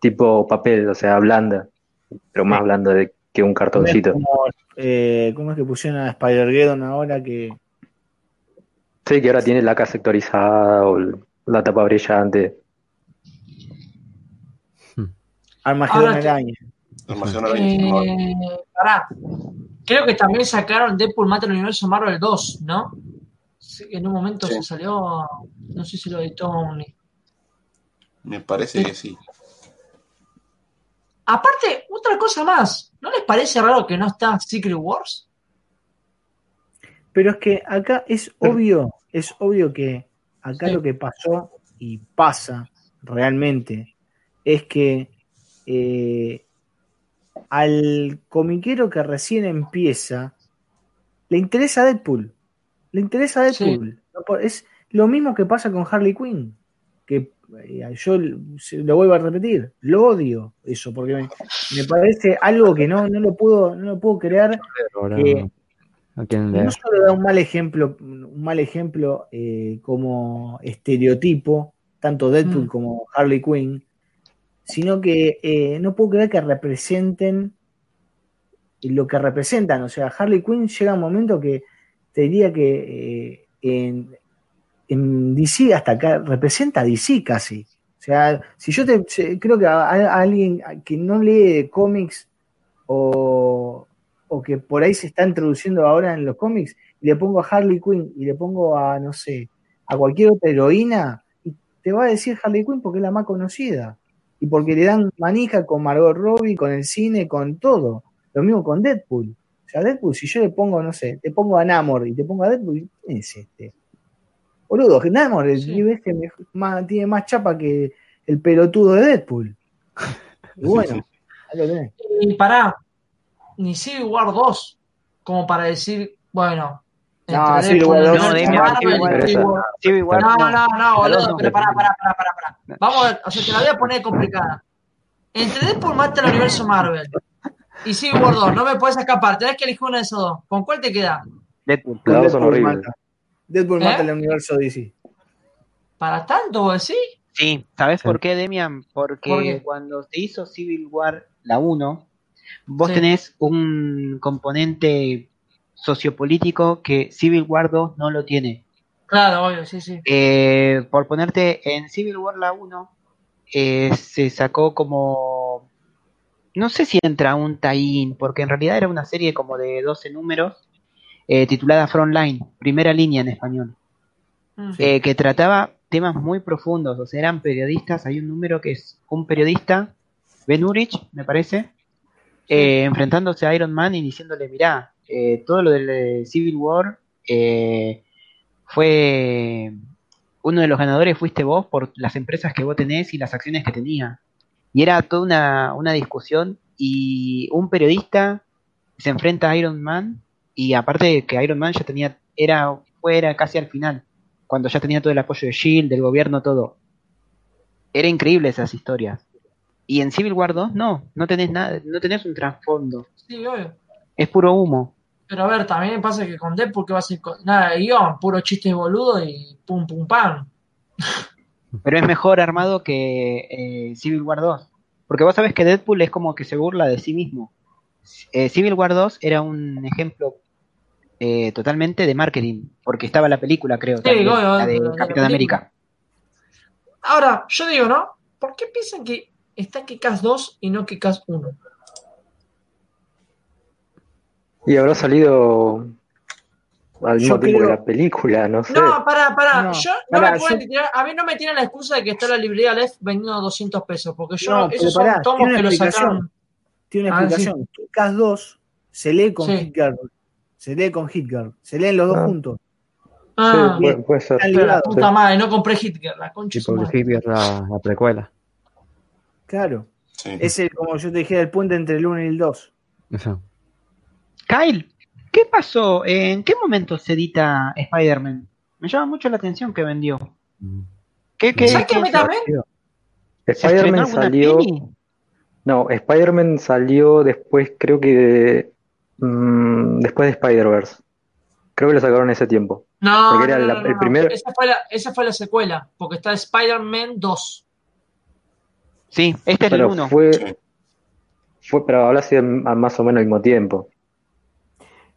tipo papel, o sea, blanda, pero más blanda de, que un cartoncito. Eh, ¿Cómo es que pusieron a Spider-Geddon ahora que Sí, que ahora tiene la casa sectorizada o la tapa brillante. Armagedón araña. Armagedón araña. Eh, pará. Creo que también sacaron Deadpool Mata el Universo Marvel 2, ¿no? en un momento se salió, no sé si lo editó Omni. Me parece que sí. Aparte, otra cosa más, ¿no les parece raro que no está Secret Wars? Pero es que acá es obvio, es obvio que acá lo que pasó y pasa realmente es que eh, al comiquero que recién empieza le interesa Deadpool. Le interesa Deadpool. Es lo mismo que pasa con Harley Quinn. Que eh, yo lo vuelvo a repetir, lo odio eso, porque me, parece algo que no, no lo puedo, no lo puedo creer. Que, no solo da un mal ejemplo, un mal ejemplo eh, como estereotipo, tanto Deadpool mm. como Harley Quinn, sino que eh, no puedo creer que representen lo que representan. O sea, Harley Quinn llega un momento que te diría que eh, en, DC hasta acá representa a DC casi. O sea, si yo te creo que a alguien que no lee cómics o, o que por ahí se está introduciendo ahora en los cómics, y le pongo a Harley Quinn y le pongo a, no sé, a cualquier otra heroína, y te va a decir Harley Quinn porque es la más conocida. Y porque le dan manija con Margot Robbie, con el cine, con todo. Lo mismo con Deadpool. O sea, Deadpool, si yo le pongo, no sé, te pongo a Namor y te pongo a Deadpool, ¿quién es este? Boludo, Namor tiene más chapa que el pelotudo de Deadpool. Y bueno, ahí lo tenés. Y pará, ni Civil War 2 como para decir, bueno. No, Civil War 2 no, Civil War, no, no, no, boludo, pero pará, pará, pará, pará, Vamos a ver, o sea, te la voy a poner complicada. Entre Deadpool mata el universo Marvel y Civil War 2, no me puedes escapar, tenés que elegir una de esos dos. ¿Con cuál te queda? Deadpool. Deadpool, mata. Deadpool ¿Eh? mata el universo DC. ¿Para tanto vos decís? Sí, ¿sabes por qué, Demian? Porque cuando se hizo Civil War la 1, Vos tenés un componente sociopolítico que Civil War 2 no lo tiene. Claro, obvio, sí, sí. Eh, por ponerte en Civil War la 1, eh, se sacó como. No sé si entra un tie porque en realidad era una serie como de 12 números, eh, titulada Frontline, primera línea en español. mm. eh, que trataba temas muy profundos, o sea, eran periodistas, hay un número que es un periodista, Ben Urich, me parece, eh, enfrentándose a Iron Man y diciéndole, mirá, eh, todo lo del Civil War fue uno de los ganadores fuiste vos por las empresas que vos tenés y las acciones que tenía. Y era toda una, una discusión y un periodista se enfrenta a Iron Man y aparte de que Iron Man ya tenía, era fuera casi al final, cuando ya tenía todo el apoyo de Shield, del gobierno, todo. Era increíble esas historias. Y en Civil War 2 no, no tenés nada, no tenés un trasfondo. Sí. Es puro humo. Pero a ver, también pasa que con Deadpool que va a ser nada de guion, puro chiste boludo y pum pum pam. Pero es mejor armado que eh, Civil War 2. Porque vos sabés que Deadpool es como que se burla de sí mismo. Eh, Civil War 2 era un ejemplo eh, totalmente de marketing, porque estaba la película, creo, la de Capitán América. Ahora, yo digo, ¿no? ¿Por qué piensan que está Kikas 2 y no Kikas 1? Y habrá salido al mismo tiempo de la película, no sé. No, pará, pará. yo, no me pueden tirar, a mí no me tiran la excusa de que está la librería Left vendiendo 200 pesos, porque yo, no, esos son tomos que lo sacaron. Tiene una ah, explicación. Kikas 2 se lee con sí. Se lee con Hitgirl. Se leen los dos ah. juntos. Ah, sí, puede, ser. La puta madre, no compré Hitgirl, la concha. Sí, porque Hitgirl la, la precuela. Claro. Sí. Es el, como yo te dije, el puente entre el 1 y el 2. Eso. Kyle, ¿qué pasó? ¿En qué momento se edita Spider-Man? Me llama mucho la atención que vendió. ¿Qué, qué, ¿Sabes qué me también? Spider-Man salió. No, Spider-Man salió después, creo que de, Mm, después de Spider-Verse. Creo que lo sacaron en ese tiempo. No, era el primer... esa, fue la, esa fue la secuela, porque está Spider-Man 2. Sí, este es el 1. Fue, fue, pero habla así más o menos al mismo tiempo.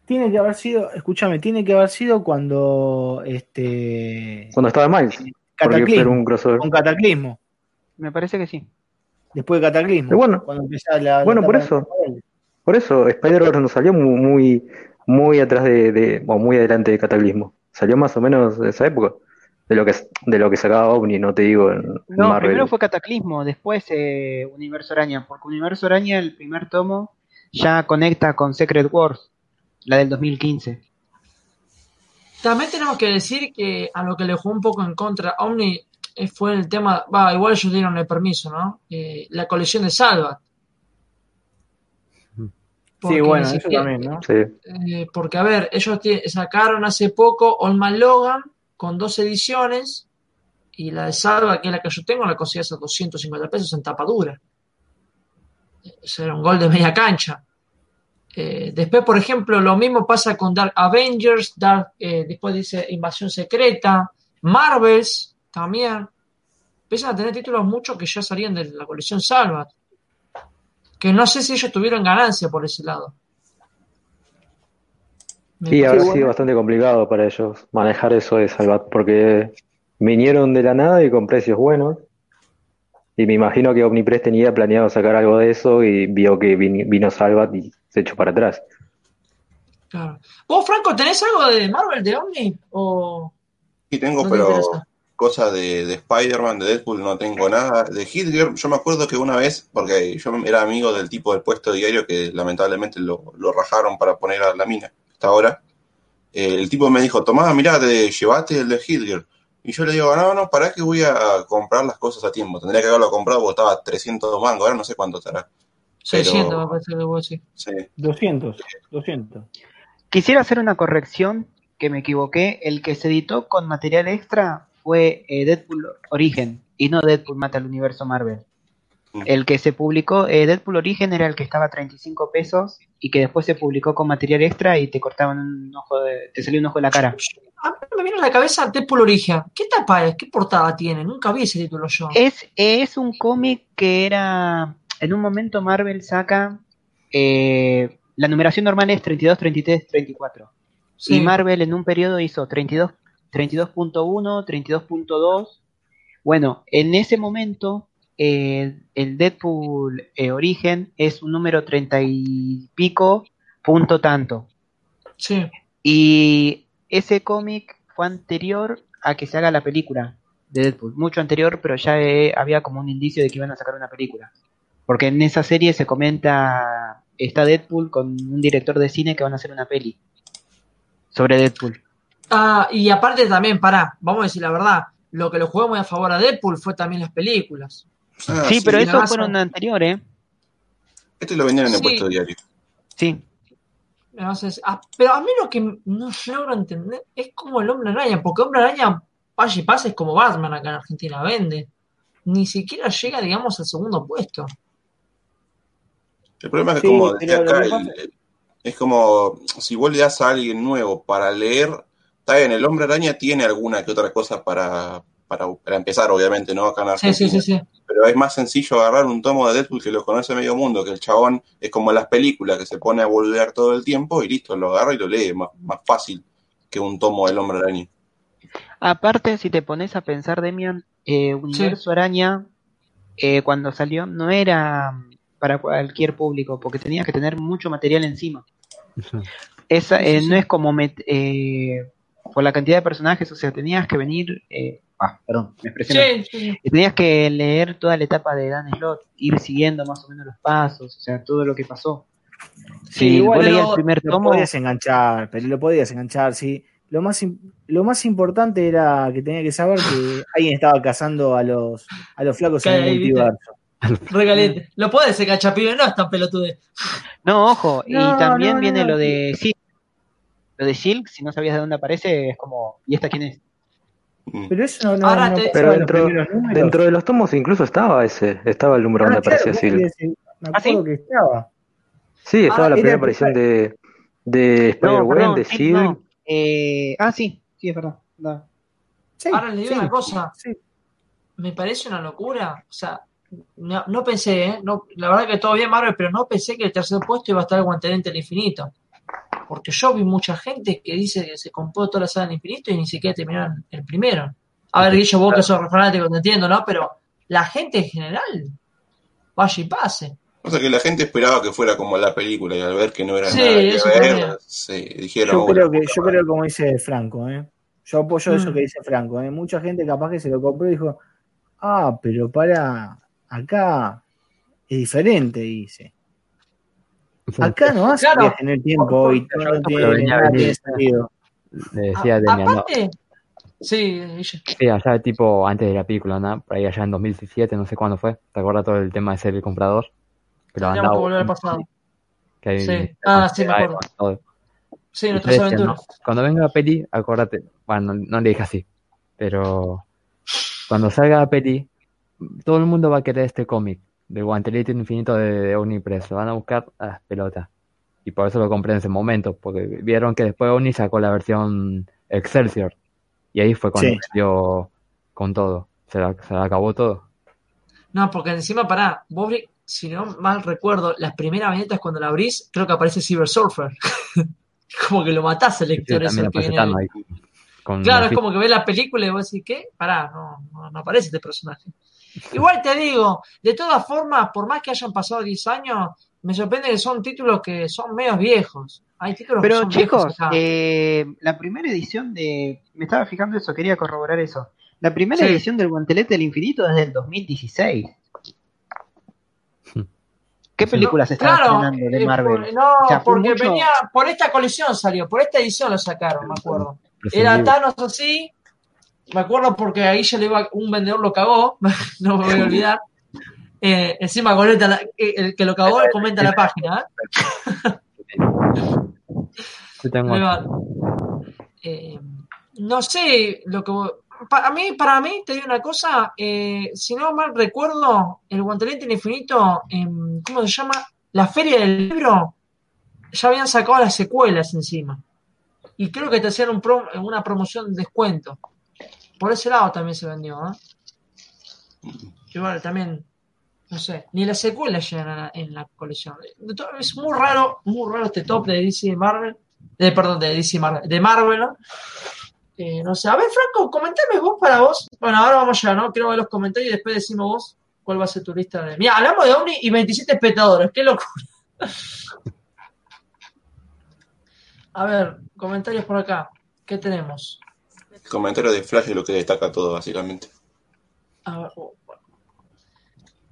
Tiene que haber sido, escúchame, tiene que haber sido cuando este cuando estaba Miles. Cataclismo, un Con Cataclismo. Me parece que sí. Después de Cataclismo. bueno, bueno por eso. Por eso, Spider-Verse no salió muy, muy, atrás de, o muy adelante de Cataclismo. Salió más o menos de esa época. De lo que de lo que sacaba OVNI, no te digo en, No, primero fue Cataclismo, después eh, Universo Araña, porque Universo Araña, el primer tomo, ya conecta con Secret Wars, la del 2015. También tenemos que decir que a lo que le jugó un poco en contra Omni eh, fue el tema, va, igual ellos dieron el permiso, ¿no? Eh, la colección de Salvat sí, bueno, eso también, ¿no? Sí. Eh, porque, a ver, ellos sacaron hace poco Olman Logan con dos ediciones y la de Salva, que es la que yo tengo, la conseguí a 250 pesos en tapadura. Eso era un gol de media cancha. Eh, después, por ejemplo, lo mismo pasa con Dark Avengers, Dark, eh, después dice Invasión Secreta, Marvels también. Empiezan a tener títulos muchos que ya salían de la colección Salvat que no sé si ellos tuvieron ganancia por ese lado. sí, habrá sido bastante complicado para ellos manejar eso de Salvat, porque vinieron de la nada y con precios buenos. Y me imagino que Omnipress tenía planeado sacar algo de eso y vio que vino Salvat y se echó para atrás. Claro. ¿Vos, Franco, tenés algo de Marvel, de Omni? O... Sí, tengo, pero cosa de, de Spider-Man, de Deadpool, no tengo nada. De Hitler, yo me acuerdo que una vez, porque yo era amigo del tipo del puesto diario que lamentablemente lo, lo rajaron para poner a la mina, hasta ahora. Eh, el tipo me dijo, tomá, mirá, te llevaste el de Hitler. Y yo le digo, no, no, para que voy a comprar las cosas a tiempo. Tendría que haberlo comprado porque estaba 300 mangos, ahora no sé cuánto estará. 600 me parece que vos sí. sí. 200, 200. Quisiera hacer una corrección, que me equivoqué. El que se editó con material extra fue eh, Deadpool Origen y no Deadpool Mata al Universo Marvel. El que se publicó, eh, Deadpool Origen era el que estaba a 35 pesos y que después se publicó con material extra y te cortaban un ojo de, te salió un ojo de la cara. A mí me viene a la cabeza Deadpool Origen. ¿Qué tapa es? ¿Qué portada tiene? Nunca vi ese título yo. Es, es un cómic que era, en un momento Marvel saca, eh, la numeración normal es 32, 33, 34. Y Marvel en un periodo hizo 32 32.1, 32.2. Bueno, en ese momento el Deadpool eh, Origen es un número 30 y pico, punto tanto. Sí. Y ese cómic fue anterior a que se haga la película de Deadpool. Mucho anterior, pero ya había como un indicio de que iban a sacar una película. Porque en esa serie se comenta, está Deadpool con un director de cine que van a hacer una peli sobre Deadpool. Ah, y aparte también, pará, vamos a decir la verdad, lo que lo jugó muy a favor a Deadpool fue también las películas. Ah, sí, pero eso fueron anteriores. ¿eh? Este lo venían en el puesto diario. Sí. Ah, pero a mí lo que no logro entender es como el hombre araña, porque hombre araña vaya y pase es como Batman acá en Argentina vende. Ni siquiera llega, digamos, al segundo puesto. El problema es que, como decía acá, es como si vos le das a alguien nuevo para leer, está bien, el hombre araña tiene alguna que otra cosa para, para, empezar, obviamente, ¿no? Acá en Argentina. Sí, sí, sí, Pero es más sencillo agarrar un tomo de Deadpool que lo conoce medio mundo, que el chabón es como las películas que se pone a volver todo el tiempo y listo, lo agarra y lo lee, más, más fácil que un tomo del hombre araña. Aparte, si te pones a pensar, Demian, eh, Universo Araña, eh, cuando salió, no era para cualquier público, porque tenías que tener mucho material encima. Esa, eh, no es como eh, por la cantidad de personajes, o sea, tenías que venir, eh, ah, perdón, me expresé. Tenías que leer toda la etapa de Dan Slot, ir siguiendo más o menos los pasos, o sea, todo lo que pasó. Sí, igual el primer tomo. Lo podías enganchar, pero lo podías enganchar, sí. Lo más, lo más importante era que tenía que saber que alguien estaba cazando a los, a los flacos en el multiverso. Regalete. Lo puedes ser cachapibe, no es tan pelotude. No, ojo, y también viene lo de Silk. Lo de Silk, si no sabías de dónde aparece, es como, ¿y esta quién es? Mm. Pero eso no, Ahora Pero dentro, dentro de los tomos incluso estaba ese, estaba el número donde ah, aparecía Silk. Me ¿Ah, acuerdo que estaba. Sí, estaba ah, la primera aparición de, de Spider-Man, de Silk. Eh, ah, sí, sí, es verdad. Ahora le digo una cosa. Me parece una locura. O sea, no, no pensé, ¿eh? no, la verdad que todo bien Marvel, pero no pensé que el tercer puesto iba a estar el guantelete del infinito. Porque yo vi mucha gente que dice que se compró toda la sala del infinito y ni siquiera terminaron el primero. A ver, Guillo, vos que sos fanático, te entiendo, ¿no? Pero la gente en general, vaya y pase. O sea que la gente esperaba que fuera como la película y al ver que no era nada que ver, dijeron. Yo creo que, yo creo como dice Franco, ¿eh? Yo apoyo eso mm. que dice Franco, ¿eh? Mucha gente capaz que se lo compró y dijo, ah, pero para, acá es diferente, dice. Acá no hace claro. en el tiempo y todo no tiene, nada sentido. Le decía de Aparte, sí, sí, allá tipo antes de la película, ¿no? Por ahí allá en 2017, no sé cuándo fue. ¿Te acuerdas todo el tema de ser el comprador? Pero andaba, que volver al pasado. Que hay, sí. Ah, sí, me acuerdo. Sí, nuestras aventuras. Cuando venga la peli, acuérdate, bueno, no, no le dije así, pero cuando salga la peli, todo el mundo va a querer este cómic de Guantelete Infinito de, Unipress. Lo van a buscar a las pelotas. Y por eso lo compré en ese momento, porque vieron que después Oni sacó la versión Excelsior. Y ahí fue cuando dio con todo. Se la, acabó todo. No, porque encima, pará, vos, si no mal recuerdo, las primeras viñetas cuando la abrís, creo que aparece Cyber Surfer. como que lo matás el lector Claro, es como que ves la película y vos decís, ¿qué? Pará, no, no aparece este personaje. Igual te digo, de todas formas, por más que hayan pasado 10 años, me sorprende que son títulos que son medios viejos. Hay títulos Pero que son chicos, eh, la primera edición de... Me estaba fijando eso, quería corroborar eso. La primera edición del Guantelete del Infinito es del 2016. ¿Qué películas se están estrenando de eh, Marvel? no, porque venía, por esta colisión salió, por esta edición lo sacaron, me acuerdo. Era Thanos así, me acuerdo porque ahí ya le iba, un vendedor lo cagó, no me voy a olvidar. Eh, encima comenta eh, el que lo cagó comenta la página. ¿eh? no sé, lo que para mí, para mí, te digo una cosa, si no mal recuerdo, el guantelete infinito, ¿cómo se llama? La feria del libro, ya habían sacado las secuelas encima. Y creo que te hacían un una promoción de descuento. Por ese lado también se vendió, ¿eh? Igual también, no sé, ni las secuelas llegan en la colección. Es muy raro, muy raro este top de DC Marvel, de, perdón, de DC Marvel, de Marvel, ¿no? Eh, no sé, a ver, Franco, comentame vos para vos. Bueno, ahora vamos ya, ¿no? Quiero ver los comentarios y después decimos vos cuál va a ser tu lista de. Mira, hablamos de Omni y 27 espectadores, qué locura. a ver, comentarios por acá. ¿Qué tenemos? El comentario de Flash es lo que destaca todo, básicamente. A ver, oh,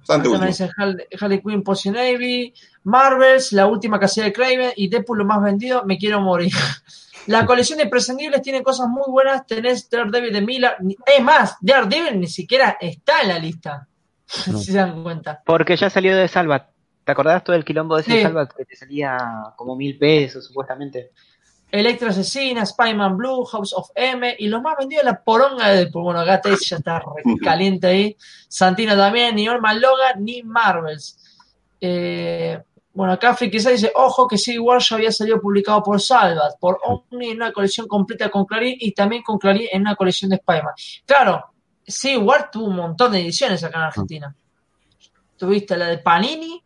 Bastante útil. dice Harley, Quinn, Potion Navy, Marvels, la última casilla de Craven y Deadpool lo más vendido, me quiero morir. La colección de imprescindibles tiene cosas muy buenas. Tenés Daredevil de Miller. Es más, Daredevil ni siquiera está en la lista. Si se dan cuenta. Porque ya salió de Salvat. ¿Te acordás todo el quilombo de ese Salvat que te salía como mil pesos supuestamente? Electra Asesina, Spyman Blue, House of M y los más vendidos la poronga de Deadpool. Bueno, Gata ya está caliente ahí. Santina también, ni Norman Logan, ni Marvels. Eh, bueno, acá quizás dice, ojo que Civil War ya había salido publicado por Salvat, por Omni en una colección completa con Clarín y también con Clarín en una colección de Spider-Man. Claro, Civil War tuvo un montón de ediciones acá en Argentina. Tuviste la de Panini,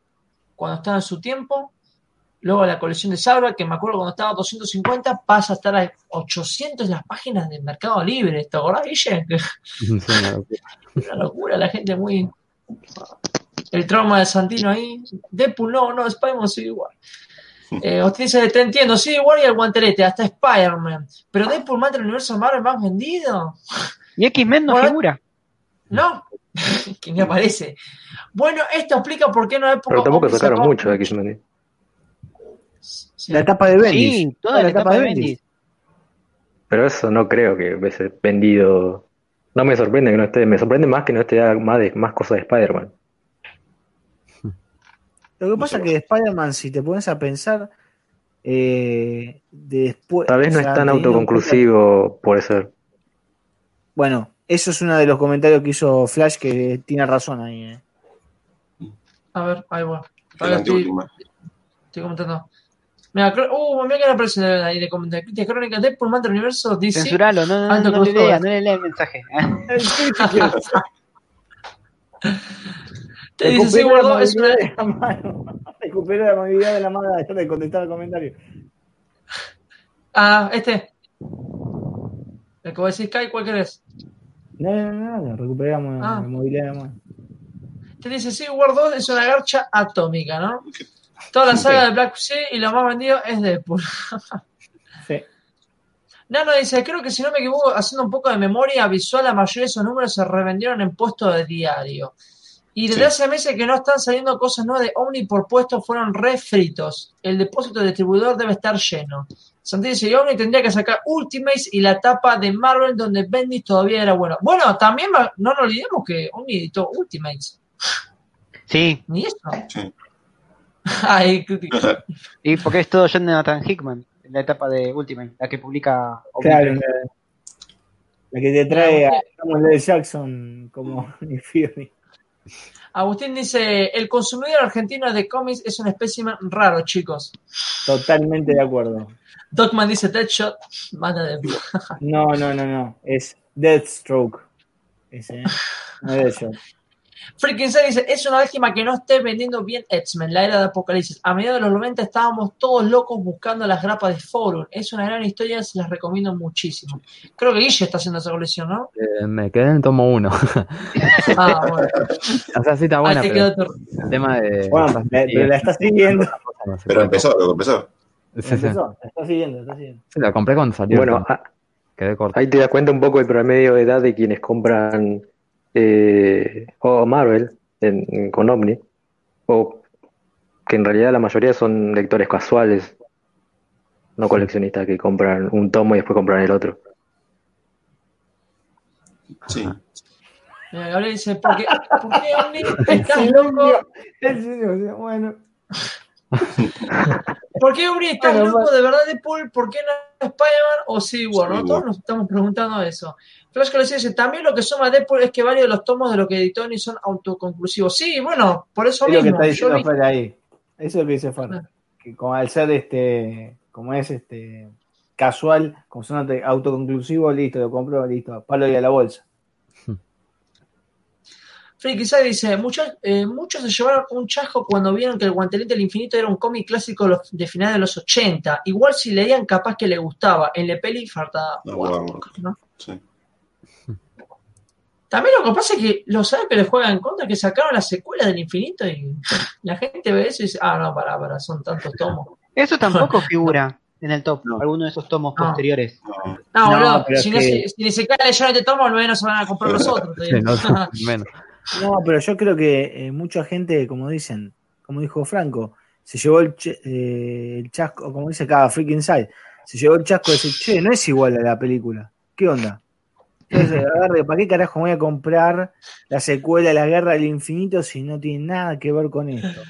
cuando estaba en su tiempo, luego la colección de Salvat, que me acuerdo cuando estaba a 250, pasa a estar a 800 en las páginas del Mercado Libre. ¿Te acordás, Guille? una locura, la gente muy el trauma de Santino ahí. Deadpool no, no, Spider-Man sí igual. Eh, usted dice, te entiendo, sí, igual y el guantelete, hasta Spider-Man. Pero Deadpool mata el universo Marvel más vendido. Y X-Men no figura. No, que ni aparece. Bueno, esto explica por qué no hay Pero tampoco sacaron mucho de X-Men. La etapa de Bendis. Sí, toda la, etapa, de Bendis. Pero eso no creo que hubiese vendido. No me sorprende que no esté. Me sorprende más que no esté más, de, más cosas de Spider-Man. Lo que pasa es que de Spider-Man, si te pones a pensar, eh, después. Tal vez no es tan autoconclusivo, puede ser. Bueno, eso es uno de los comentarios que hizo Flash que tiene razón ahí. Eh. A ver, ahí va. estoy, estoy comentando. Mira, uh, mira que la aparece ahí de comentarios. Crítica crónica de por Mantra Universo dice. Censuralo, no, no, no, no, le lea, no le lea el mensaje. Te dice, sí, guardó, es una... Recupera la movilidad de la mano de contestar el comentario. Ah, este. El que vos decís, Kai, ¿cuál querés? No, no, no, no, recuperamos ah. la movilidad de la mano. Te dice, sí, War 2 es una garcha atómica, ¿no? Toda la saga de Black Sea y lo más vendido es Deadpool. sí. Nano dice, creo que si no me equivoco, haciendo un poco de memoria visual, la mayoría de esos números se revendieron en puesto de diario. Y desde hace meses que no están saliendo cosas nuevas de Omni por puesto, fueron refritos. El depósito de distribuidor debe estar lleno. Santi dice, Omni tendría que sacar Ultimates y la tapa de Marvel donde Bendis todavía era bueno. Bueno, también no nos olvidemos que Omni editó Ultimates. Sí. Ni eso. Sí. Ay, y porque es todo Jonathan Hickman, en la etapa de Ultimate, la que publica Claro, la, que te trae a Samuel Jackson como Fury. Agustín dice, el consumidor argentino de cómics es un espécimen raro, chicos. Totalmente de acuerdo. Docman dice Deadshot, mata de No, no, no, no. Es Deathstroke. Ese, ¿eh? no es Deadshot. Freaking dice, es una lástima que no esté vendiendo bien X-Men, la era de Apocalipsis. A mediados de los 90 estábamos todos locos buscando las grapas de Forum. Es una gran historia, se las recomiendo muchísimo. Creo que Guille está haciendo esa colección, ¿no? Eh, me quedé en el tomo 1. ah, bueno. O sea, sí está buena, pero el tema de... Bueno, pero la está siguiendo. pero empezó, lo empezó. Sí, empezó, la está siguiendo, está siguiendo. Sí, la compré cuando salió. Bueno, ah, quedé corto. ahí te das cuenta un poco el promedio de edad de quienes compran eh, o Marvel con Omni, o que en realidad la mayoría son lectores casuales, no coleccionistas que compran un tomo y después compran el otro. Sí. Mira, Gabriel dice, ¿por qué, ¿por qué Omni loco? Bueno. ¿Por qué Omni estás loco de verdad de Paul? ¿Por qué no Spider-Man o Civil War? ¿no? Todos nos estamos preguntando eso. Flash que dice, también lo que suma Deadpool es que varios de los tomos de lo que editó ni son autoconclusivos. Sí, bueno, por eso es mismo. Lo que está diciendo ahí. Eso es lo que dice Fer. Ah. Que como al ser este, como es este casual, como son autoconclusivo, listo, lo compro, listo, palo y a la bolsa. Friki dice, muchos, eh, muchos se llevaron un chasco cuando vieron que el Guantelete del Infinito era un cómic clásico de finales de los 80. Igual si leían capaz que le gustaba. En la peli falta... ¿no? Sí. También lo que pasa es que lo sabe que le juegan en contra, que sacaron la secuela del infinito y la gente ve eso y dice, ah, no, pará, pará, son tantos tomos. Eso tampoco figura. en el top, alguno de esos tomos posteriores. No, boludo, si, no, si, si, se cae yo este tomo, al menos se van a comprar los otros. no, pero yo creo que eh, mucha gente, como dicen, como dijo Franco, se llevó el, eh, el chasco, como dice cada freaking side, se llevó el chasco de decir, che, no es igual a la película. ¿Qué onda? Entonces, ¿para qué carajo voy a comprar la secuela de la Guerra del Infinito si no tiene nada que ver con esto?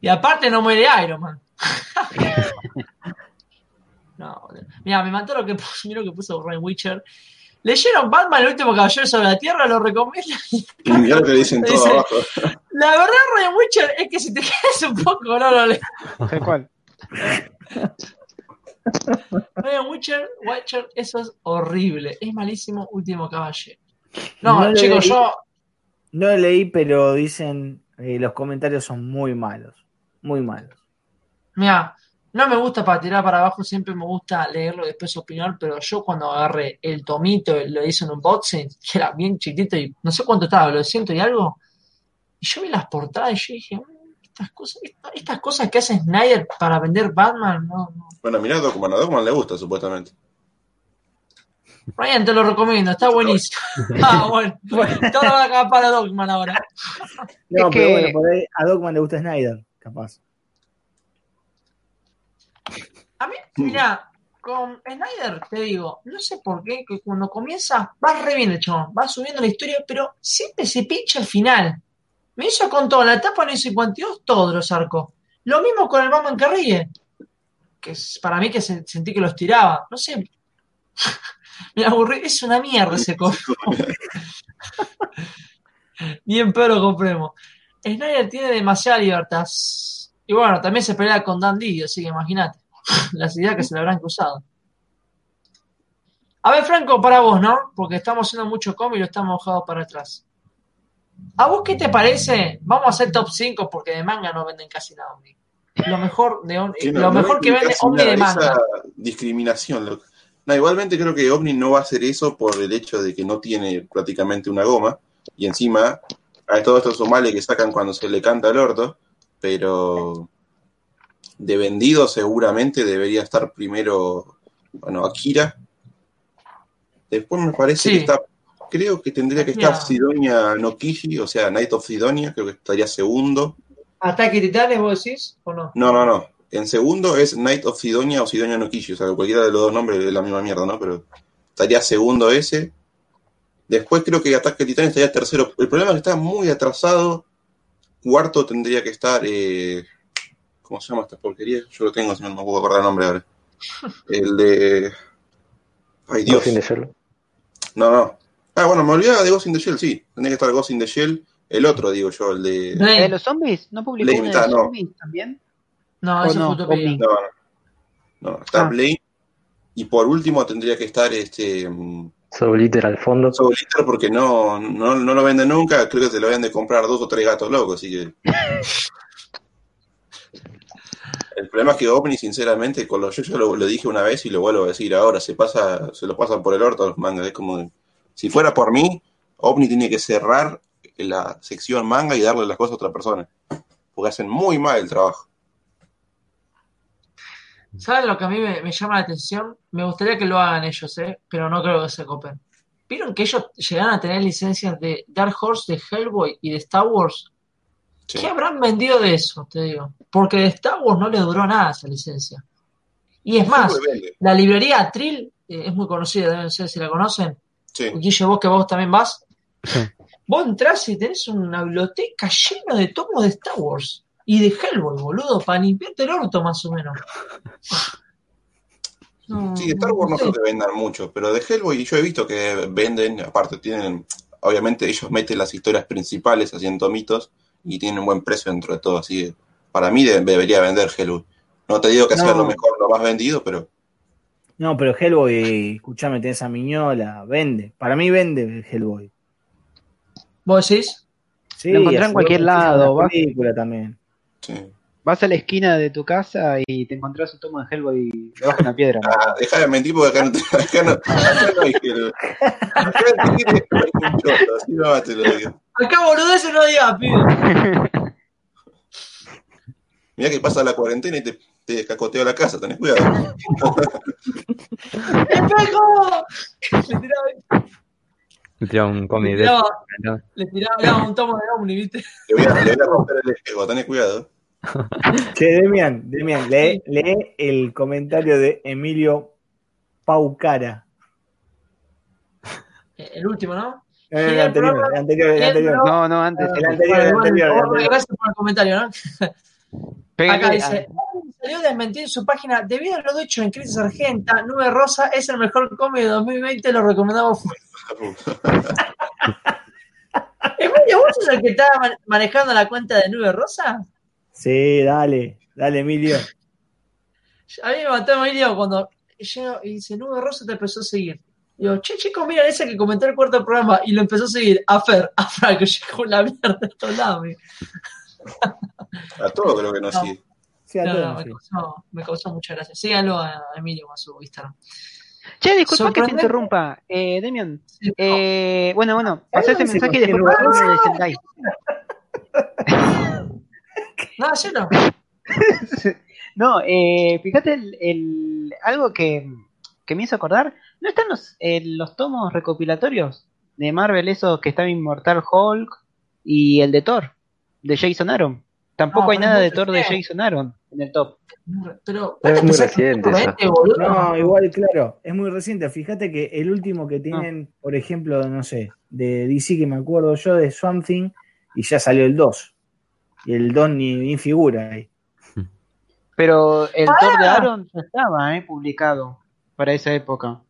Y aparte no muere Iron Man. no, mira, me mató lo que lo que puso Ryan Witcher. ¿Leyeron Batman, el último caballero sobre la Tierra? ¿Lo recomiendo? Mira lo que dicen todo abajo. La verdad, Ryan Witcher, es que si te quedas un poco, no lo lees. ¿Cuál? Ryan Witcher, Witcher, eso es horrible. Es malísimo, último caballero. No, chicos, yo. No lo leí, pero dicen eh, los comentarios son muy malos. Muy malos. Mira, no me gusta para tirar para abajo, siempre me gusta leerlo y después opinar, pero yo cuando agarré el tomito, lo hice en un boxing, que era bien chiquitito y no sé cuánto estaba, lo siento y algo, y yo vi las portadas y yo dije, estas cosas, estas cosas que hace Snyder para vender Batman, no, no. Bueno, mira a Dogman, a Dogman le gusta supuestamente. Ryan, te lo recomiendo, está buenísimo. ah, bueno, todo va a acabar para Dogman ahora. No, pero bueno, por ahí a Dogman le gusta Snyder, capaz. A mí, mira, con Snyder te digo, no sé por qué, que cuando comienza va re bien el chabón, va subiendo la historia, pero siempre se pincha al final. Me hizo con todo, la etapa en el 52 todos los arcos. Lo mismo con el Batman que ríe. Que para mí que sentí que los tiraba. No sé. Me aburrí. Es una mierda ese cómic. Bien, pero compremos. Snyder tiene demasiada libertad. Y bueno, también se pelea con Dan así que imagínate las ideas que se le habrán cruzado. A ver, Franco, para vos, ¿no? Porque estamos haciendo mucho cómic y lo estamos bajados para atrás. ¿A vos qué te parece? Vamos a hacer top 5 porque de manga no venden casi nada Omni. Lo mejor, de lo mejor que vende Omni de manga. discriminación. No, igualmente creo que Omni no va a hacer eso por el hecho de que no tiene prácticamente una goma. Y encima, a todos estos somales que sacan cuando se le canta el orto. Pero de vendido seguramente debería estar primero, bueno, Akira. Después me parece que está, creo que tendría que estar Sidonia Nokishi, o sea, Night of Sidonia, creo que estaría segundo. ¿Ataque Titanes vos decís o no? No, no, no. En segundo es Night of Sidonia o Sidonia Nokishi, o sea, cualquiera de los dos nombres es la misma mierda, ¿no? Pero estaría segundo ese. Después creo que Ataque Titanes estaría tercero. El problema es que está muy atrasado. Cuarto tendría que estar eh, ¿Cómo se llama esta porquería? Yo lo tengo, si no me puedo acordar el nombre ahora. El de. Ay, Dios. Ghost in the Shell. No, no. Ah, bueno, me olvidaba de Ghost in the Shell, sí. Tendría que estar Ghost in the Shell. El otro, digo yo, el de. ¿De los zombies? ¿No publicó uno de los zombies también? No, eso no? fue no, no, no. Está ah. Blade. Y por último tendría que estar este. Souliter al fondo. Souliter porque no, no, no lo venden nunca. Creo que se lo venden de comprar dos o tres gatos locos, así que. El problema es que OVNI, sinceramente, con los yo, yo lo, dije una vez y lo vuelvo a decir ahora, se pasa, se lo pasan por el orto los mangas. Es como, si fuera por mí, OVNI tiene que cerrar la sección manga y darle las cosas a otra persona. Porque hacen muy mal el trabajo. ¿Saben lo que a mí me, llama la atención? Me gustaría que lo hagan ellos, ¿eh? pero no creo que se copen. ¿Vieron que ellos llegan a tener licencias de Dark Horse, de Hellboy y de Star Wars? ¿Qué habrán vendido de eso? Te digo. Porque de Star Wars no le duró nada esa licencia. Y es más, la librería Trill eh, es muy conocida, deben ser si la conocen. Sí. Guille, vos que vos también vas. Vos entrás y tenés una biblioteca llena de tomos de Star Wars y de Hellboy, boludo, para limpiarte el orto más o menos. sí, de Star Wars no, creo que vendan mucho, pero de Hellboy yo he visto que venden, aparte tienen, obviamente ellos meten las historias principales haciendo tomitos y tiene un buen precio dentro de todo. Así que para mí debería vender Hellboy. No te digo que sea lo mejor, lo más vendido, pero. No, pero Hellboy, escuchame, tenés a Miñola, vende. Para mí vende Hellboy. ¿Vos decís? Sí, lo encontrás en cualquier lado. Vas, película también. Sí. Vas a la esquina de tu casa y te encontrás un tomo de Hellboy debajo de una piedra. Ah, deja de mentir porque acá no, te, acá no, acá no hay Hellboy. Acá un choto, así no te lo digo. Acá boludo no diga, pibe. Mira que pasa la cuarentena y te, te cacoteo la casa, tenés cuidado. ¡Espejo! Le tiraba un cómic Le de. tiraba, le tiraba un tomo de Omni, ¿viste? Le voy a, le voy a romper el espejo, tenés cuidado. Che, Demian, Demian, lee, lee el comentario de Emilio Paucara. Eh, El último, ¿no? Eh, el anterior, programa- el anterior, el anterior. No, no, antes. El anterior, el Bueno, anterior, bueno. Gracias por el comentario, ¿no? Pégale Acá dice, salió a desmentir en su página, debido a lo dicho en Crisis Argenta, Nube Rosa es el mejor cómic de 2020, lo recomendamos. Emilio, ¿vos sos el que está man- manejando la cuenta de Nube Rosa? Sí, dale, dale, Emilio. A mí me mató Emilio cuando llega y dice, Nube Rosa te empezó a seguir. Digo, che, chicos, mira ese que comentó el cuarto programa y lo empezó a seguir a Fer, a Frank, llegó la mierda de estos lados. A todo creo que no No. sigue. Sí, a No, todos, no, me, sí. causó, me causó mucha gracia. Síganlo a Emilio con su Instagram. Che, disculpa que te interrumpa. Eh, Demian. Sí, Eh, bueno, bueno, pasé ese ¿dónde se mensaje y después consigue pasame de Sendai. No, yo no. No, eh, fíjate el, el- algo que, que me hizo acordar. ¿No están los, eh, los tomos recopilatorios de Marvel, esos que están Inmortal Hulk y el de Thor, de Jason Aaron? Tampoco No, hay nada de Thor de. Jason Aaron en el top. Pero, Es muy ¿pensás que reciente este? No, igual, claro, es muy reciente. Fíjate que el último que tienen, por ejemplo, no sé, de DC que me acuerdo yo, de Swamp Thing, y ya salió el 2. Y el 2 ni, ni figura ahí. Pero el Thor de ¡Ah! Aaron ya estaba eh, publicado para esa época.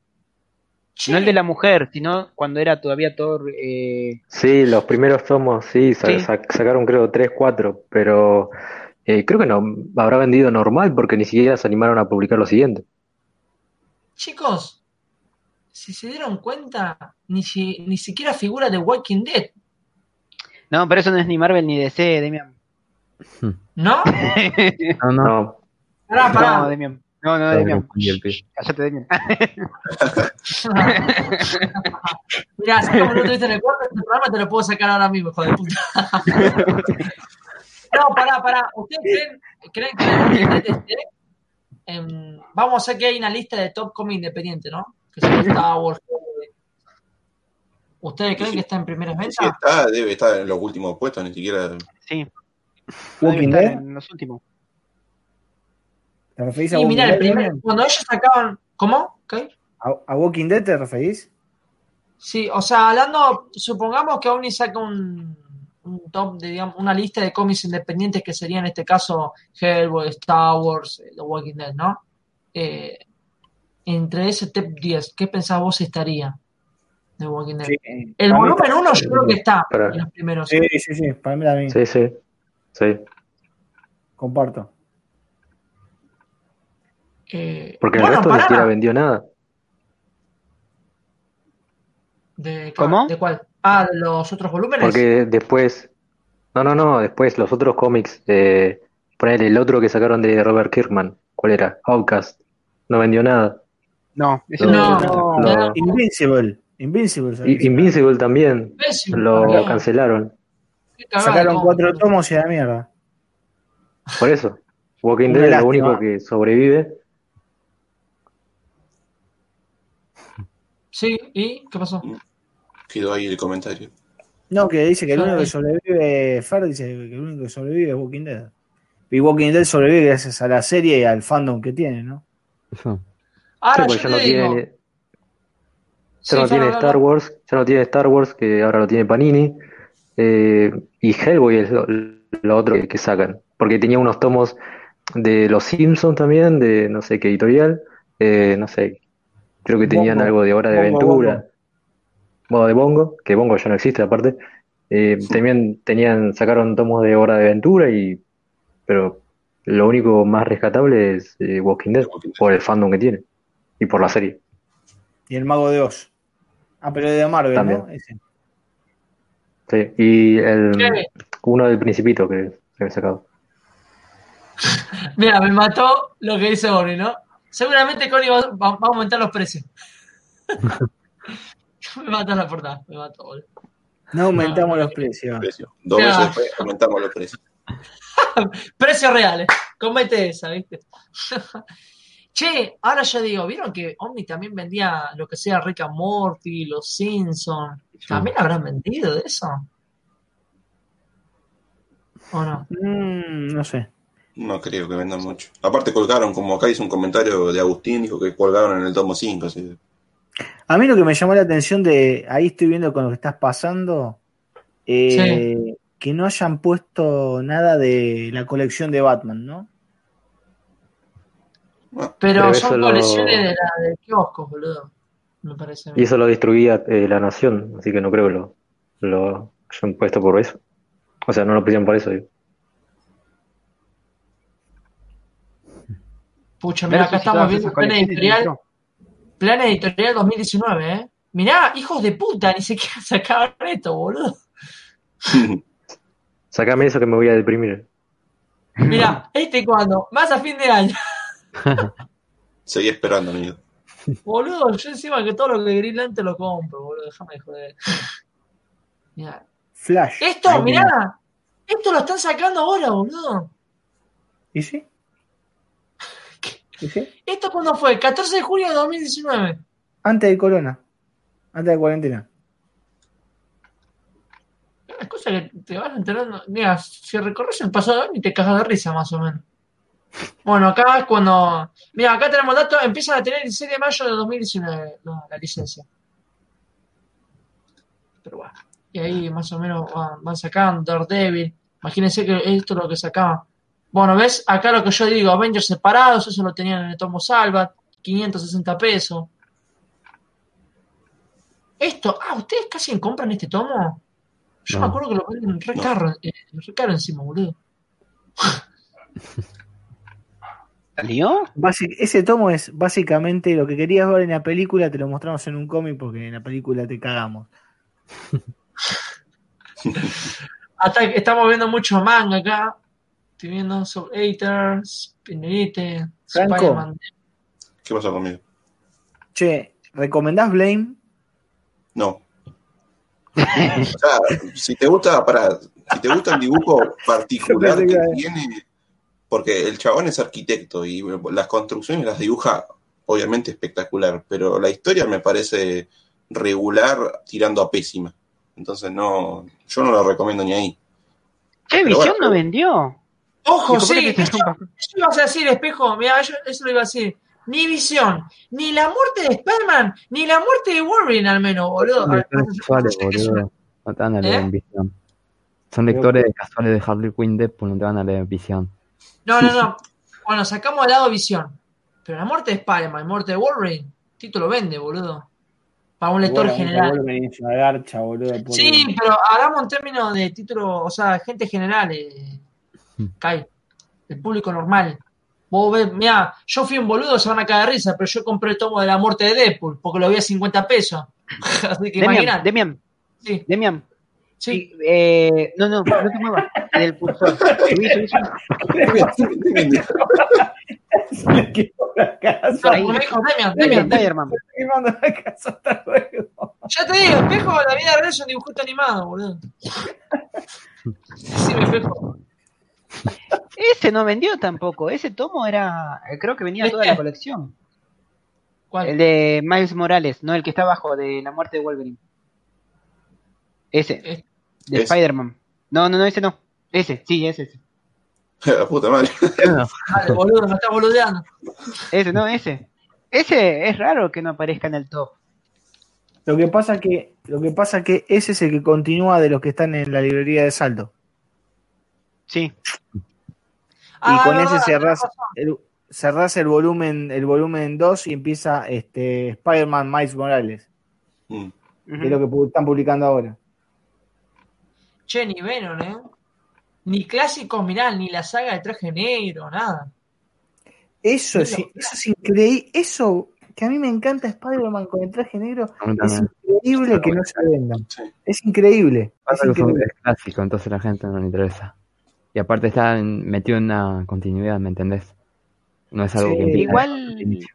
No el de la mujer, sino cuando era todavía Thor. Eh, Sí, los primeros tomos, sí, sa- Sí. sa- sacaron creo 3, 4, pero eh, creo que no habrá vendido normal porque ni siquiera se animaron a publicar lo siguiente. Chicos, si se dieron cuenta, ni, si, ni siquiera figura de Walking Dead, No, pero eso no es ni Marvel ni DC, Demian. ¿no? No, no. Pará, pará. No, Demian. No, no, Demian. Cállate, Demian. Mirá, si no lo tuviste en el cuarto, este programa te lo puedo sacar ahora mismo, hijo de puta. no, pará, pará. ¿Ustedes creen, creen que en- vamos a hacer que hay una lista de top cómic independiente, ¿no? Que se Star Wars. eh. ¿Ustedes creen que está en primeras ventas? está, debe estar en los últimos puestos, ni siquiera. Sí. Walking Dead, en los últimos. ¿te referís a Sí, Walking mirá, el Dead? primer, cuando ellos sacaban. ¿Cómo? ¿Qué? ¿A, a Walking Dead te referís? Sí, o sea, hablando, supongamos que Omni saca un, un top de, digamos, una lista de cómics independientes que sería en este caso Hellboy, Star Wars, eh, The Walking Dead, ¿no? Eh, entre ese top 10, ¿qué pensás vos estaría de Walking Dead? Sí, El volumen está- 1 yo creo que está en los primeros. Sí, sí, sí, para mí también, sí, sí, sí. comparto. Eh, Porque bueno, el resto ni siquiera vendió nada. ¿De, ¿Cómo? ¿De cuál? Ah, de los otros volúmenes. Porque después, no, no, no, después los otros cómics, eh, poner el otro que sacaron de Robert Kirkman, ¿cuál era? Outcast, no vendió nada. No, ese No, no. No. Invincible, Invincible. Invincible también, Pésimo, lo no. cancelaron. Sacaron cuatro tomos y a la mierda. Por eso, Walking Dead es lo único que sobrevive. Sí, ¿y qué pasó? Quedó ahí el comentario. No, que dice que el Yo único que sobrevive, Fer dice que el único que sobrevive es Walking Dead. Y Walking Dead sobrevive gracias a la serie y al fandom que tiene, ¿no? Eso. Ahora Sí, yo ya te no digo. tiene, Sí, ya no Fer, tiene Star. Wars, ya no tiene Star Wars, que ahora lo tiene Panini, eh, y Hellboy es lo, lo otro que, que sacan, porque tenía unos tomos de Los Simpsons también, de no sé qué editorial, eh, no sé, creo que tenían Bongo. algo de Hora de Bongo, Aventura, modo de Bongo, que Bongo ya no existe aparte, eh, también tenían, sacaron tomos de Hora de Aventura y, pero lo único más rescatable es eh, Walking Dead, Walking Dead. por el fandom que tiene, y por la serie. Y el Mago de Oz. Ah, pero de Marvel, ¿no? También. Ese. Sí, y el, ¿Qué? uno del Principito que se había sacado. Mira, me mató lo que dice Bonnie, ¿no? Seguramente Connie va, va- va a aumentar los precios. me mató la portada, me mató, boludo. No aumentamos No, los precios. Precio. Dos veces después aumentamos los precios. Precios reales. Comete esa, ¿viste? Che, ahora ya digo, ¿vieron que Omni también vendía lo que sea Rick and Morty, Los Simpsons? ¿También habrán vendido de eso? ¿O no? Mm, no sé. No creo que vendan mucho. Aparte colgaron, como acá hizo un comentario de Agustín, dijo que colgaron en el tomo 5. Así. A mí lo que me llamó la atención de, ahí estoy viendo con lo que estás pasando, eh, que no hayan puesto nada de la colección de Batman, ¿no? Pero, Pero son colecciones lo... de la de kioscos, boludo. Me parece. Y eso lo distribuía eh, la nación, así que no creo que lo, lo hayan puesto por eso. O sea, no lo pusieron por eso, digo. Pucha, mira, acá estamos viendo plan editorial. Plan editorial 2019, ¿eh? Mirá, hijos de puta, ni siquiera sacaban esto, boludo. Sácame eso que me voy a deprimir. Mirá, este cuando, más a fin de año. Seguí esperando, amigo. Boludo, yo encima que todo lo que Green te lo compro, boludo, déjame de joder. Mirá. Flash. Esto, mirá, esto lo están sacando ahora, boludo. ¿Y sí? ¿Y sí? ¿Esto cuándo fue? 14 de julio de 2019. Antes de Corona. Antes de cuarentena. Una cosa que te vas enterando. Mira, si recorres el pasado y te cagas de risa, más o menos. Bueno, acá es cuando. Mira, acá tenemos datos. Empiezan a tener el 16 de mayo de 2019 no, la licencia. Pero bueno. Y ahí más o menos van, van sacando Daredevil. Imagínense que esto es lo que sacaban. Bueno, ¿ves? Acá lo que yo digo, Avengers separados, eso lo tenían en el tomo Salvat, 560 pesos. Esto, ah, ¿ustedes casi compran este tomo? Yo No. me acuerdo que lo venden re caro, eh, re caro encima, boludo. ¿Salió? Ese tomo es básicamente lo que querías ver en la película, te lo mostramos en un cómic porque en la película te cagamos. Hasta estamos viendo mucho manga acá. Estoy viendo Soul Eater, Spinnerite, Franco. Spider-Man. ¿Qué pasó conmigo? Che, ¿recomendás Blame? No. O sea, si te gusta, para, si te gusta el dibujo particular que- tiene, porque el chabón es arquitecto y las construcciones las dibuja obviamente espectacular, pero la historia me parece regular tirando a pésima. Entonces no, yo no lo recomiendo ni ahí. Pero Visión bueno. no vendió. Ojo, sí, te eso, ibas a decir, espejo. Mira, yo eso lo iba a decir. Ni visión, ni la muerte de Spider-Man, ni la muerte de Wolverine, al menos, boludo. Son lectores casuales, boludo. No te van a leer ¿Eh? en visión. Son lectores casuales de Harley Quinn Deadpool, no te van a leer en visión. No, no, no. Bueno, sacamos de lado visión. Pero la muerte de Spider-Man, la muerte de Wolverine, Tito lo vende, boludo. Para un lector Bueno, general. Wolverine es una garcha, boludo. Sí, pero hablamos en términos de título, o sea, gente general, eh, Hmm. Kai, el público normal. Vos ves, mira, yo fui un boludo, se van a caer de risa, pero yo compré el tomo de la muerte de Deadpool, porque lo vi a 50 pesos. Así que Demian, imagínate. Demian, Sí, Demian. Sí. Sí, eh, no, no, no te muevas del cursor. Subí, subí, subí. Ya te digo, espejo, la vida real es un dibujito animado, boludo. Sí, me espejo. Ese no vendió tampoco. Ese tomo era. Creo que venía toda la colección. ¿Cuál? El de Miles Morales, no el que está abajo de la muerte de Wolverine. Ese, Eh, de. Spider-Man. No, no, no, ese no. Ese, sí, ese, ese. La puta madre. Dale, boludo, me estás boludeando. Ese, no, ese. Ese es raro que no aparezca en el top. Lo que pasa que, lo que pasa que ese es el que continúa de los que están en la librería de Salto. Sí. Y Ah, con ese cerrás el, cerrás el volumen, el volumen 2 y empieza este Spider-Man Miles Morales, Mm. que es lo que están publicando ahora. Che, ni Venom, ¿eh? Ni clásicos, mirá, ni la saga de traje negro, nada. Eso es, eso es increíble. Eso que a mí me encanta Spider-Man con el traje negro. Es increíble que no se vendan. Sí. Es increíble. Es increíble. clásico, entonces la gente no le interesa. Y aparte está metido en una continuidad, ¿me entendés? No es algo Sí. que Igual-.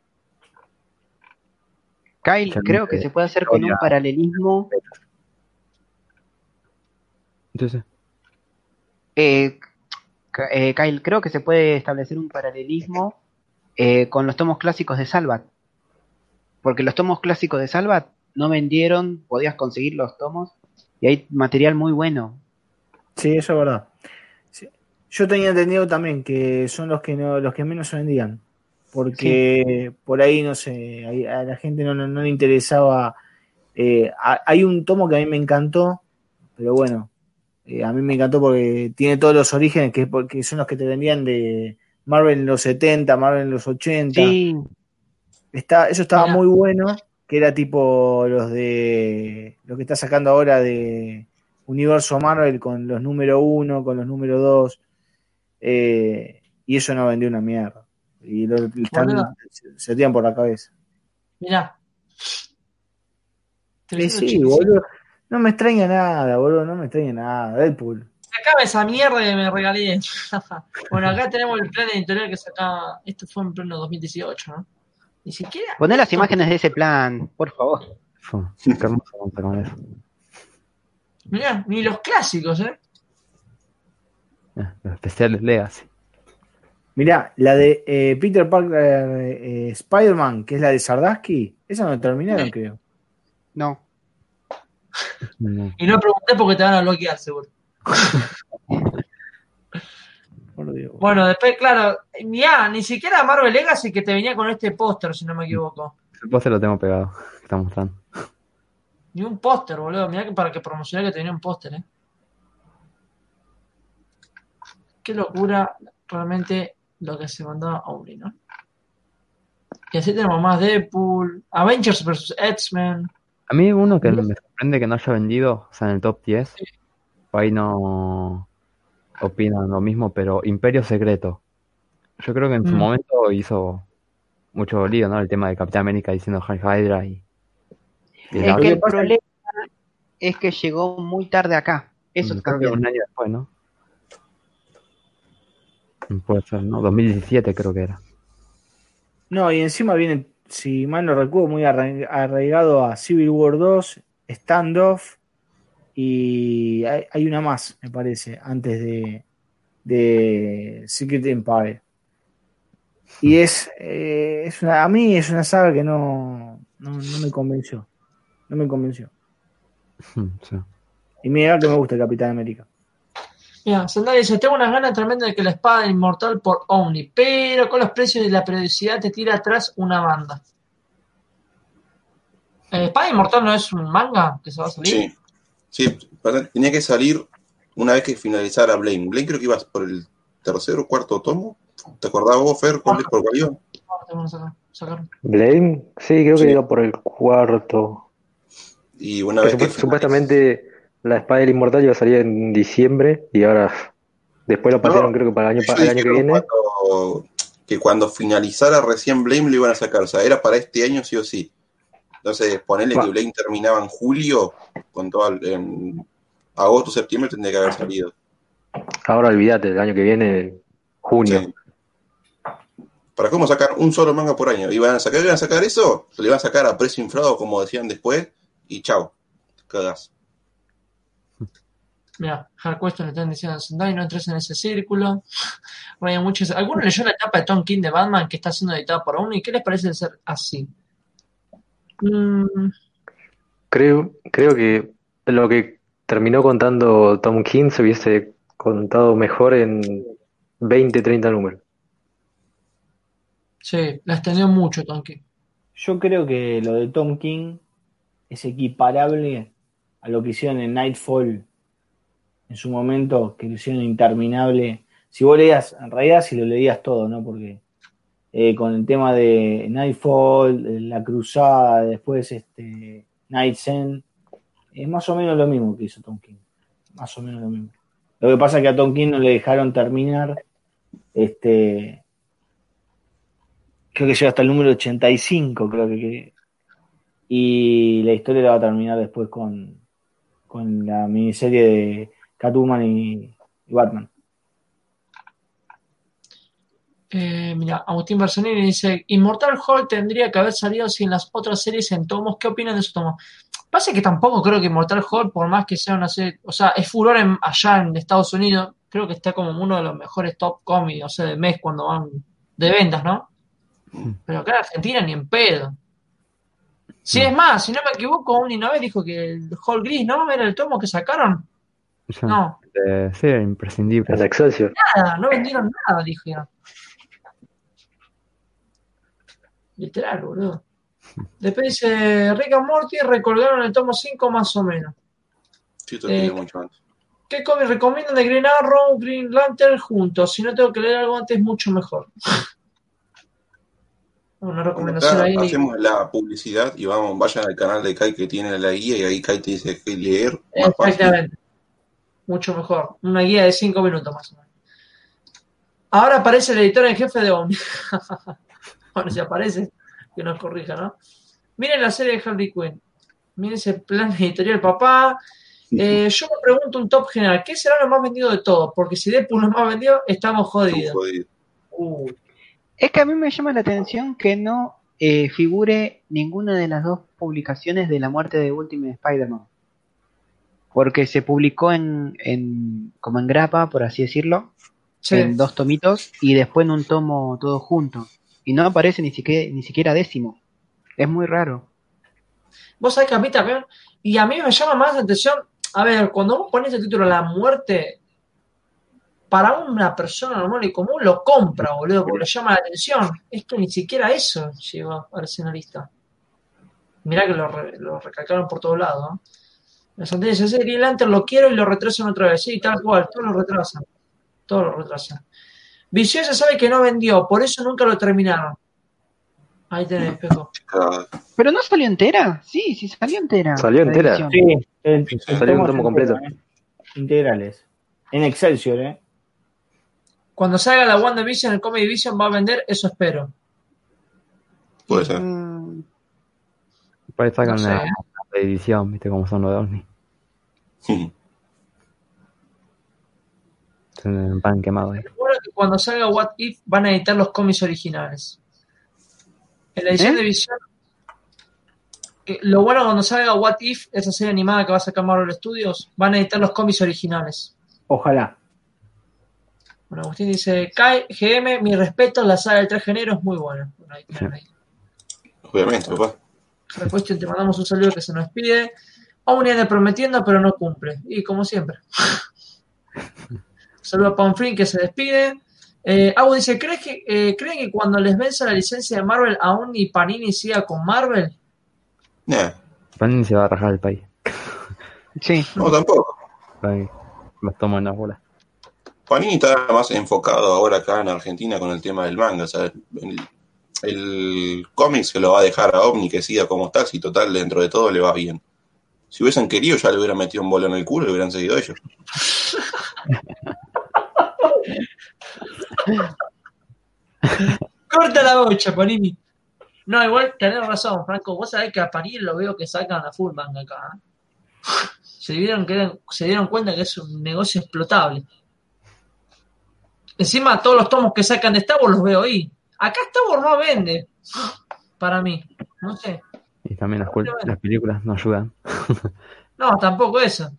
Kyle, creo que se puede hacer con un paralelismo. Entonces, eh, eh, Kyle, creo que se puede establecer un paralelismo eh, con los tomos clásicos de Salvat. Porque los tomos clásicos de Salvat no vendieron, podías conseguir los tomos y hay material muy bueno. Sí, eso es verdad. Yo tenía entendido también que son los que no, los que menos se vendían. Porque por ahí, no sé, a la gente no, no, le interesaba. Eh, hay un tomo que a mí me encantó, pero bueno, eh, a mí me encantó porque tiene todos los orígenes que, porque son los que te vendían de Marvel en los 70, Marvel en los 80. Sí. Está, eso estaba muy bueno, que era tipo los de lo que está sacando ahora de Universo Marvel con los número uno, con los número dos. Eh, y eso no vendió una mierda. Y lo, están, se, tiran por la cabeza. Mirá. sí, boludo. No me extraña nada, boludo. No me extraña nada. Deadpool. Acaba esa mierda que me regalé. bueno, acá tenemos el plan editorial que sacaba. Esto fue en pleno 2018, ¿no? Ni siquiera. Poné las imágenes de ese plan, por favor. Mirá, ni los clásicos, ¿eh? Los especiales Legacy. Mirá, la de eh, Peter Parker eh, Spider-Man, que es la de Sardaski, esa no terminaron, creo. No. Y no pregunté porque te van a bloquear, seguro. Bueno, después, claro, mirá, ni siquiera Marvel Legacy que te venía con este póster, si no me equivoco. El póster lo tengo pegado, que está mostrando. Ni un póster, boludo. Mirá que para que promocionar que tenía un póster, eh. Qué locura realmente lo que se mandó a Omni, ¿no? Y así tenemos más Deadpool, Avengers vs. X-Men. A mí uno que me sorprende que no haya vendido, o sea, en el top 10, ahí no opinan lo mismo, pero Imperio Secreto. Yo creo que en su mm. momento hizo mucho lío, ¿no? El tema de Capitán América diciendo Hydra y... es que el problema es que llegó muy tarde acá. Eso mm, creo que un año después, ¿no? Puede ser, ¿no? 2017 creo que era. No, y encima viene, si mal no recuerdo, muy arraigado a Civil War 2, Standoff y hay, una más, me parece, antes de, de Secret Empire. Y es, eh, es una, a mí es una saga que no, no, me convenció. No me convenció. Y mira que me gusta el Capitán América. Mira, Sandal dice, tengo unas ganas tremendas de que la espada inmortal por Omni, pero con los precios y la periodicidad te tira atrás una banda. ¿La espada inmortal no es un manga que se va a salir? Sí, tenía que salir una vez que finalizara Blame. Blame creo que ibas por el tercer o cuarto tomo. ¿Te acordabas vos, Fer, por cuál iba? Blame, sí, creo que iba por el cuarto. Y una vez que, supuestamente la espada del inmortal iba a salir en diciembre y ahora después lo pasaron creo que para el año, para el año que viene. que cuando finalizara recién Blame lo iban a sacar, o sea, era para este año sí o sí. Entonces, ponerle que Blame terminaba en julio, con todo en agosto, septiembre tendría que haber salido. Ahora olvídate, el año que viene, junio. ¿Para cómo sacar un solo manga por año? ¿Iban a sacar, iban a sacar eso? Se le iban a sacar a precio inflado, como decían después, y chao, cagas. Mira, Hardquestion le están diciendo a no entres en ese círculo. Bueno, muchos, ¿Alguno leyó la etapa de Tom King de Batman que está siendo editada por uno? ¿Y qué les parece ser así? Mm. Creo, creo que lo que terminó contando Tom King se hubiese contado mejor en 20, 30 números. Sí, la extendió mucho Tom King. Yo creo que lo de Tom King es equiparable a lo que hicieron en Nightfall en su momento, que lo hicieron interminable. Si vos leías, en realidad si lo leías todo, ¿no? Porque eh, con el tema de Nightfall, La Cruzada, después este, Night's End. Es más o menos lo mismo que hizo Tom King. Más o menos lo mismo. Lo que pasa es que a Tom King no le dejaron terminar. Este. Creo que llega hasta el número 85, creo que. Y la historia la va a terminar después con, con la miniserie de Catwoman y Batman. Eh, mira, Agustín Bersonini dice, Immortal Hulk tendría que haber salido sin las otras series en tomos. ¿Qué opinan de esos tomos? Pasa que tampoco creo que Immortal Hulk, por más que sea una serie, o sea, es furor allá en Estados Unidos, creo que está como uno de los mejores top cómics, o sea, de mes cuando van de ventas, ¿no? Mm. Pero acá en Argentina ni en pedo. Si es más, si no me equivoco, un vez dijo que el Hall Gris, ¿no? Era el tomo que sacaron. No. sí, era imprescindible. Nada, no vendieron nada, dijeron. Literal, boludo. Después dice Rick and Morty recolgaron el tomo 5 más o menos. Sí, eh, mucho antes. ¿Qué cómic recomiendan de Green Arrow, Green Lantern juntos? Si no tengo que leer algo antes, mucho mejor. Una recomendación ahí. Hacemos la publicidad y vamos, vayan al canal de Kai que tiene la guía y ahí Kai te dice que leer. Exactamente. Mucho mejor. Una guía de 5 minutos más o menos. Ahora aparece el editor en jefe de Omni. bueno, si aparece, que nos corrija, ¿no? Miren la serie de Harley Quinn. Miren ese plan editorial, papá. Eh, yo me pregunto un top general, ¿qué será lo más vendido de todo? Porque si Deadpool lo más vendido, estamos jodidos. Es que a mí me llama la atención que no eh, figure ninguna de las dos publicaciones de la muerte de Ultimate Spider-Man. Porque se publicó en, en, como en grapa, por así decirlo, en dos tomitos y después en un tomo todo junto. Y no aparece ni siquiera, ni siquiera décimo. Es muy raro. Vos sabés que a mí también, y a mí me llama más la atención a ver, cuando vos pones el título La muerte, para una persona normal y común lo compra, boludo, porque le llama la atención. Esto ni siquiera eso llegó Arsenalista. Mirá que lo, recalcaron por todos lados. ¿no? La sentencia dice, Green Lantern lo quiero y lo retrasan otra vez. Sí, tal cual, todo lo retrasan. Todo lo retrasan. Visión se sabe que no vendió, por eso nunca lo terminaron. Ahí tenés, espejo. ¿Pero no salió entera? Sí, sí salió entera. ¿Salió entera? Sí, salió un tomo completo. ¿eh? Integrales. En Excelsior, ¿eh? Cuando salga la WandaVision, el Comedy Vision va a vender, eso espero. Puede ser. Mm. Puede estar con la edición, viste cómo son los de Omni. un pan quemado. Seguro que cuando salga What If van a editar los cómics originales. En la edición ¿Eh? de visión. lo bueno cuando salga What If, esa serie animada que va a sacar Marvel Studios, van a editar los cómics originales. Ojalá. Bueno, Agustín dice, Kai, GM, mi respeto, la saga del 3 género es muy buena. Bueno, ahí ahí. Obviamente, papá. Repuesto, te mandamos un saludo que se nos pide. Aún viene prometiendo, pero no cumple. Y como siempre. Saludo a Panfrin que se despide. Eh, dice, ¿crees que, eh, ¿creen que cuando les venza la licencia de Marvel aún ni Panini siga con Marvel? No. Panini se va a rajar el país. sí. No, tampoco. Ahí, me tomo en la bola. Panini está más enfocado ahora acá en Argentina con el tema del manga. O el, el cómic se lo va a dejar a Omni que siga como está, si total dentro de todo le va bien. Si hubiesen querido ya le hubieran metido un bolo en el culo y hubieran seguido ellos. Corta la bocha, Panini. No, igual tenés razón, Franco. Vos sabés que a Panini lo veo que sacan a full manga acá. ¿eh? Se, dieron, que se dieron cuenta que es un negocio explotable. Encima, todos los tomos que sacan de Star Wars los veo ahí. Acá Star Wars no vende. Para mí. No sé. Y también las, las películas no ayudan. no, tampoco eso.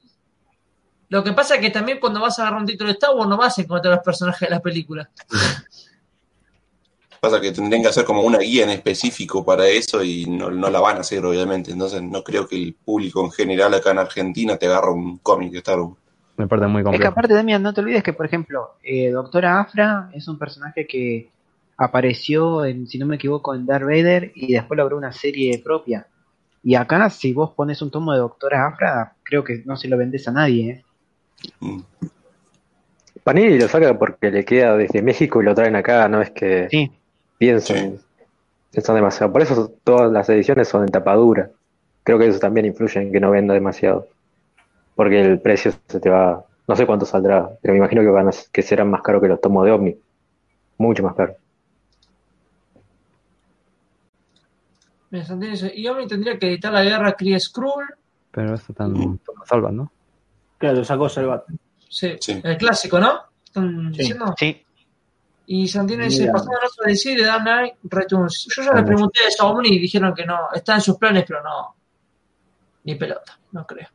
Lo que pasa es que también cuando vas a agarrar un título de Star Wars no vas a encontrar los personajes de la película. Pasa que tendrían que hacer como una guía en específico para eso y no, la van a hacer, obviamente. Entonces no creo que el público en general acá en Argentina te agarre un cómic de Star Wars. Me parece muy complejo. Es que aparte, Damian, no te olvides que, por ejemplo, eh, Doctora Afra es un personaje que apareció, en, si no me equivoco, en Darth Vader y después logró una serie propia. Y acá, si vos pones un tomo de Doctora Afra, creo que no se lo vendes a nadie, ¿eh? Panini lo saca porque le queda desde México y lo traen acá, no es que piensen, piensan demasiado. Por eso todas las ediciones son en tapadura. Creo que eso también influye en que no venda demasiado. Porque el precio se te va, no sé cuánto saldrá, pero me imagino que van a, que serán más caros que los tomos de Omni. Mucho más caro. Y Omni tendría que editar la guerra Kree Skrull. Pero eso tan salvan, ¿no? Claro, lo sacó Salvat. Sí, el clásico, ¿no? sí. Y Santino dice, pasamos a decir de Dark Knight Returns. Yo ya le pregunté eso a Omni y dijeron que no, está en sus planes, pero no. Ni pelota, no creo.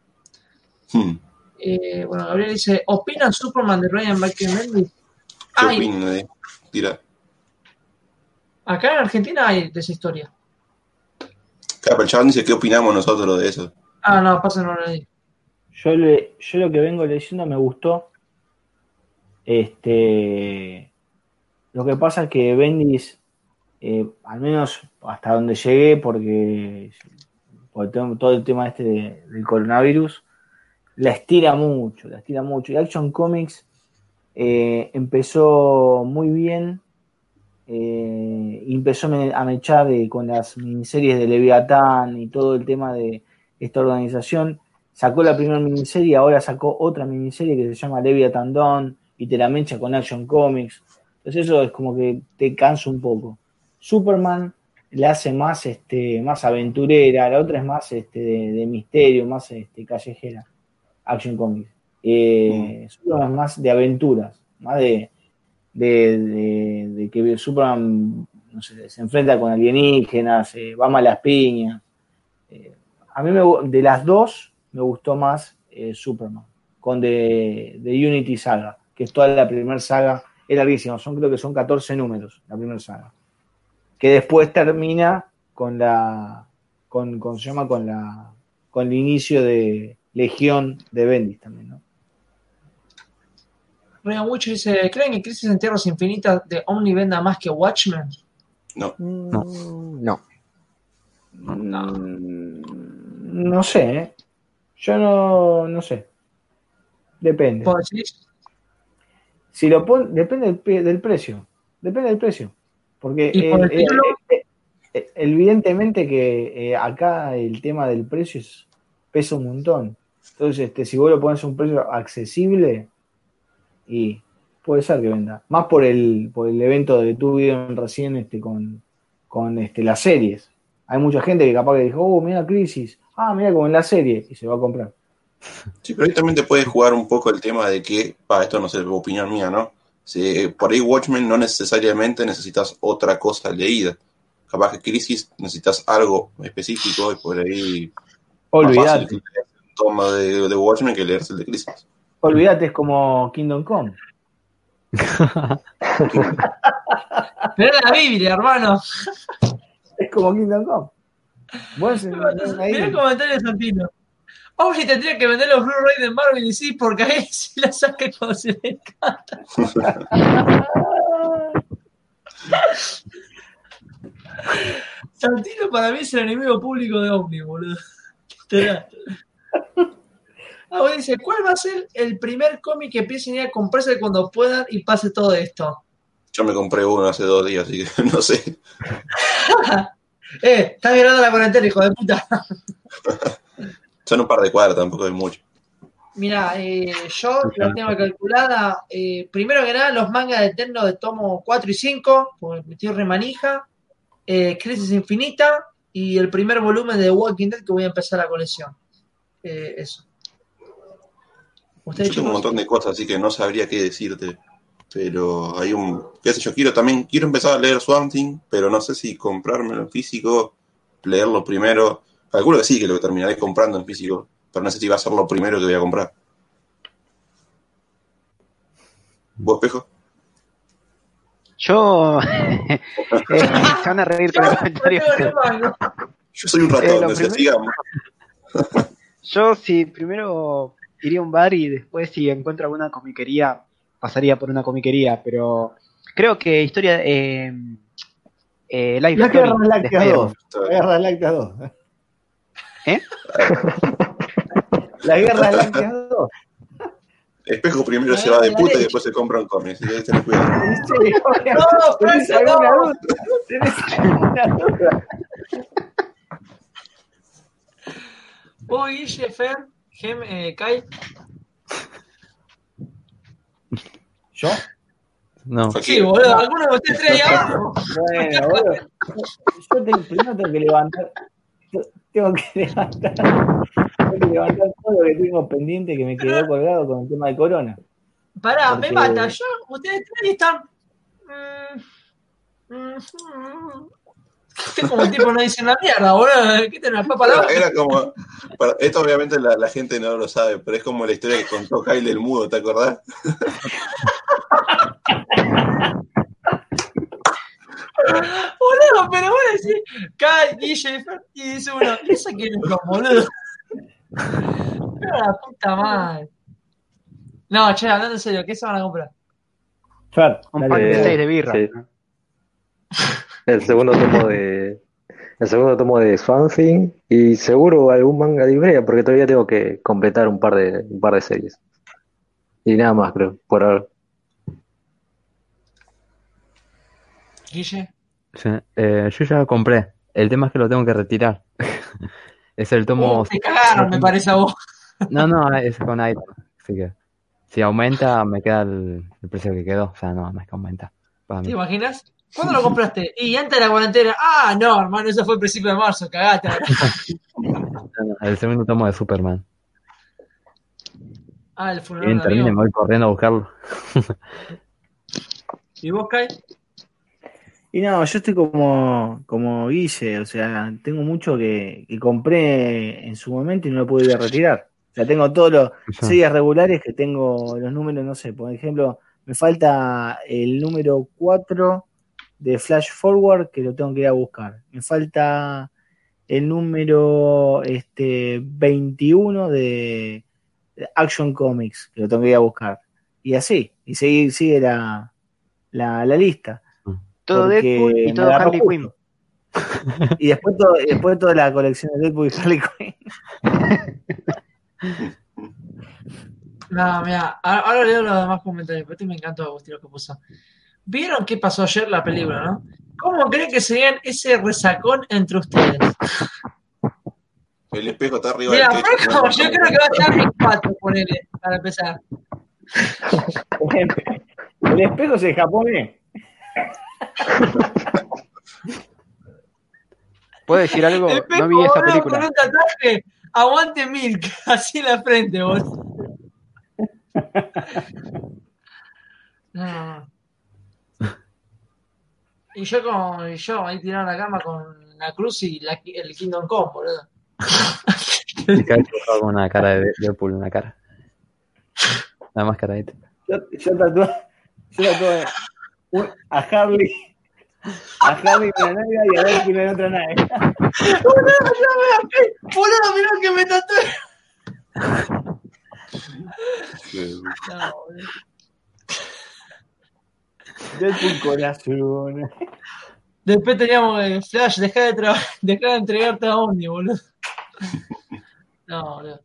Hmm. Eh, bueno, Gabriel dice, ¿opinan Superman de Ryan McKinley? ¿Qué opinan de Tira. Acá en Argentina hay de esa historia. Claro, el chaval dice, ¿qué opinamos nosotros de eso? Ah, no, pásenlo ahí. Yo, le, yo lo que vengo leyendo me gustó. Este, lo que pasa es que Bendis, eh, al menos hasta donde llegué, porque por todo el tema este del coronavirus, la estira mucho, la estira mucho. Y Action Comics eh, empezó muy bien, eh, empezó a mechar con las miniseries de Leviatán y todo el tema de esta organización. Sacó la primera miniserie, ahora sacó otra miniserie que se llama Leviathan Dawn y te la mecha con Action Comics. Entonces eso es como que te cansa un poco. Superman le hace más, este, más aventurera, la otra es más este, de, misterio, más este, callejera. Action Comics. Eh, mm. Superman es más de aventuras, más de, de, que Superman no sé, se enfrenta con alienígenas, eh, va mal las piñas. Eh, a mí me, de las dos me gustó más eh, Superman, con de, Unity Saga, que es toda la primera saga, es larguísimo, son, creo que son 14 números la primera saga, que después termina con la, con, con, se llama con la, con el inicio de, Legión de Bendis también, ¿no? Dice, ¿creen que Crisis en Tierras Infinitas de Omni venda más que Watchmen? No. No. No. No, no sé, ¿eh? Yo no, no sé. Depende. Si lo pon, depende del, precio. Depende del precio. Porque eh, eh, eh, evidentemente que acá el tema del precio es, pesa un montón. Entonces, este, si vos lo pones a un precio accesible, y puede ser que venda. Más por el, por el evento de tu video recién este, con, con este, las series. Hay mucha gente que capaz que dijo, oh, mira Crisis, ah, mira como en la serie, y se va a comprar. Sí, pero ahí también te puede jugar un poco el tema de que, para esto no sé, opinión mía, ¿no? Si, por ahí Watchmen no necesariamente necesitas otra cosa leída. Capaz que Crisis necesitas algo específico y por ahí... Olvídate toma de, de Watchmen que leerse el de Crisis. Olvídate, es como Kingdom Come. Pero la Biblia, hermano. Es como Kingdom Come. Mira el comentario de Santino. Oye, tendría que vender los Blu-ray de Marvel y sí, porque ahí sí la saca cuando se le encanta. Santino para mí es el enemigo público de Omni, boludo. Ahora dice, ¿cuál va a ser el primer cómic que empiecen a comprarse cuando puedan y pase todo esto? Yo me compré uno hace dos días, así que no sé. eh, estás mirando la cuarentena, hijo de puta. Son un par de cuadros, tampoco es mucho. Mira, eh, yo la tengo calculada. Eh, primero que nada, los mangas de Eterno de tomo 4 y 5, porque me estoy remanija. Eh, Crisis Infinita y el primer volumen de Walking Dead que voy a empezar la colección. Eh, eso. Yo tengo un montón de cosas, así que no sabría qué decirte. Pero hay un. ¿Qué sé yo? Quiero también. Quiero empezar a leer Swamp pero no sé si comprármelo en físico, leerlo primero. Calculo que sí, que lo terminaré comprando en físico. Pero no sé si va a ser lo primero que voy a comprar. ¿Vos, espejo? Yo. eh, se van a reír con el comentario. Yo soy un ratón, eh. Yo, sí, primero iría a un bar y después si encuentro alguna comiquería, pasaría por una comiquería, pero creo que historia... Eh, eh, Life la Guerra Láctea 2. La Guerra Láctea 2. ¿Eh? la Guerra Láctea 2. Espejo primero se va de puta y después se compra un cómic. ¿sí? No, ¿Tienes alguna duda? ¿Tienes alguna duda? ¿Vos, Guille, Fer? Gem, eh, Kai. ¿Yo? No. Sí, boludo, alguno de ustedes tres ahí abajo. Bueno, boludo. Yo tengo, primero tengo que levantar. Tengo que levantar. Tengo que levantar todo lo que tengo pendiente que me quedó colgado con el tema de corona. Pará, Porque... me mata. Yo, ustedes tres están. Mm, mm, Usted como un tipo no dice una mierda, boludo. ¿Qué tenés papa era, era como. esto obviamente la, la, gente no lo sabe, pero es como la historia que contó Kyle el mudo, ¿te acordás? boludo, pero vos decís, Kyle, Guille, y dice uno, ¿y eso quién es boludo? la puta madre. No, che, hablando en serio, ¿qué se van a comprar? Fer, un pack de 6 de birra. Sí. El segundo tomo de. El segundo tomo de Swansea y seguro algún manga de Ibrea, porque todavía tengo que completar un par de un par de series. Y nada más, creo, por ahora. Guille. Sí, eh, yo ya lo compré. El tema es que lo tengo que retirar. es el tomo. Uh, te cagaron, me parece a vos. no, no, es con item. Así que si aumenta, me queda el, precio que quedó. O sea, no, no es que aumenta. ¿Te imaginas? ¿Cuándo lo compraste? Y antes de la cuarentena. Ah, no, hermano, eso fue el principio de marzo, cagate. el segundo tomo de Superman. Ah, el funeral. Bien, termine, me voy corriendo a buscarlo. ¿Y vos, Kai? Y no, yo estoy como, como Guille, o sea, tengo mucho que, que compré en su momento y no lo pude ir a retirar. O sea, tengo todos los series regulares que tengo los números, no sé, por ejemplo, me falta el número 4 de Flash Forward que lo tengo que ir a buscar. Me falta el número este, 21 de Action Comics que lo tengo que ir a buscar. Y así, y sigue, sigue la, la, lista. Todo Deadpool y todo Harley Quinn. Y después, todo, después toda la colección de Deadpool y Harley Quinn. No, mira, ahora leo los demás comentarios, pero este me encantó Agustín lo que puso. ¿Vieron qué pasó ayer la película, no? ¿Cómo creen que serían ese resacón entre ustedes? El espejo está arriba Mira, del Franco, yo creo que va a estar mi 4, ponele, para empezar. El espejo se japonés. ¿Puedo decir algo? no vi esa película. Con un tatuaje, aguante Milk, así en la frente, vos. No. Y yo con yo ahí tirado en la cama con la cruz y la, el Kingdom Come, boludo. con una cara de Deadpool en la cara. La máscara de Yo, yo tatué, yo tatué a Harley, a Harley en una nave y a Deadpool en otra nave. Boludo, ya me Boludo, mirá que me tatué. no, boludo. Deadpool corazón. Después teníamos eh, Flash, deja de, deja de entregarte a Omni, boludo. No, boludo.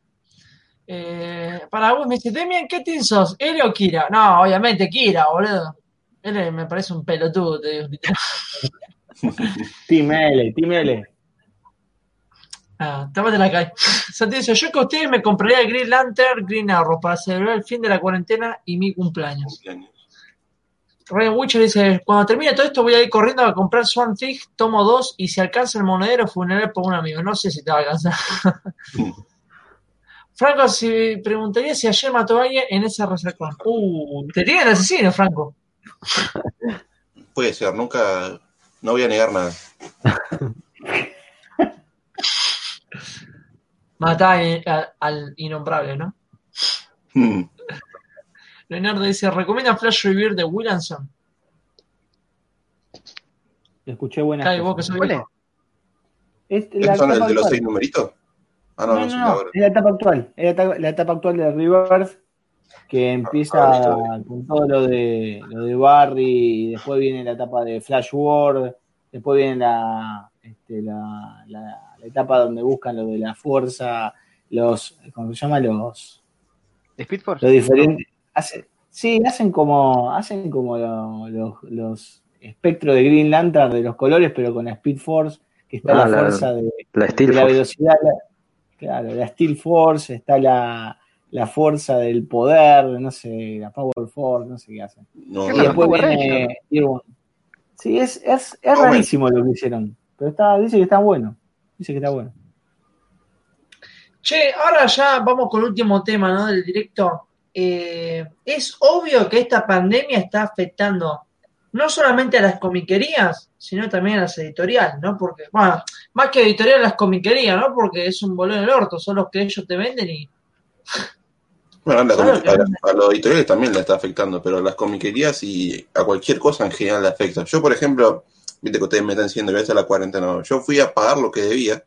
Eh, para vos, me dice, Demian, ¿qué team sos? ¿L o Kira? No, obviamente Kira, boludo. L me parece un pelotudo, te digo. team L, Team L. Ah, tápate la calle. Santi dice, yo que ustedes me compraría el Green Lantern Green Arrow para celebrar el fin de la cuarentena y mi cumpleaños. cumpleaños. Ryan Witcher dice, cuando termine todo esto voy a ir corriendo a comprar Swan Thing, tomo dos y si alcanza el monedero funeral por un amigo. No sé si te va a alcanzar. Franco, si preguntaría si ayer mató a alguien en esa resacón. Uh, te tienen asesino, Franco. Puede ser, nunca, no voy a negar nada. Mata al innombrable, ¿no? Hmm. Leonardo dice, ¿recomienda Flash Review de Williamson? Escuché buenas cosas. Es la son el de los seis numeritos? Ah, no, no, no, es la etapa actual. Es la etapa, actual de Reverse que empieza ah, con todo lo de lo de Barry y después viene la etapa de Flash World, después viene la, este, la, la, etapa donde buscan lo de la fuerza, los, ¿cómo se llama? Los Speed Force. Los diferentes, sí, hacen como, hacen como los espectros de Green Lantern de los colores, pero con la Speed Force, que está ah, la, fuerza de la, velocidad. claro, la Steel Force, está la, la fuerza del poder, no sé, la Power Force, no sé qué hacen. y después viene Sí, es, es, es rarísimo lo que hicieron. Pero está, dice que está bueno. Dice que está bueno. Che, ahora ya vamos con el último tema, ¿no? Del directo. Eh, es obvio que esta pandemia está afectando no solamente a las comiquerías, sino también a las editoriales, ¿no? Porque, bueno, más que editorial, las comiquerías, ¿no? Porque es un bolón del orto, son los que ellos te venden y. Bueno, a, los editoriales también le está afectando, pero a las comiquerías y a cualquier cosa en general le afecta. Yo, por ejemplo, viste que ustedes me están diciendo que es la cuarentena, yo fui a pagar lo que debía,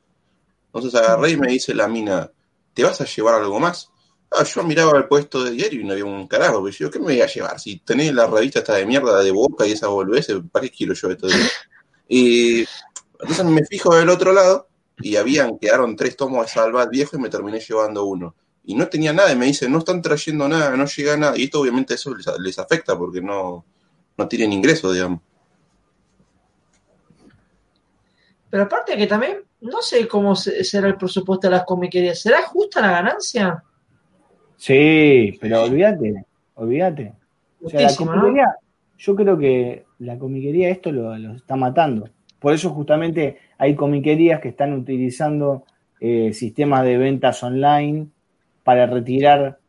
entonces agarré y me dice la mina, ¿te vas a llevar algo más? Ah, yo miraba el puesto de diario y no había un carajo. Pero yo, ¿qué me voy a llevar? Si tenés la revista esta de mierda de boca y esa volvés, ¿para qué quiero yo esto? Y entonces me fijo del otro lado y habían, quedaron tres tomos de Salvat viejo y me terminé llevando uno. Y no tenía nada, y me dice, no están trayendo nada, no llega nada. Y esto obviamente eso les, afecta porque no, no tienen ingresos, digamos. Pero aparte que también, no sé cómo será el presupuesto de las comiquerías. ¿Será justa la ganancia? Sí, pero olvídate, olvídate. O sea, la comiquería, yo creo que la comiquería esto lo, está matando. Por eso justamente hay comiquerías que están utilizando eh, sistemas de ventas online para retirar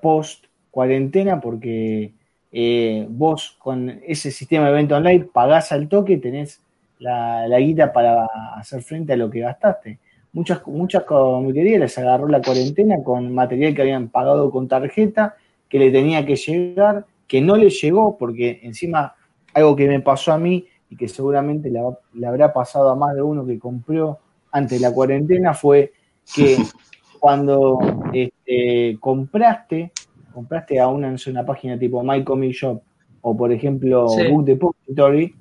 post cuarentena porque eh, vos con ese sistema de venta online pagás al toque, tenés la, la guita para hacer frente a lo que gastaste muchas, muchas comiquerías les agarró la cuarentena con material que habían pagado con tarjeta, que le tenía que llegar, que no le llegó, porque encima algo que me pasó a mí y que seguramente le, habrá pasado a más de uno que compró antes de la cuarentena fue que cuando este, compraste, compraste a una, una página tipo My Comic Shop o por ejemplo Book Depository,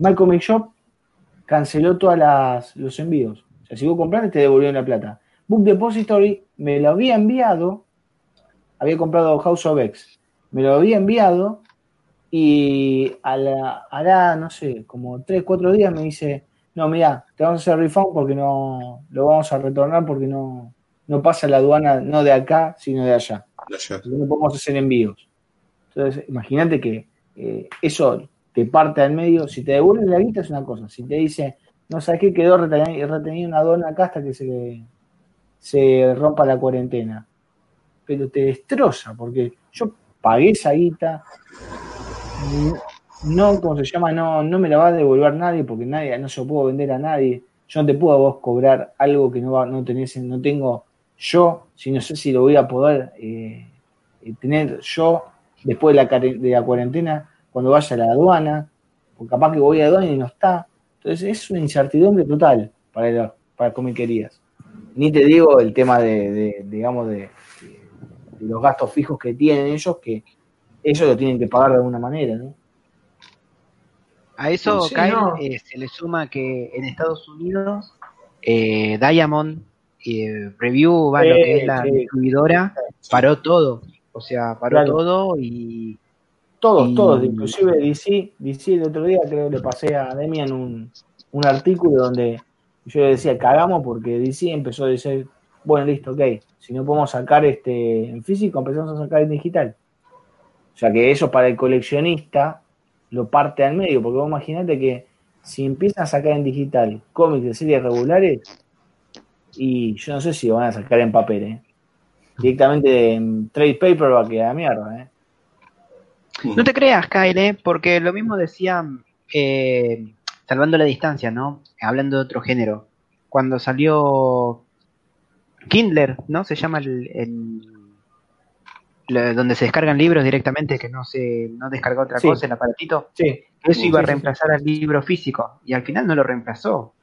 My Comic Shop canceló todos los envíos si vos compraste, te devolvieron la plata. Book Depository me lo había enviado, había comprado House of X, me lo había enviado y a la, hará, no sé, como 3, 4 días me dice, no, mira, te vamos a hacer refund porque no, lo vamos a retornar porque no, no pasa la aduana no de acá, sino de allá. No podemos hacer envíos. Entonces, imagínate que eh, eso te parte al medio. Si te devuelven la guita es una cosa. Si te dice, no sé qué quedó retenido una dona acá hasta que se, se rompa la cuarentena. Pero te destroza, porque yo pagué esa guita, no, como se llama, no, no me la va a devolver nadie, porque nadie, no se lo puedo vender a nadie. Yo no te puedo a vos cobrar algo que no, no, tenés, no tengo yo, si no sé si lo voy a poder eh, eh, tener yo después de la, de la cuarentena, cuando vaya a la aduana, porque capaz que voy a la aduana y no está. Entonces es una incertidumbre total para, para comiquerías. Ni te digo el tema de, digamos, de, los gastos fijos que tienen ellos, que ellos lo tienen que pagar de alguna manera, ¿no? A eso, Kyle, eh, se le suma que en Estados Unidos eh, Diamond eh, Review, va, lo que es la distribuidora, paró todo. O sea, paró todo y todos, todos, inclusive DC, DC el otro día creo que le pasé a Demian un, un artículo donde yo le decía, cagamos porque DC empezó a decir, bueno, listo, ok, si no podemos sacar este en físico, empezamos a sacar en digital. O sea que eso para el coleccionista lo parte al medio, porque vos imaginate que si empiezan a sacar en digital cómics de series regulares, y yo no sé si lo van a sacar en papel, ¿eh? directamente en trade paper va a quedar mierda, ¿eh? No te creas, Kyle, ¿eh? porque lo mismo decía, eh, salvando la distancia, ¿no? Hablando de otro género. Cuando salió Kindler, ¿no? Se llama el, donde se descargan libros directamente, que no se no descarga otra cosa, el aparatito. Sí. Eso iba a reemplazar al libro físico y al final no lo reemplazó.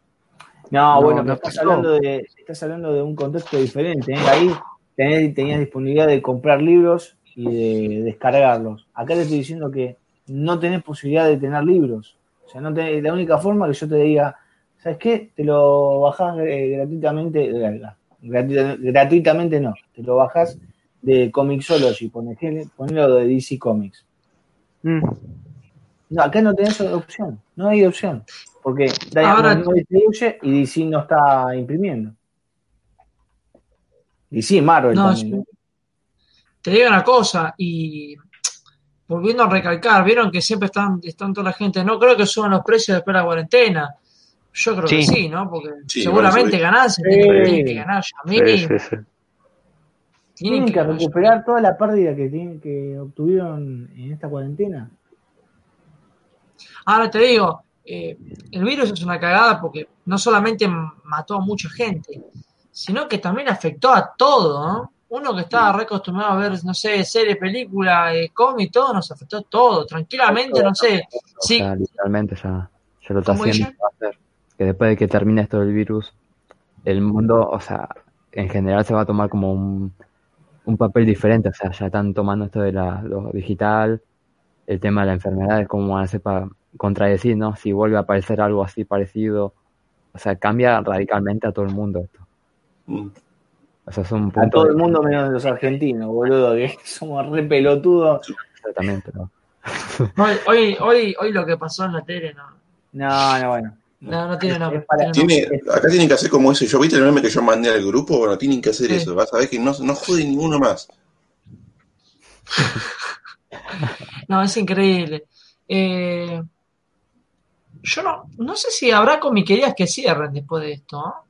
No, bueno, no estás, hablando de, estás hablando de un contexto diferente. ¿eh? Ahí tenías disponibilidad de comprar libros y de descargarlos. Acá te estoy diciendo que no tenés posibilidad de tener libros. O sea, no la única forma que yo te diga, ¿sabes qué? Te lo bajás eh, gratuitamente, eh, gratuitamente no, te lo bajás de Comixology, ponelo de DC Comics. Mm. No, acá no tenés opción, no hay opción, porque Ahora, no distribuye y DC no está imprimiendo. DC Marvel también te digo una cosa, y volviendo a recalcar, vieron que siempre están, están toda la gente, no creo que suban los precios después de la cuarentena. Yo creo que sí, ¿no? Porque seguramente ganancias tienen, que ganar Tienen, que, que, recuperar toda la pérdida que tienen que obtuvieron en esta cuarentena. Ahora te digo, eh, el virus es una cagada porque no solamente mató a mucha gente, sino que también afectó a todo, ¿no? Uno que estaba recostumbrado a ver, no sé, series, películas, eh, cómics, todo, nos afectó todo, tranquilamente, no sé. Sí. literalmente ya, ya lo está haciendo. Que después de que termine esto del virus, el mundo, o sea, en general se va a tomar como un, un papel diferente, o sea, ya están tomando esto de la, lo digital, el tema de la enfermedad, cómo van a hacer para contradecir, ¿no? Si vuelve a aparecer algo así parecido, o sea, cambia radicalmente a todo el mundo esto. Mm. O sea, a todo el mundo menos los argentinos, boludo, que somos re pelotudos. Exactamente, hoy, hoy, hoy, hoy lo que pasó en la tele, no. No, no, bueno. No, no tiene nada. Tiene, acá tienen que hacer como eso. Yo viste el meme que yo mandé al grupo, bueno, tienen que hacer eso. Vas a ver que no, no jode ninguno más. no, es increíble. Eh, yo no, no sé si habrá comiquerías que cierren después de esto. ¿no?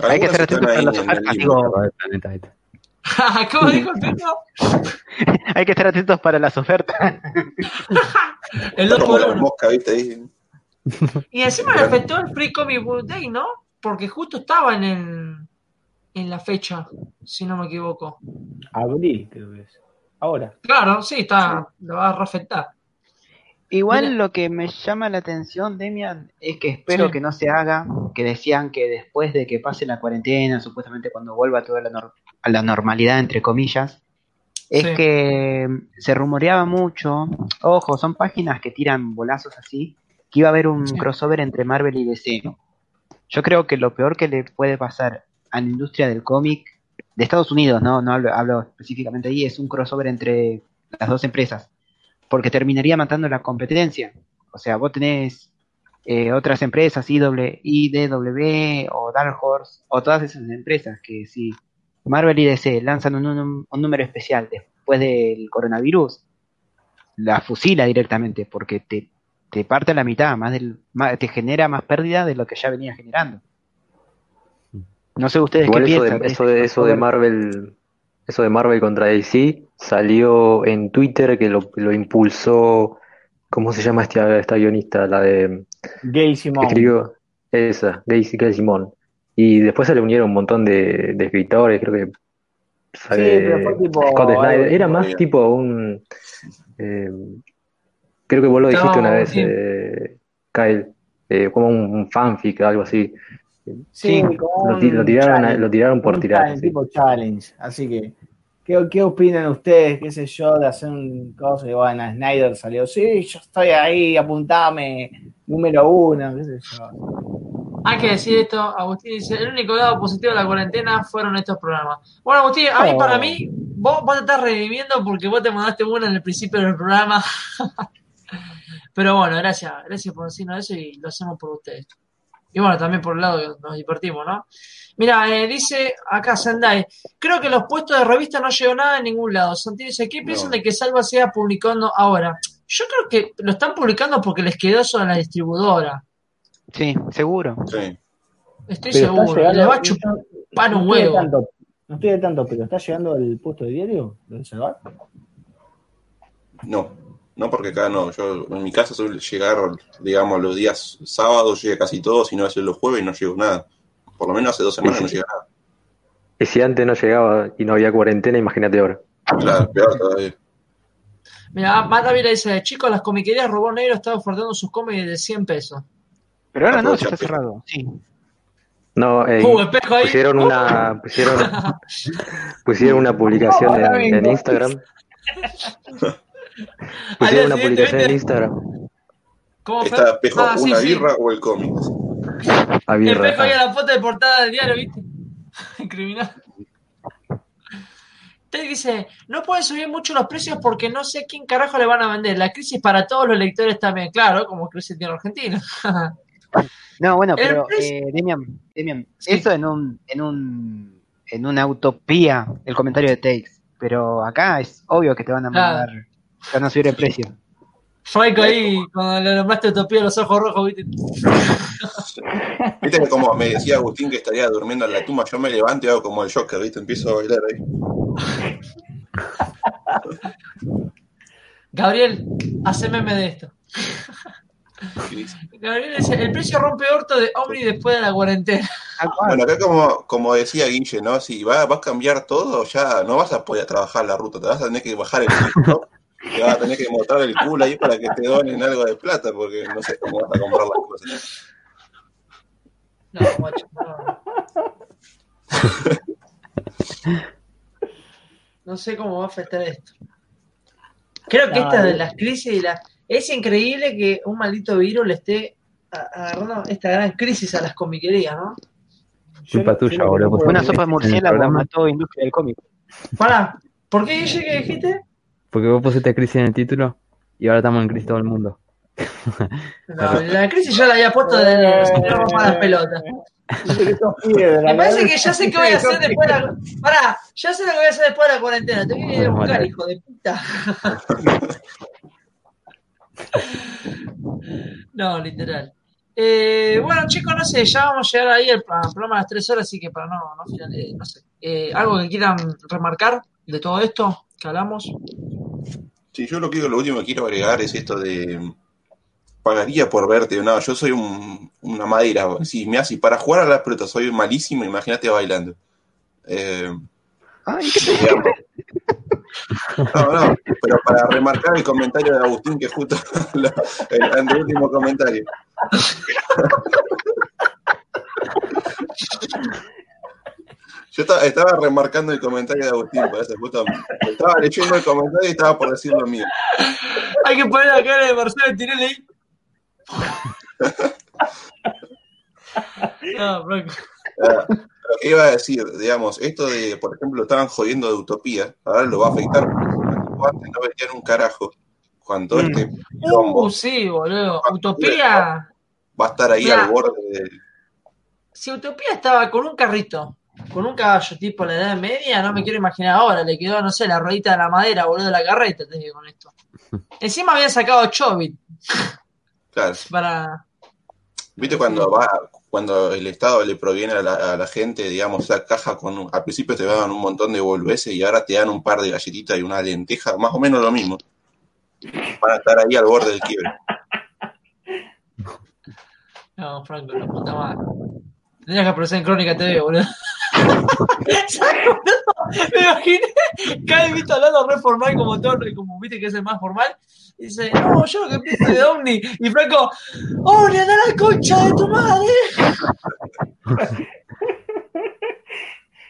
Hay que estar atentos para las ofertas. ¿Cómo dijo el Hay que estar atentos para las ofertas. el 2 por 1 y encima le afectó el Free Comic Book Day, ¿no? Porque justo estaba en el, en la fecha, si no me equivoco. Abril, creo que es. Ahora. Claro, sí, está, lo va a reafectar. Igual lo que me llama la atención, Demian, es que espero que no se haga, que decían que después de que pase la cuarentena, supuestamente cuando vuelva toda la a la normalidad, entre comillas, es que se rumoreaba mucho, ojo, son páginas que tiran bolazos así, que iba a haber un crossover entre Marvel y DC. Yo creo que lo peor que le puede pasar a la industria del cómic de Estados Unidos, no, no hablo, hablo específicamente ahí, es un crossover entre las dos empresas, porque terminaría matando la competencia. O sea, vos tenés eh, otras empresas, IW, IDW o Dark Horse, o todas esas empresas que si Marvel y DC lanzan un, un número especial después del coronavirus, la fusila directamente, porque te, te parte a la mitad, más del, te genera más pérdida de lo que ya venía generando. No sé ustedes qué piensan. eso, de, eso de Marvel, eso de Marvel contra DC salió en Twitter que lo, lo impulsó, ¿cómo se llama esta, esta guionista? La de Gay Simón. Escribió esa, Gay, Simón. Y después se le unieron un montón de, escritores, creo que sale Scott Snyder. Era más tipo un eh, Creo que vos lo dijiste una vez, eh, Kyle, eh, como un, fanfic, algo así. Sí, lo, tiraron, lo tiraron por tirar. tipo challenge. Así que, ¿qué, ¿qué, opinan ustedes, qué sé yo, de hacer un cosa? Y bueno, Snyder salió, sí, yo estoy ahí, apuntame, número uno, qué sé yo. Hay que decir esto, Agustín dice, el único lado positivo de la cuarentena fueron estos programas. Bueno, Agustín, a mí, para mí, vos, vos te estás reviviendo porque vos te mandaste uno en el principio del programa. Pero bueno, gracias, gracias por decirnos eso y lo hacemos por ustedes. Y bueno, también por el lado que nos divertimos, ¿no? Mira, eh, dice acá Sandai, creo que los puestos de revista no llegó nada en ningún lado. Santi dice, ¿qué piensan de que Salva sea publicando ahora? Yo creo que lo están publicando porque les quedó eso en la distribuidora. Sí, seguro. Sí. Estoy seguro. Le va a chupar un huevo. no estoy de tanto, pero ¿está llegando el puesto de diario de Salvar? No. No, porque acá no, yo en mi casa suele llegar, digamos, los días sábados llega casi todo, si no es los jueves y no llego nada. Por lo menos hace dos semanas no llega nada. Y si antes no llegaba y no había cuarentena, imagínate ahora. Claro, peor todavía. Mira, Mata Vila dice, chicos, las comiquerías Robot Negro están ofertando sus cómics de 100 pesos. Pero ahora no, está cerrado, sí. No, eh, uh, pusieron una pusieron, pusieron una publicación en, en Instagram Pusieron una publicación en Instagram. ¿Cómo fue? Está espejo, ah, una birra o el cómic. A birra. Espejo ahí a la foto de portada del diario, ¿viste? Criminal. Usted dice, no pueden subir mucho los precios porque no sé quién carajo le van a vender. La crisis para todos los lectores también, claro, como crisis tiene Argentina. no, bueno, pero eh, Demian, Demian eso en un, en un en una utopía, el comentario de Takes, pero acá es obvio que te van a mandar para no subir el precio. Franco ahí, cuando le nombraste Utopía los ojos rojos, ¿viste? Viste que como me decía Agustín que estaría durmiendo en la tumba, yo me levanto y hago como el Joker, ¿viste? Empiezo a bailar ahí. Gabriel, haceme de esto. Gabriel dice, el precio rompe orto de Omni después de la cuarentena. Bueno, acá como, como decía Guille, ¿no? Si va, va a cambiar todo, ya no vas a poder trabajar la ruta, te vas a tener que bajar el ¿no? Te vas a tener que mostrar el culo ahí para que te donen algo de plata, porque no sé cómo vas a comprar las cosas. No, macho, no. No sé cómo va a afectar esto. Creo que esta de las crisis y las... Es increíble que un maldito virus le esté agarrando esta gran crisis a las comiquerías, ¿no? Culpa tuya, boludo. Una sopa de murciélago mató industria del cómic. Para, ¿por qué Guille que dijiste? Porque vos pusiste crisis en el título y ahora estamos en crisis todo el mundo. No, la crisis yo la había puesto de las pelotas. Me parece que ya sé qué voy a hacer después de la. Pará, ya sé lo que voy a hacer después de la cuarentena. Tengo que ir a buscar, hijo de puta. no, literal. Eh, bueno, chicos, no sé, ya vamos a llegar ahí al programa de las tres horas, así que para no, no, eh, no sé. Eh, ¿Algo que quieran remarcar de todo esto que hablamos? Sí, yo lo, que, lo último que quiero agregar es esto de pagaría por verte. No, yo soy un, una madera. Si me hace para jugar a la pelota soy malísimo, imagínate bailando. Eh, Ay, no, no, pero para remarcar el comentario de Agustín, que justo el, el último comentario. Yo estaba, remarcando el comentario de Agustín, parece, justo. Estaba leyendo el comentario y estaba por decir lo mío. Hay que poner la cara de Marcelo Tirelli ahí. no, Franco. Ah, lo que iba a decir, digamos, esto de, por ejemplo, estaban jodiendo de Utopía, ahora lo va a afectar porque antes no vendían un carajo. Cuando mm. este uh, sí, boludo. Utopía. Va a estar ahí al borde del. Si Utopía estaba con un carrito, con un caballo tipo la edad media, no me quiero imaginar ahora, le quedó, no sé, la ruedita de la madera, boludo, de la carreta, te digo con esto. Encima había sacado Chobit. Claro. Para. ¿Viste cuando va, cuando el Estado le proviene a la, gente, digamos, esa caja con, al principio te daban un montón de boludeces y ahora te dan un par de galletitas y una lenteja, más o menos lo mismo. Van a estar ahí al borde del quiebre. No, Franco, la puta madre. Tendrías que aparecer en Crónica TV, boludo. Me imaginé, cae visto hablando re formal como todo, como viste que es el más formal. Y dice, no, yo lo que pienso de Omni. Y Franco, Omni, anda la concha de tu madre.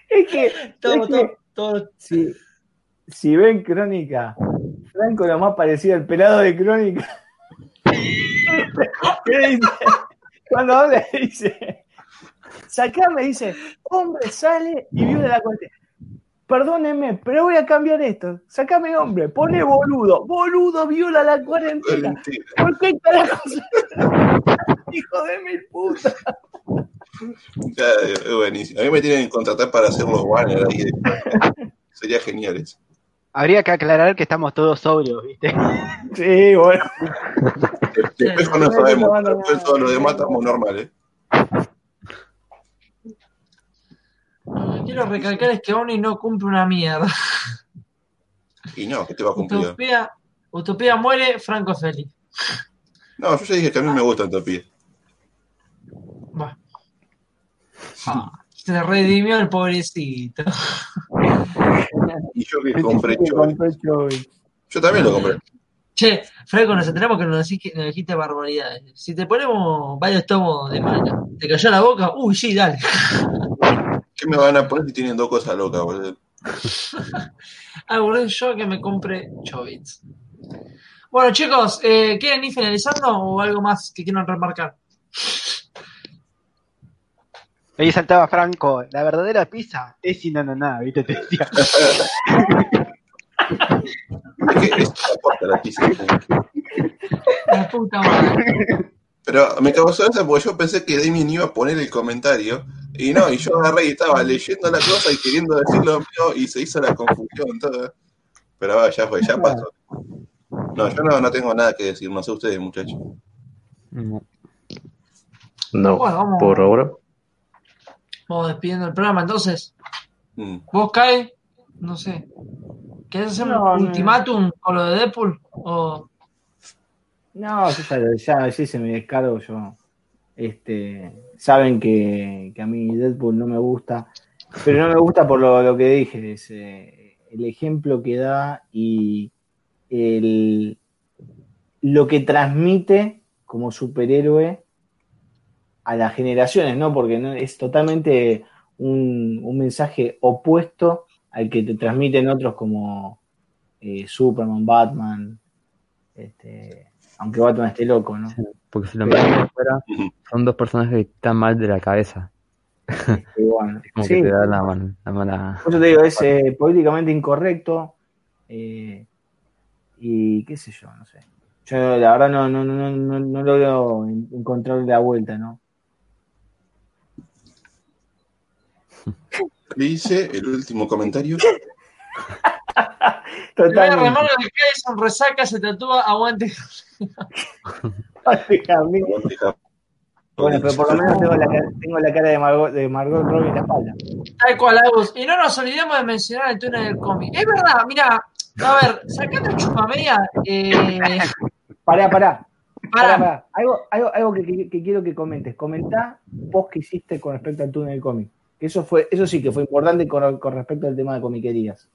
es que, todo, todo, todo. Si, si ven Crónica, Franco lo más parecido al pelado de Crónica. ¿Qué dice? Cuando habla dice, sacame, dice, hombre sale y vive la cuenta perdóneme, pero voy a cambiar esto. Sacame hombre, pone boludo. Boludo viola la cuarentena. ¿Por qué carajo? Hijo de mil puta. es buenísimo. A mí me tienen que contratar para hacer los banners ahí. Sería genial eso. Habría que aclarar que estamos todos sobrios, ¿viste? Sí, bueno. Después no sabemos, después todos los demás estamos normales. Lo que quiero recalcar es que Oni no cumple una mierda. Y no, ¿qué te va a cumplir? Utopía, Utopía muere, Franco feliz. No, yo ya dije que a mí me gusta Utopía. Bueno. Ah, se redimió el pobrecito. y yo que compré Chovy. Yo también lo compré. Che, Franco, nos enteramos que nos dijiste, barbaridades. Si te ponemos varios tomos de mano, ¿te cayó la boca? Uy, sí, dale. ¿Qué me van a poner si tienen dos cosas locas, boludo? ah, boludo, yo que me compre Chovitz. Bueno, chicos, eh, ¿quieren ir finalizando o algo más que quieran remarcar? Ahí saltaba Franco, la verdadera pizza es sin ananá, ¿viste? Te decía. ¿Qué es la pizza? La puta madre. Pero me causó eso porque yo pensé que Damien iba a poner el comentario y no, y yo agarré y estaba leyendo la cosa y queriendo decir lo mío y se hizo la confusión todo. Pero va, ya fue, ya pasó. No, yo no, no tengo nada que decir, no sé ustedes, muchachos. No, por ahora. Vamos despidiendo el programa, entonces. Mm. ¿Vos, Kai? No sé. ¿Querés hacer un ultimátum con lo de Deadpool? O... No, ya, ya, se me descargo yo. Este, saben que, a mí Deadpool no me gusta, pero no me gusta por lo, que dije, el ejemplo que da y el, lo que transmite como superhéroe a las generaciones, ¿no? Porque no, es totalmente un, un, mensaje opuesto al que te transmiten otros como eh, Superman, Batman, este, aunque Batman esté loco, ¿no? porque si lo miras fuera, son dos personas que están mal de la cabeza. Bueno, es como que te da la, mala. Por eso te digo, es eh, políticamente incorrecto. Eh, y qué sé yo, no sé. Yo la verdad no, no, no, no, no logro encontrar la vuelta, ¿no? ¿Qué dice el último comentario? Totalmente. hermano de son resaca, se tatúa, aguante. bueno, pero por lo menos tengo la, tengo la cara de Margot, de Margot Robbie en la espalda. Tal cual, Agus. Y no nos olvidemos de mencionar el túnel del cómic. Es verdad, mira, a ver, sacando chupamedia. Eh... Pará, pará. Pará. Algo, algo, algo que, que, quiero que comentes. Comentá vos que hiciste con respecto al túnel del cómic. Eso, fue, eso sí que fue importante con, con respecto al tema de comiquerías.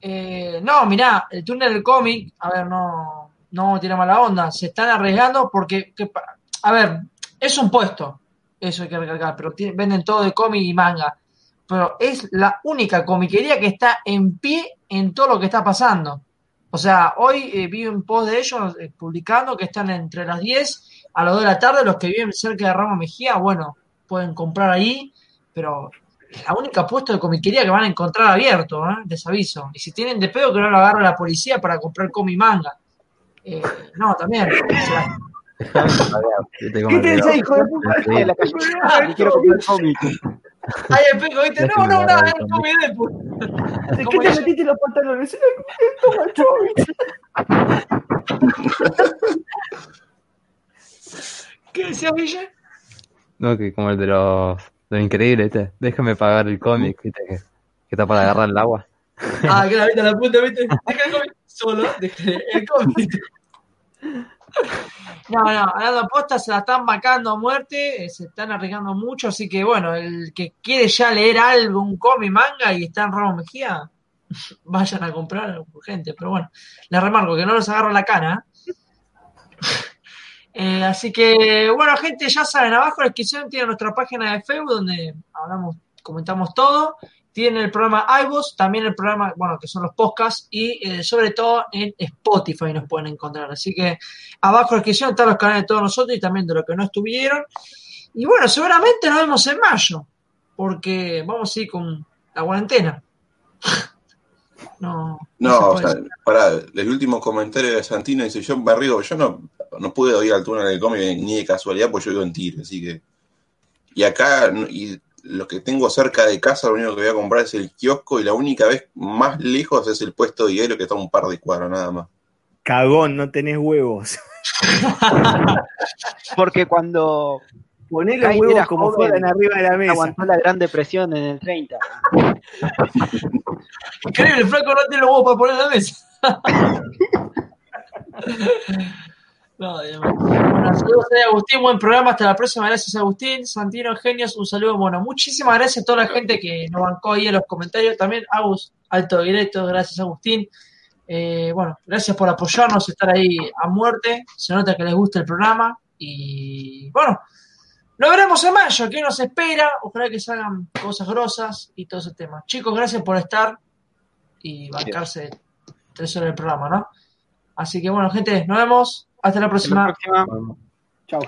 Eh, no, mirá, el túnel del cómic, a ver, no, no tiene mala onda, se están arriesgando porque, a ver, es un puesto, eso hay que recalcar, pero venden todo de cómic y manga, pero es la única comiquería que está en pie en todo lo que está pasando. O sea, hoy eh, vi un post de ellos eh, publicando que están entre las 10 a las 2 de la tarde, los que viven cerca de Ramos Mejía, bueno, pueden comprar ahí, pero la única puesto de comiquería que van a encontrar abierto, ¿eh? les aviso. Y si tienen de pedo, que no lo agarre la policía para comprar cómic manga. Eh, no, también. ¿Qué te hijo de puta? Quiero comprar cómic. Ay, el peco, ¿viste? No, no, no, es cómic de puta. ¿De qué te metiste los pantalones? Toma, ¿Qué decías, Ville? No, que como el de los lo increíble, ¿viste? Déjame pagar el cómic, ¿viste? Que, está para agarrar el agua. Ah, que la viste la punta, ¿viste? Deja el cómic solo, deja el cómic. No, no, hablando de apostas se la están vacando a muerte, eh, se están arriesgando mucho, así que bueno, el que quiere ya leer algo, un cómic, manga y está en Ramos Mejía, vayan a comprar urgente, pero bueno, les remarco que no los agarro la cara. Eh, así que, bueno, gente, ya saben, abajo en la descripción tiene nuestra página de Facebook donde hablamos, comentamos todo. Tiene el programa iVoox, también el programa, bueno, que son los podcasts, y eh, sobre todo en Spotify nos pueden encontrar. Así que abajo en la descripción están los canales de todos nosotros y también de los que no estuvieron. Y bueno, seguramente nos vemos en mayo, porque vamos a ir con la cuarentena. No, no, o sea, para el último comentario de Santino dice, yo Barrigo, yo no, no pude ir al túnel del cómic ni de casualidad, porque yo vivo en Tigre, así que... Y acá, y lo que tengo cerca de casa, lo único que voy a comprar es el kiosco y la única vez más lejos es el puesto de hielo que está un par de cuadros nada más. Cagón, no tenés huevos. Porque cuando Poner los huevos como fueran arriba de la mesa. Aguantó la gran depresión en el 30. Increíble, el flaco no tiene los huevos para poner en la mesa. no, bueno, saludos a Agustín, buen programa, hasta la próxima, gracias Agustín, Santino, genios, un saludo, bueno, muchísimas gracias a toda la gente que nos bancó ahí en los comentarios, también Agus, alto directo, gracias Agustín, eh, bueno, gracias por apoyarnos, estar ahí a muerte, se nota que les gusta el programa y bueno, lo veremos en mayo, ¿qué nos espera? Ojalá que salgan cosas grosas y todo ese tema. Chicos, gracias por estar y bancarse tres horas del programa, ¿no? Así que bueno, gente, nos vemos. Hasta la próxima. Chao.